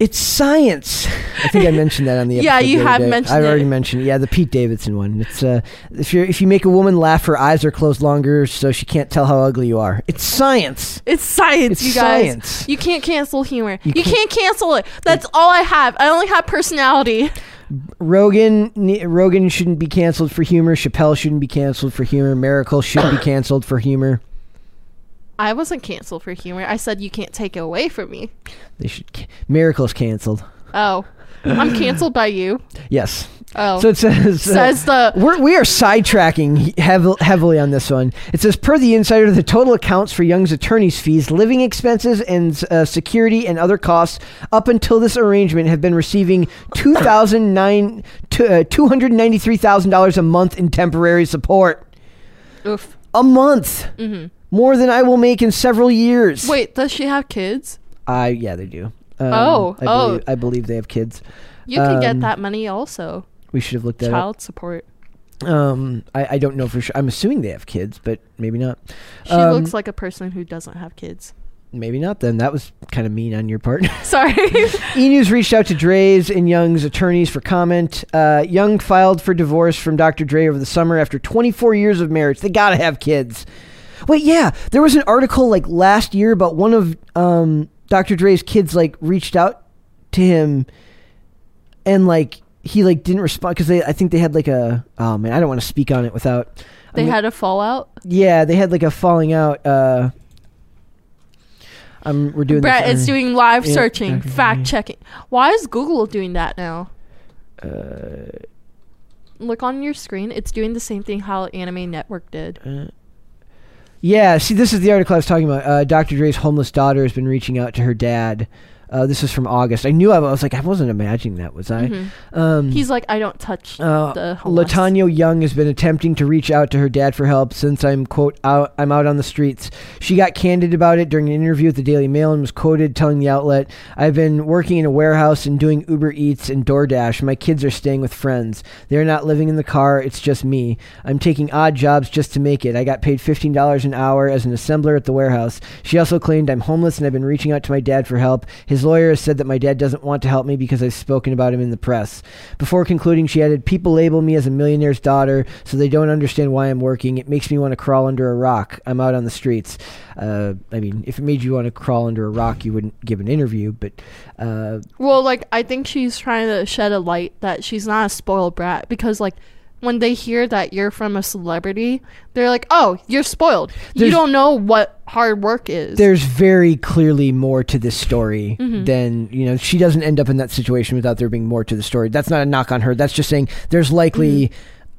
[SPEAKER 1] it's science i think i mentioned that on the
[SPEAKER 2] Yeah, you have
[SPEAKER 1] day.
[SPEAKER 2] mentioned
[SPEAKER 1] i've already
[SPEAKER 2] it.
[SPEAKER 1] mentioned it yeah the pete davidson one it's uh if you if you make a woman laugh her eyes are closed longer so she can't tell how ugly you are it's science
[SPEAKER 2] It's science,
[SPEAKER 1] It's
[SPEAKER 2] you guys.
[SPEAKER 1] science.
[SPEAKER 2] You can't cancel humor.
[SPEAKER 1] You
[SPEAKER 2] You,
[SPEAKER 1] can't-
[SPEAKER 2] can't, cancel it. That's all I have. I only have personality.
[SPEAKER 1] Rogan Rogan shouldn't be canceled for humor. Chappelle shouldn't be canceled for humor. Miracle should be canceled for humor.
[SPEAKER 2] I wasn't canceled for humor. I said you can't take it away from me.
[SPEAKER 1] They should. Miracle's canceled.
[SPEAKER 2] Oh, I'm canceled by you.
[SPEAKER 1] Yes.
[SPEAKER 2] Oh,
[SPEAKER 1] So it says. uh,
[SPEAKER 2] says the
[SPEAKER 1] we're, we are sidetracking heav- heavily on this one. It says, per the insider, the total accounts for Young's attorney's fees, living expenses, and uh, security and other costs up until this arrangement have been receiving two thousand nine uh, two hundred ninety three thousand dollars a month in temporary support.
[SPEAKER 2] oof.
[SPEAKER 1] A month, more than I will make in several years.
[SPEAKER 2] Wait, does she have kids?
[SPEAKER 1] I yeah, they do. Um,
[SPEAKER 2] Oh,
[SPEAKER 1] I
[SPEAKER 2] oh.
[SPEAKER 1] believe, I believe they have kids.
[SPEAKER 2] You can
[SPEAKER 1] Um,
[SPEAKER 2] get that money also.
[SPEAKER 1] We should have looked at
[SPEAKER 2] Child support.
[SPEAKER 1] Um, I, I don't know for sure. I'm assuming they have kids, but maybe not.
[SPEAKER 2] She
[SPEAKER 1] um,
[SPEAKER 2] looks like a person who doesn't have kids.
[SPEAKER 1] Maybe not. Then that was kind of mean on your part.
[SPEAKER 2] Sorry.
[SPEAKER 1] E News reached out to Dre's and Young's attorneys for comment. Uh, Young filed for divorce from Dr. Dre over the summer after 24 years of marriage. They gotta have kids. Wait, yeah, there was an article like last year about one of um, Dr. Dre's kids like reached out to him, and like he like didn't respond because they I think they had like a oh man I don't want to speak on it without
[SPEAKER 2] they
[SPEAKER 1] I'm-
[SPEAKER 2] had a fallout.
[SPEAKER 1] yeah they had like a falling out. Uh, I'm we're doing
[SPEAKER 2] Brett
[SPEAKER 1] this,
[SPEAKER 2] is
[SPEAKER 1] uh,
[SPEAKER 2] doing live
[SPEAKER 1] yeah,
[SPEAKER 2] searching, fact checking. Why is Google doing that now?
[SPEAKER 1] Uh,
[SPEAKER 2] Look on your screen. It's doing the same thing how Anime Network did.
[SPEAKER 1] Yeah, see, this is the article I was talking about. Uh, Dr. Dre's homeless daughter has been reaching out to her dad. Uh, this is from August. I knew I, I was like, I wasn't imagining that, was I? Um,
[SPEAKER 2] Mm-hmm. He's like, I don't touch
[SPEAKER 1] uh,
[SPEAKER 2] the homeless.
[SPEAKER 1] Latanya Young has been attempting to reach out to her dad for help since I'm quote out I'm out on the streets. She got candid about it during an interview with the Daily Mail and was quoted telling the outlet, "I've been working in a warehouse and doing Uber Eats and DoorDash. My kids are staying with friends. They're not living in the car. It's just me. I'm taking odd jobs just to make it. I got paid $15 an hour as an assembler at the warehouse." She also claimed I'm homeless and I've been reaching out to my dad for help. His lawyer said that my dad doesn't want to help me because I've spoken about him in the press. Before concluding, she added, People label me as a millionaire's daughter, so they don't understand why I'm working. It makes me want to crawl under a rock. I'm out on the streets. Uh, I mean, if it made you want to crawl under a rock, you wouldn't give an interview, but uh,
[SPEAKER 2] Well, like I think she's trying to shed a light that she's not a spoiled brat because like when they hear that you're from a celebrity, they're like, "Oh, you're spoiled.
[SPEAKER 1] There's-
[SPEAKER 2] you don't know what hard work is."
[SPEAKER 1] there's very clearly more to this story
[SPEAKER 2] Mm-hmm.
[SPEAKER 1] than, you know, she doesn't end up in that situation without there being more to the story. That's not a knock on her. That's just saying there's likely.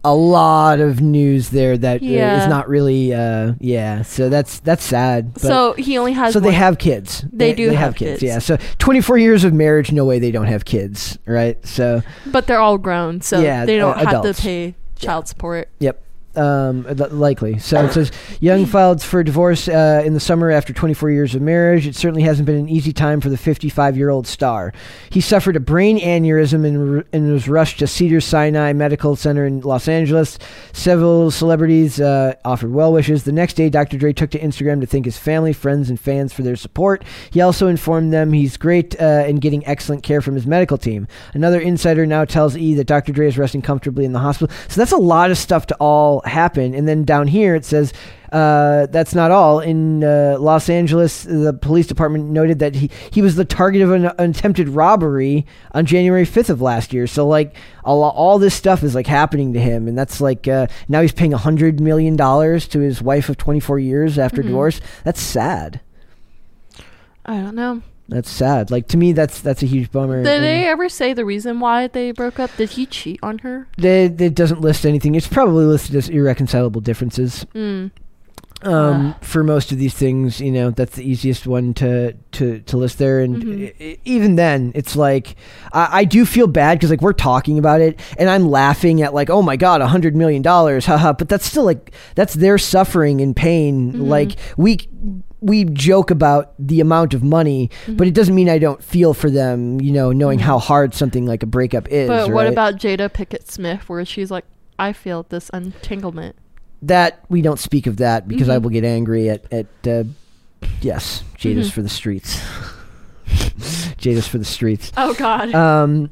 [SPEAKER 1] A lot of news there that uh, is
[SPEAKER 2] Mm-hmm.
[SPEAKER 1] Not really, uh, yeah. So that's that's sad. But
[SPEAKER 2] so he only has.
[SPEAKER 1] so they have kids.
[SPEAKER 2] They do they have
[SPEAKER 1] kids.
[SPEAKER 2] kids.
[SPEAKER 1] Yeah. So 24 years of marriage, no way they don't have kids, right? So,
[SPEAKER 2] but they're all grown, so
[SPEAKER 1] Yeah,
[SPEAKER 2] they don't
[SPEAKER 1] uh,
[SPEAKER 2] have
[SPEAKER 1] adults.
[SPEAKER 2] to pay child support.
[SPEAKER 1] yep. Um, likely. So it says Young filed for divorce uh, in the summer after 24 years of marriage. It certainly hasn't been an easy time for the 55 year old star. He suffered a brain aneurysm and, and was rushed to Cedar Sinai Medical Center in Los Angeles. Several celebrities uh, offered well wishes. The next day, Dr. Dre took to Instagram to thank his family, friends, and fans for their support. He also informed them he's great uh, and getting excellent care from his medical team. Another insider now tells E that Dr. Dre is resting comfortably in the hospital. So that's a lot of stuff to all happen. And then down here it says uh, that's not all. In uh, Los Angeles, the police department noted that he, he was the target of an, an attempted robbery on January 5th of last year. So, like, all, all this stuff is like happening to him. And that's like uh, now he's paying $100 million to his wife of 24 years after
[SPEAKER 2] Mhm.
[SPEAKER 1] divorce. That's sad.
[SPEAKER 2] I don't know.
[SPEAKER 1] That's sad. Like, to me, that's that's a huge bummer.
[SPEAKER 2] Did
[SPEAKER 1] And-
[SPEAKER 2] they ever say the reason why they broke up? Did he cheat on her?
[SPEAKER 1] They, it doesn't list anything. It's probably listed as irreconcilable differences.
[SPEAKER 2] Mm.
[SPEAKER 1] Um,
[SPEAKER 2] Ah.
[SPEAKER 1] for most of these things, you know, that's the easiest one to to, to list there. And
[SPEAKER 2] Mhm.
[SPEAKER 1] i- even then, it's like I, I do feel bad because like we're talking about it, and I'm laughing at like, oh my god, a hundred million dollars, haha. But that's still like that's their suffering and pain.
[SPEAKER 2] Mhm.
[SPEAKER 1] Like we we joke about the amount of money, but it doesn't mean I don't feel for them. You know, knowing how hard something like a breakup is.
[SPEAKER 2] But what
[SPEAKER 1] right?
[SPEAKER 2] about Jada Pinkett Smith, where she's like, I feel this entanglement?
[SPEAKER 1] that we don't speak of that because I
[SPEAKER 2] Mhm.
[SPEAKER 1] will get angry at at uh, yes, Jada's
[SPEAKER 2] Mhm.
[SPEAKER 1] for the streets. Jada's for the streets.
[SPEAKER 2] Oh God.
[SPEAKER 1] Um,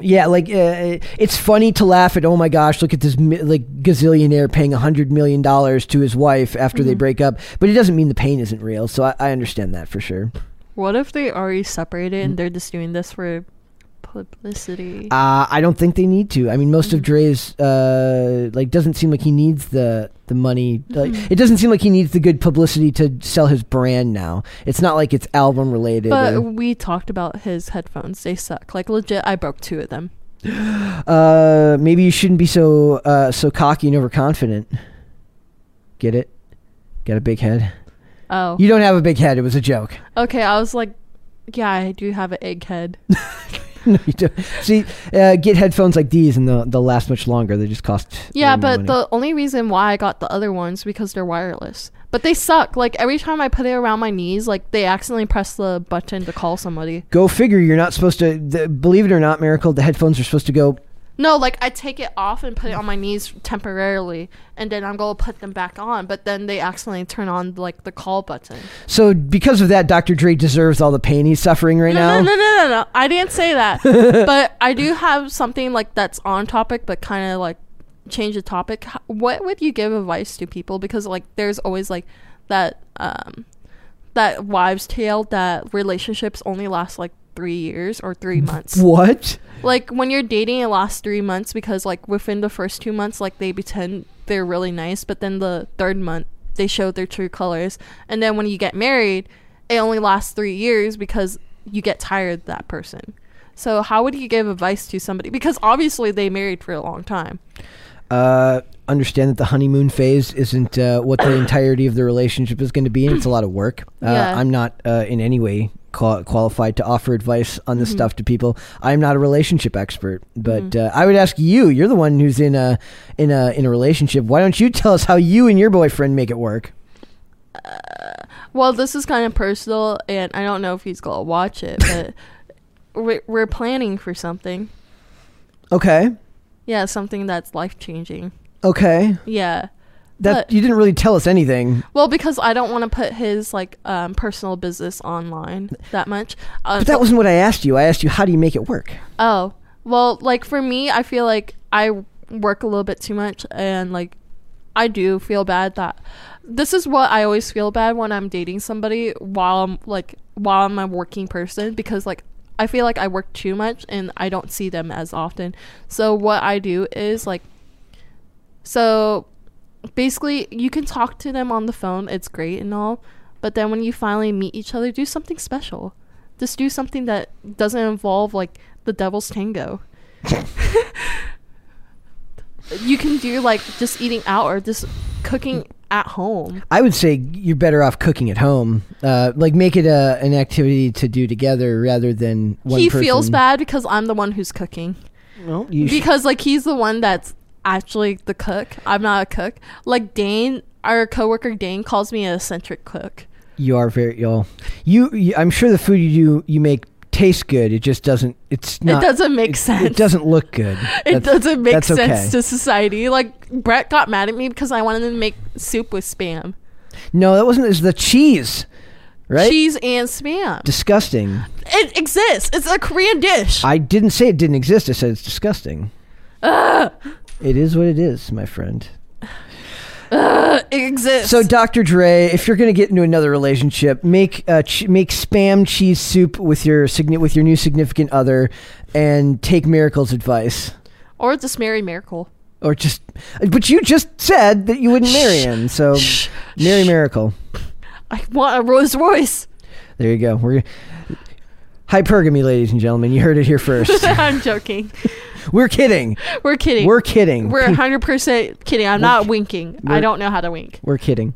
[SPEAKER 1] yeah, like uh, it's funny to laugh at. Oh my gosh, look at this like gazillionaire paying a hundred million dollars to his wife after they
[SPEAKER 2] Mhm.
[SPEAKER 1] break up, but it doesn't mean the pain isn't real. So I, I understand that for sure.
[SPEAKER 2] what if they already separated
[SPEAKER 1] Mm.
[SPEAKER 2] and they're just doing this for publicity?
[SPEAKER 1] Uh, I don't think they need to. I mean, most of
[SPEAKER 2] Mhm.
[SPEAKER 1] Dre's uh, like doesn't seem like he needs the the money. Like
[SPEAKER 2] Mhm.
[SPEAKER 1] it doesn't seem like he needs the good publicity to sell his brand now. It's not like it's album related.
[SPEAKER 2] but
[SPEAKER 1] or-
[SPEAKER 2] we talked about his headphones. They suck. Like legit, I broke two of them.
[SPEAKER 1] uh, maybe you shouldn't be so uh, so cocky and overconfident. Get it? Got a big head?
[SPEAKER 2] Oh.
[SPEAKER 1] You don't have a big head. It was a joke.
[SPEAKER 2] okay, I was like, yeah, I do have an egg head.
[SPEAKER 1] no, you don't. See, uh, get headphones like these, and they'll they'll last much longer. They just cost.
[SPEAKER 2] Yeah, but
[SPEAKER 1] money.
[SPEAKER 2] the only reason why I got the other ones because they're wireless. But they suck. Like every time I put it around my knees, like they accidentally press the button to call somebody.
[SPEAKER 1] Go figure. You're not supposed to. The, believe it or not, Miracle. The headphones are supposed to go.
[SPEAKER 2] No, like I take it off and put it on my knees temporarily, and then I'm gonna put them back on. But then they accidentally turn on like the call button.
[SPEAKER 1] So because of that, Dr. Dre deserves all the pain he's suffering right
[SPEAKER 2] no,
[SPEAKER 1] now.
[SPEAKER 2] no, no, no, no, no. I didn't say that. but I do have something like that's on topic, but kind of like change the topic. What would you give advice to people? Because like there's always like that um that wives' tale that relationships only last like three years or three months.
[SPEAKER 1] What?
[SPEAKER 2] like when you're dating it lasts three months because like within the first two months like they pretend they're really nice but then the third month they show their true colors and then when you get married it only lasts three years because you get tired of that person so how would you give advice to somebody because obviously they married for a long time
[SPEAKER 1] Uh, understand that the honeymoon phase isn't uh, what the entirety of the relationship is going to be, and it's a lot of work. Uh,
[SPEAKER 2] Yeah.
[SPEAKER 1] I'm not uh, in any way qualified to offer advice on this
[SPEAKER 2] Mhm.
[SPEAKER 1] stuff to people. I'm not a relationship expert, but
[SPEAKER 2] Mhm.
[SPEAKER 1] uh, I would ask you. You're the one who's in a in a in a relationship. Why don't you tell us how you and your boyfriend make it work?
[SPEAKER 2] well this is kind of personal and i don't know if he's gonna watch it but we're, we're planning for something
[SPEAKER 1] Okay,
[SPEAKER 2] yeah something that's life changing
[SPEAKER 1] okay.
[SPEAKER 2] yeah
[SPEAKER 1] That
[SPEAKER 2] But-
[SPEAKER 1] you didn't really tell us anything.
[SPEAKER 2] Well, because I don't want to put his like um, personal business online that much. Uh,
[SPEAKER 1] But that wasn't what I asked you. I asked you how do you make it work.
[SPEAKER 2] oh well, like for me, I feel like I work a little bit too much, and like I do feel bad that this is what I always feel bad when I'm dating somebody while I'm like while I'm a working person because like I feel like I work too much and I don't see them as often. So what I do is like so basically you can talk to them on the phone, it's great and all, but then when you finally meet each other, do something special. Just do something that doesn't involve like the devil's tango. you can do like just eating out or just cooking at home.
[SPEAKER 1] I would say you're better off cooking at home. Uh, like make it a, an activity to do together rather than one
[SPEAKER 2] he
[SPEAKER 1] person.
[SPEAKER 2] feels bad because I'm the one who's cooking.
[SPEAKER 1] Well, you sh-
[SPEAKER 2] because like he's the one that's actually the cook. I'm not a cook. Like Dane, our coworker Dane calls me an eccentric cook.
[SPEAKER 1] you are very you you, you. I'm sure the food you do you make tastes good. It just doesn't. It's not.
[SPEAKER 2] it doesn't make
[SPEAKER 1] it,
[SPEAKER 2] sense.
[SPEAKER 1] It doesn't look good.
[SPEAKER 2] It
[SPEAKER 1] That's-
[SPEAKER 2] doesn't make sense
[SPEAKER 1] okay.
[SPEAKER 2] to society. Like Brett got mad at me because I wanted to make soup with spam,
[SPEAKER 1] No, that wasn't. It's the cheese, right?
[SPEAKER 2] cheese, and spam.
[SPEAKER 1] Disgusting.
[SPEAKER 2] It exists. It's a Korean dish.
[SPEAKER 1] I didn't say it didn't exist. I said it's disgusting.
[SPEAKER 2] Ugh.
[SPEAKER 1] It is what it is, my friend.
[SPEAKER 2] It exists.
[SPEAKER 1] So, Dr. Dre, if you're gonna get into another relationship, make uh, ch- make spam cheese soup with your signi- with your new significant other, and take Miracle's advice,
[SPEAKER 2] or just marry Miracle.
[SPEAKER 1] or just. But you just said that you wouldn't marry him, so marry Miracle.
[SPEAKER 2] I want a Rolls Royce.
[SPEAKER 1] There you go. We're hypergamy, ladies and gentlemen. You heard it here first.
[SPEAKER 2] I'm joking.
[SPEAKER 1] We're kidding.
[SPEAKER 2] We're kidding.
[SPEAKER 1] We're kidding.
[SPEAKER 2] We're 100% kidding. I'm not winking. I don't know how to wink.
[SPEAKER 1] We're kidding.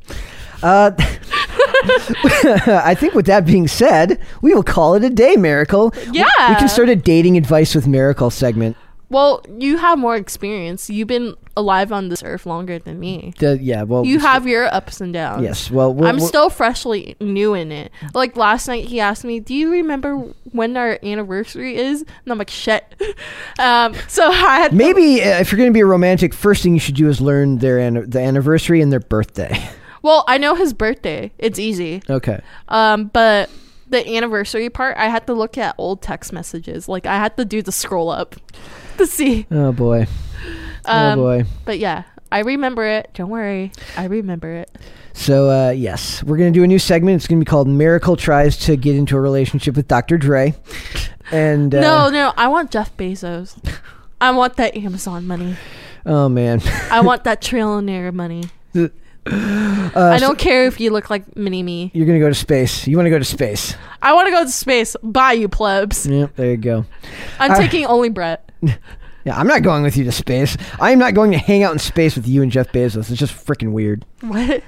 [SPEAKER 1] Uh, I think with that being said, we will call it a day, Miracle.
[SPEAKER 2] Yeah.
[SPEAKER 1] We can start a dating advice with Miracle segment.
[SPEAKER 2] Well, you have more experience. You've been alive on this earth longer than me.
[SPEAKER 1] The- yeah, well,
[SPEAKER 2] You have your ups and downs.
[SPEAKER 1] Yes, well, we're,
[SPEAKER 2] I'm
[SPEAKER 1] we're-
[SPEAKER 2] still freshly new in it. Like last night, he asked me, "Do you remember when our anniversary is?" And I'm like, "Shit." um, so I had to-
[SPEAKER 1] maybe uh, if you're going to be a romantic, first thing you should do is learn their an- the anniversary and their birthday.
[SPEAKER 2] Well, I know his birthday. It's easy.
[SPEAKER 1] okay.
[SPEAKER 2] Um, but the anniversary part, I had to look at old text messages. Like I had to do the scroll up to see.
[SPEAKER 1] Oh boy.
[SPEAKER 2] Um,
[SPEAKER 1] oh boy.
[SPEAKER 2] But yeah, I remember it. Don't worry, I remember it.
[SPEAKER 1] So uh, yes, we're going to do a new segment. It's going to be called "Miracle Tries to Get into a Relationship with Dr. Dre." And uh,
[SPEAKER 2] no, no, I want Jeff Bezos. I want that Amazon money.
[SPEAKER 1] oh man,
[SPEAKER 2] I want that trillionaire money.
[SPEAKER 1] Uh,
[SPEAKER 2] I don't care if you look like mini me.
[SPEAKER 1] you're going to go to space. You want to go to space?
[SPEAKER 2] I want to go to space. Bye, you plebs.
[SPEAKER 1] Yep. There you go.
[SPEAKER 2] I'm
[SPEAKER 1] Uh,
[SPEAKER 2] taking only Brett.
[SPEAKER 1] Yeah, I'm not going with you to space. I am not going to hang out in space with you and Jeff Bezos. It's just freaking weird.
[SPEAKER 2] What?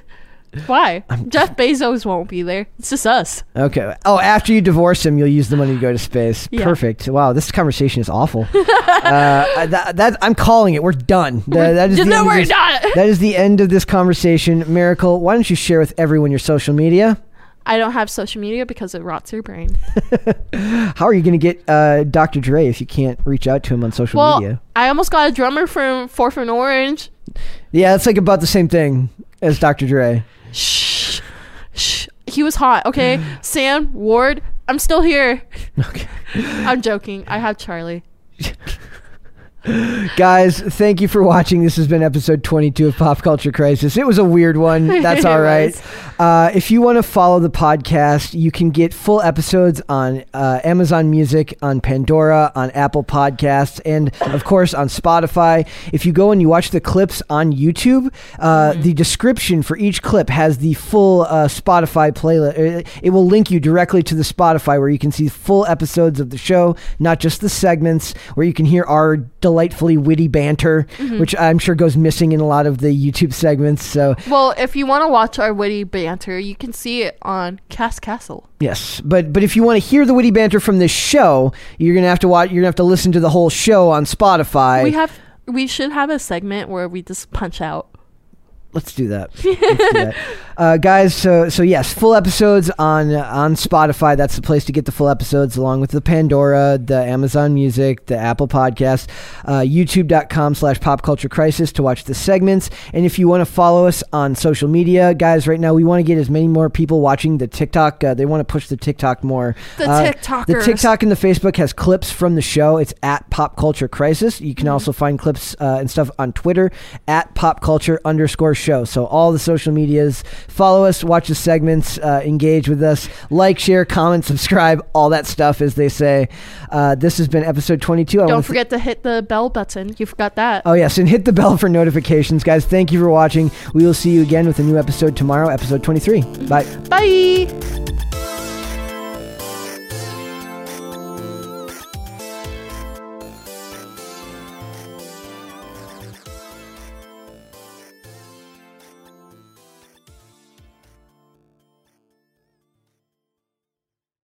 [SPEAKER 2] Why? Jeff Bezos won't be there. It's just us.
[SPEAKER 1] Okay. Oh, after you divorce him, you'll use the money to go to space.
[SPEAKER 2] Yeah.
[SPEAKER 1] Perfect. Wow, this conversation is awful. uh, that, that I'm calling it. We're done. That- that is the
[SPEAKER 2] no,
[SPEAKER 1] end of
[SPEAKER 2] we're
[SPEAKER 1] this-
[SPEAKER 2] not.
[SPEAKER 1] That is the end of this conversation. Miracle, why don't you share with everyone your social media?
[SPEAKER 2] I don't have social media because it rots your brain.
[SPEAKER 1] How are you going to get uh, Dr. Dre if you can't reach out to him on social
[SPEAKER 2] Well,
[SPEAKER 1] media?
[SPEAKER 2] I almost got a drummer from Fourth and Orange.
[SPEAKER 1] Yeah, it's like about the same thing as Dr. Dre.
[SPEAKER 2] Shh. Shh. He was hot. Okay. Sam Ward. I'm still here.
[SPEAKER 1] Okay.
[SPEAKER 2] I'm joking. I have Charlie.
[SPEAKER 1] Guys, thank you for watching. This has been episode 22 of Pop Culture Crisis. It was a weird one. That's all right. Uh, if you want to follow the podcast, you can get full episodes on uh, Amazon Music, on Pandora, on Apple Podcasts, and of course on Spotify. If you go and you watch the clips on YouTube, uh, the description for each clip has the full uh, Spotify playlist. It will link you directly to the Spotify where you can see full episodes of the show, not just the segments, where you can hear our delightfully witty banter, mm-hmm. which I'm sure goes missing in a lot of the YouTube segments. So
[SPEAKER 2] Well, if you want to watch our witty banter, you can see it on Cast Castle.
[SPEAKER 1] Yes, but but if you want to hear the witty banter from this show, you're gonna have to watch. You're gonna have to listen to the whole show on Spotify.
[SPEAKER 2] we have we should have a segment where we just punch out.
[SPEAKER 1] Let's do that, Let's do that. Uh, guys. So so yes, full episodes on on Spotify. That's the place to get the full episodes, along with the Pandora, the Amazon Music, the Apple Podcast, uh, YouTube.com/slash Pop Culture Crisis to watch the segments. And if you want to follow us on social media, guys, right now we want to get as many more people watching the TikTok. Uh, they want to push the TikTok more.
[SPEAKER 2] The
[SPEAKER 1] Uh, The TikTok and the Facebook has clips from the show. It's at Pop Culture Crisis. You can
[SPEAKER 2] Mm-hmm.
[SPEAKER 1] also find clips uh, and stuff on Twitter at Pop Culture underscore show. So all the social medias. Follow us, watch the segments, uh, engage with us, like, share, comment, subscribe, all that stuff, as they say. Uh, this has been episode 22. I
[SPEAKER 2] Don't
[SPEAKER 1] wanna th-
[SPEAKER 2] forget to hit the bell button. You forgot that.
[SPEAKER 1] Oh, yes, and hit the bell for notifications. Guys, thank you for watching. We will see you again with a new episode tomorrow, episode 23. Bye.
[SPEAKER 2] Bye.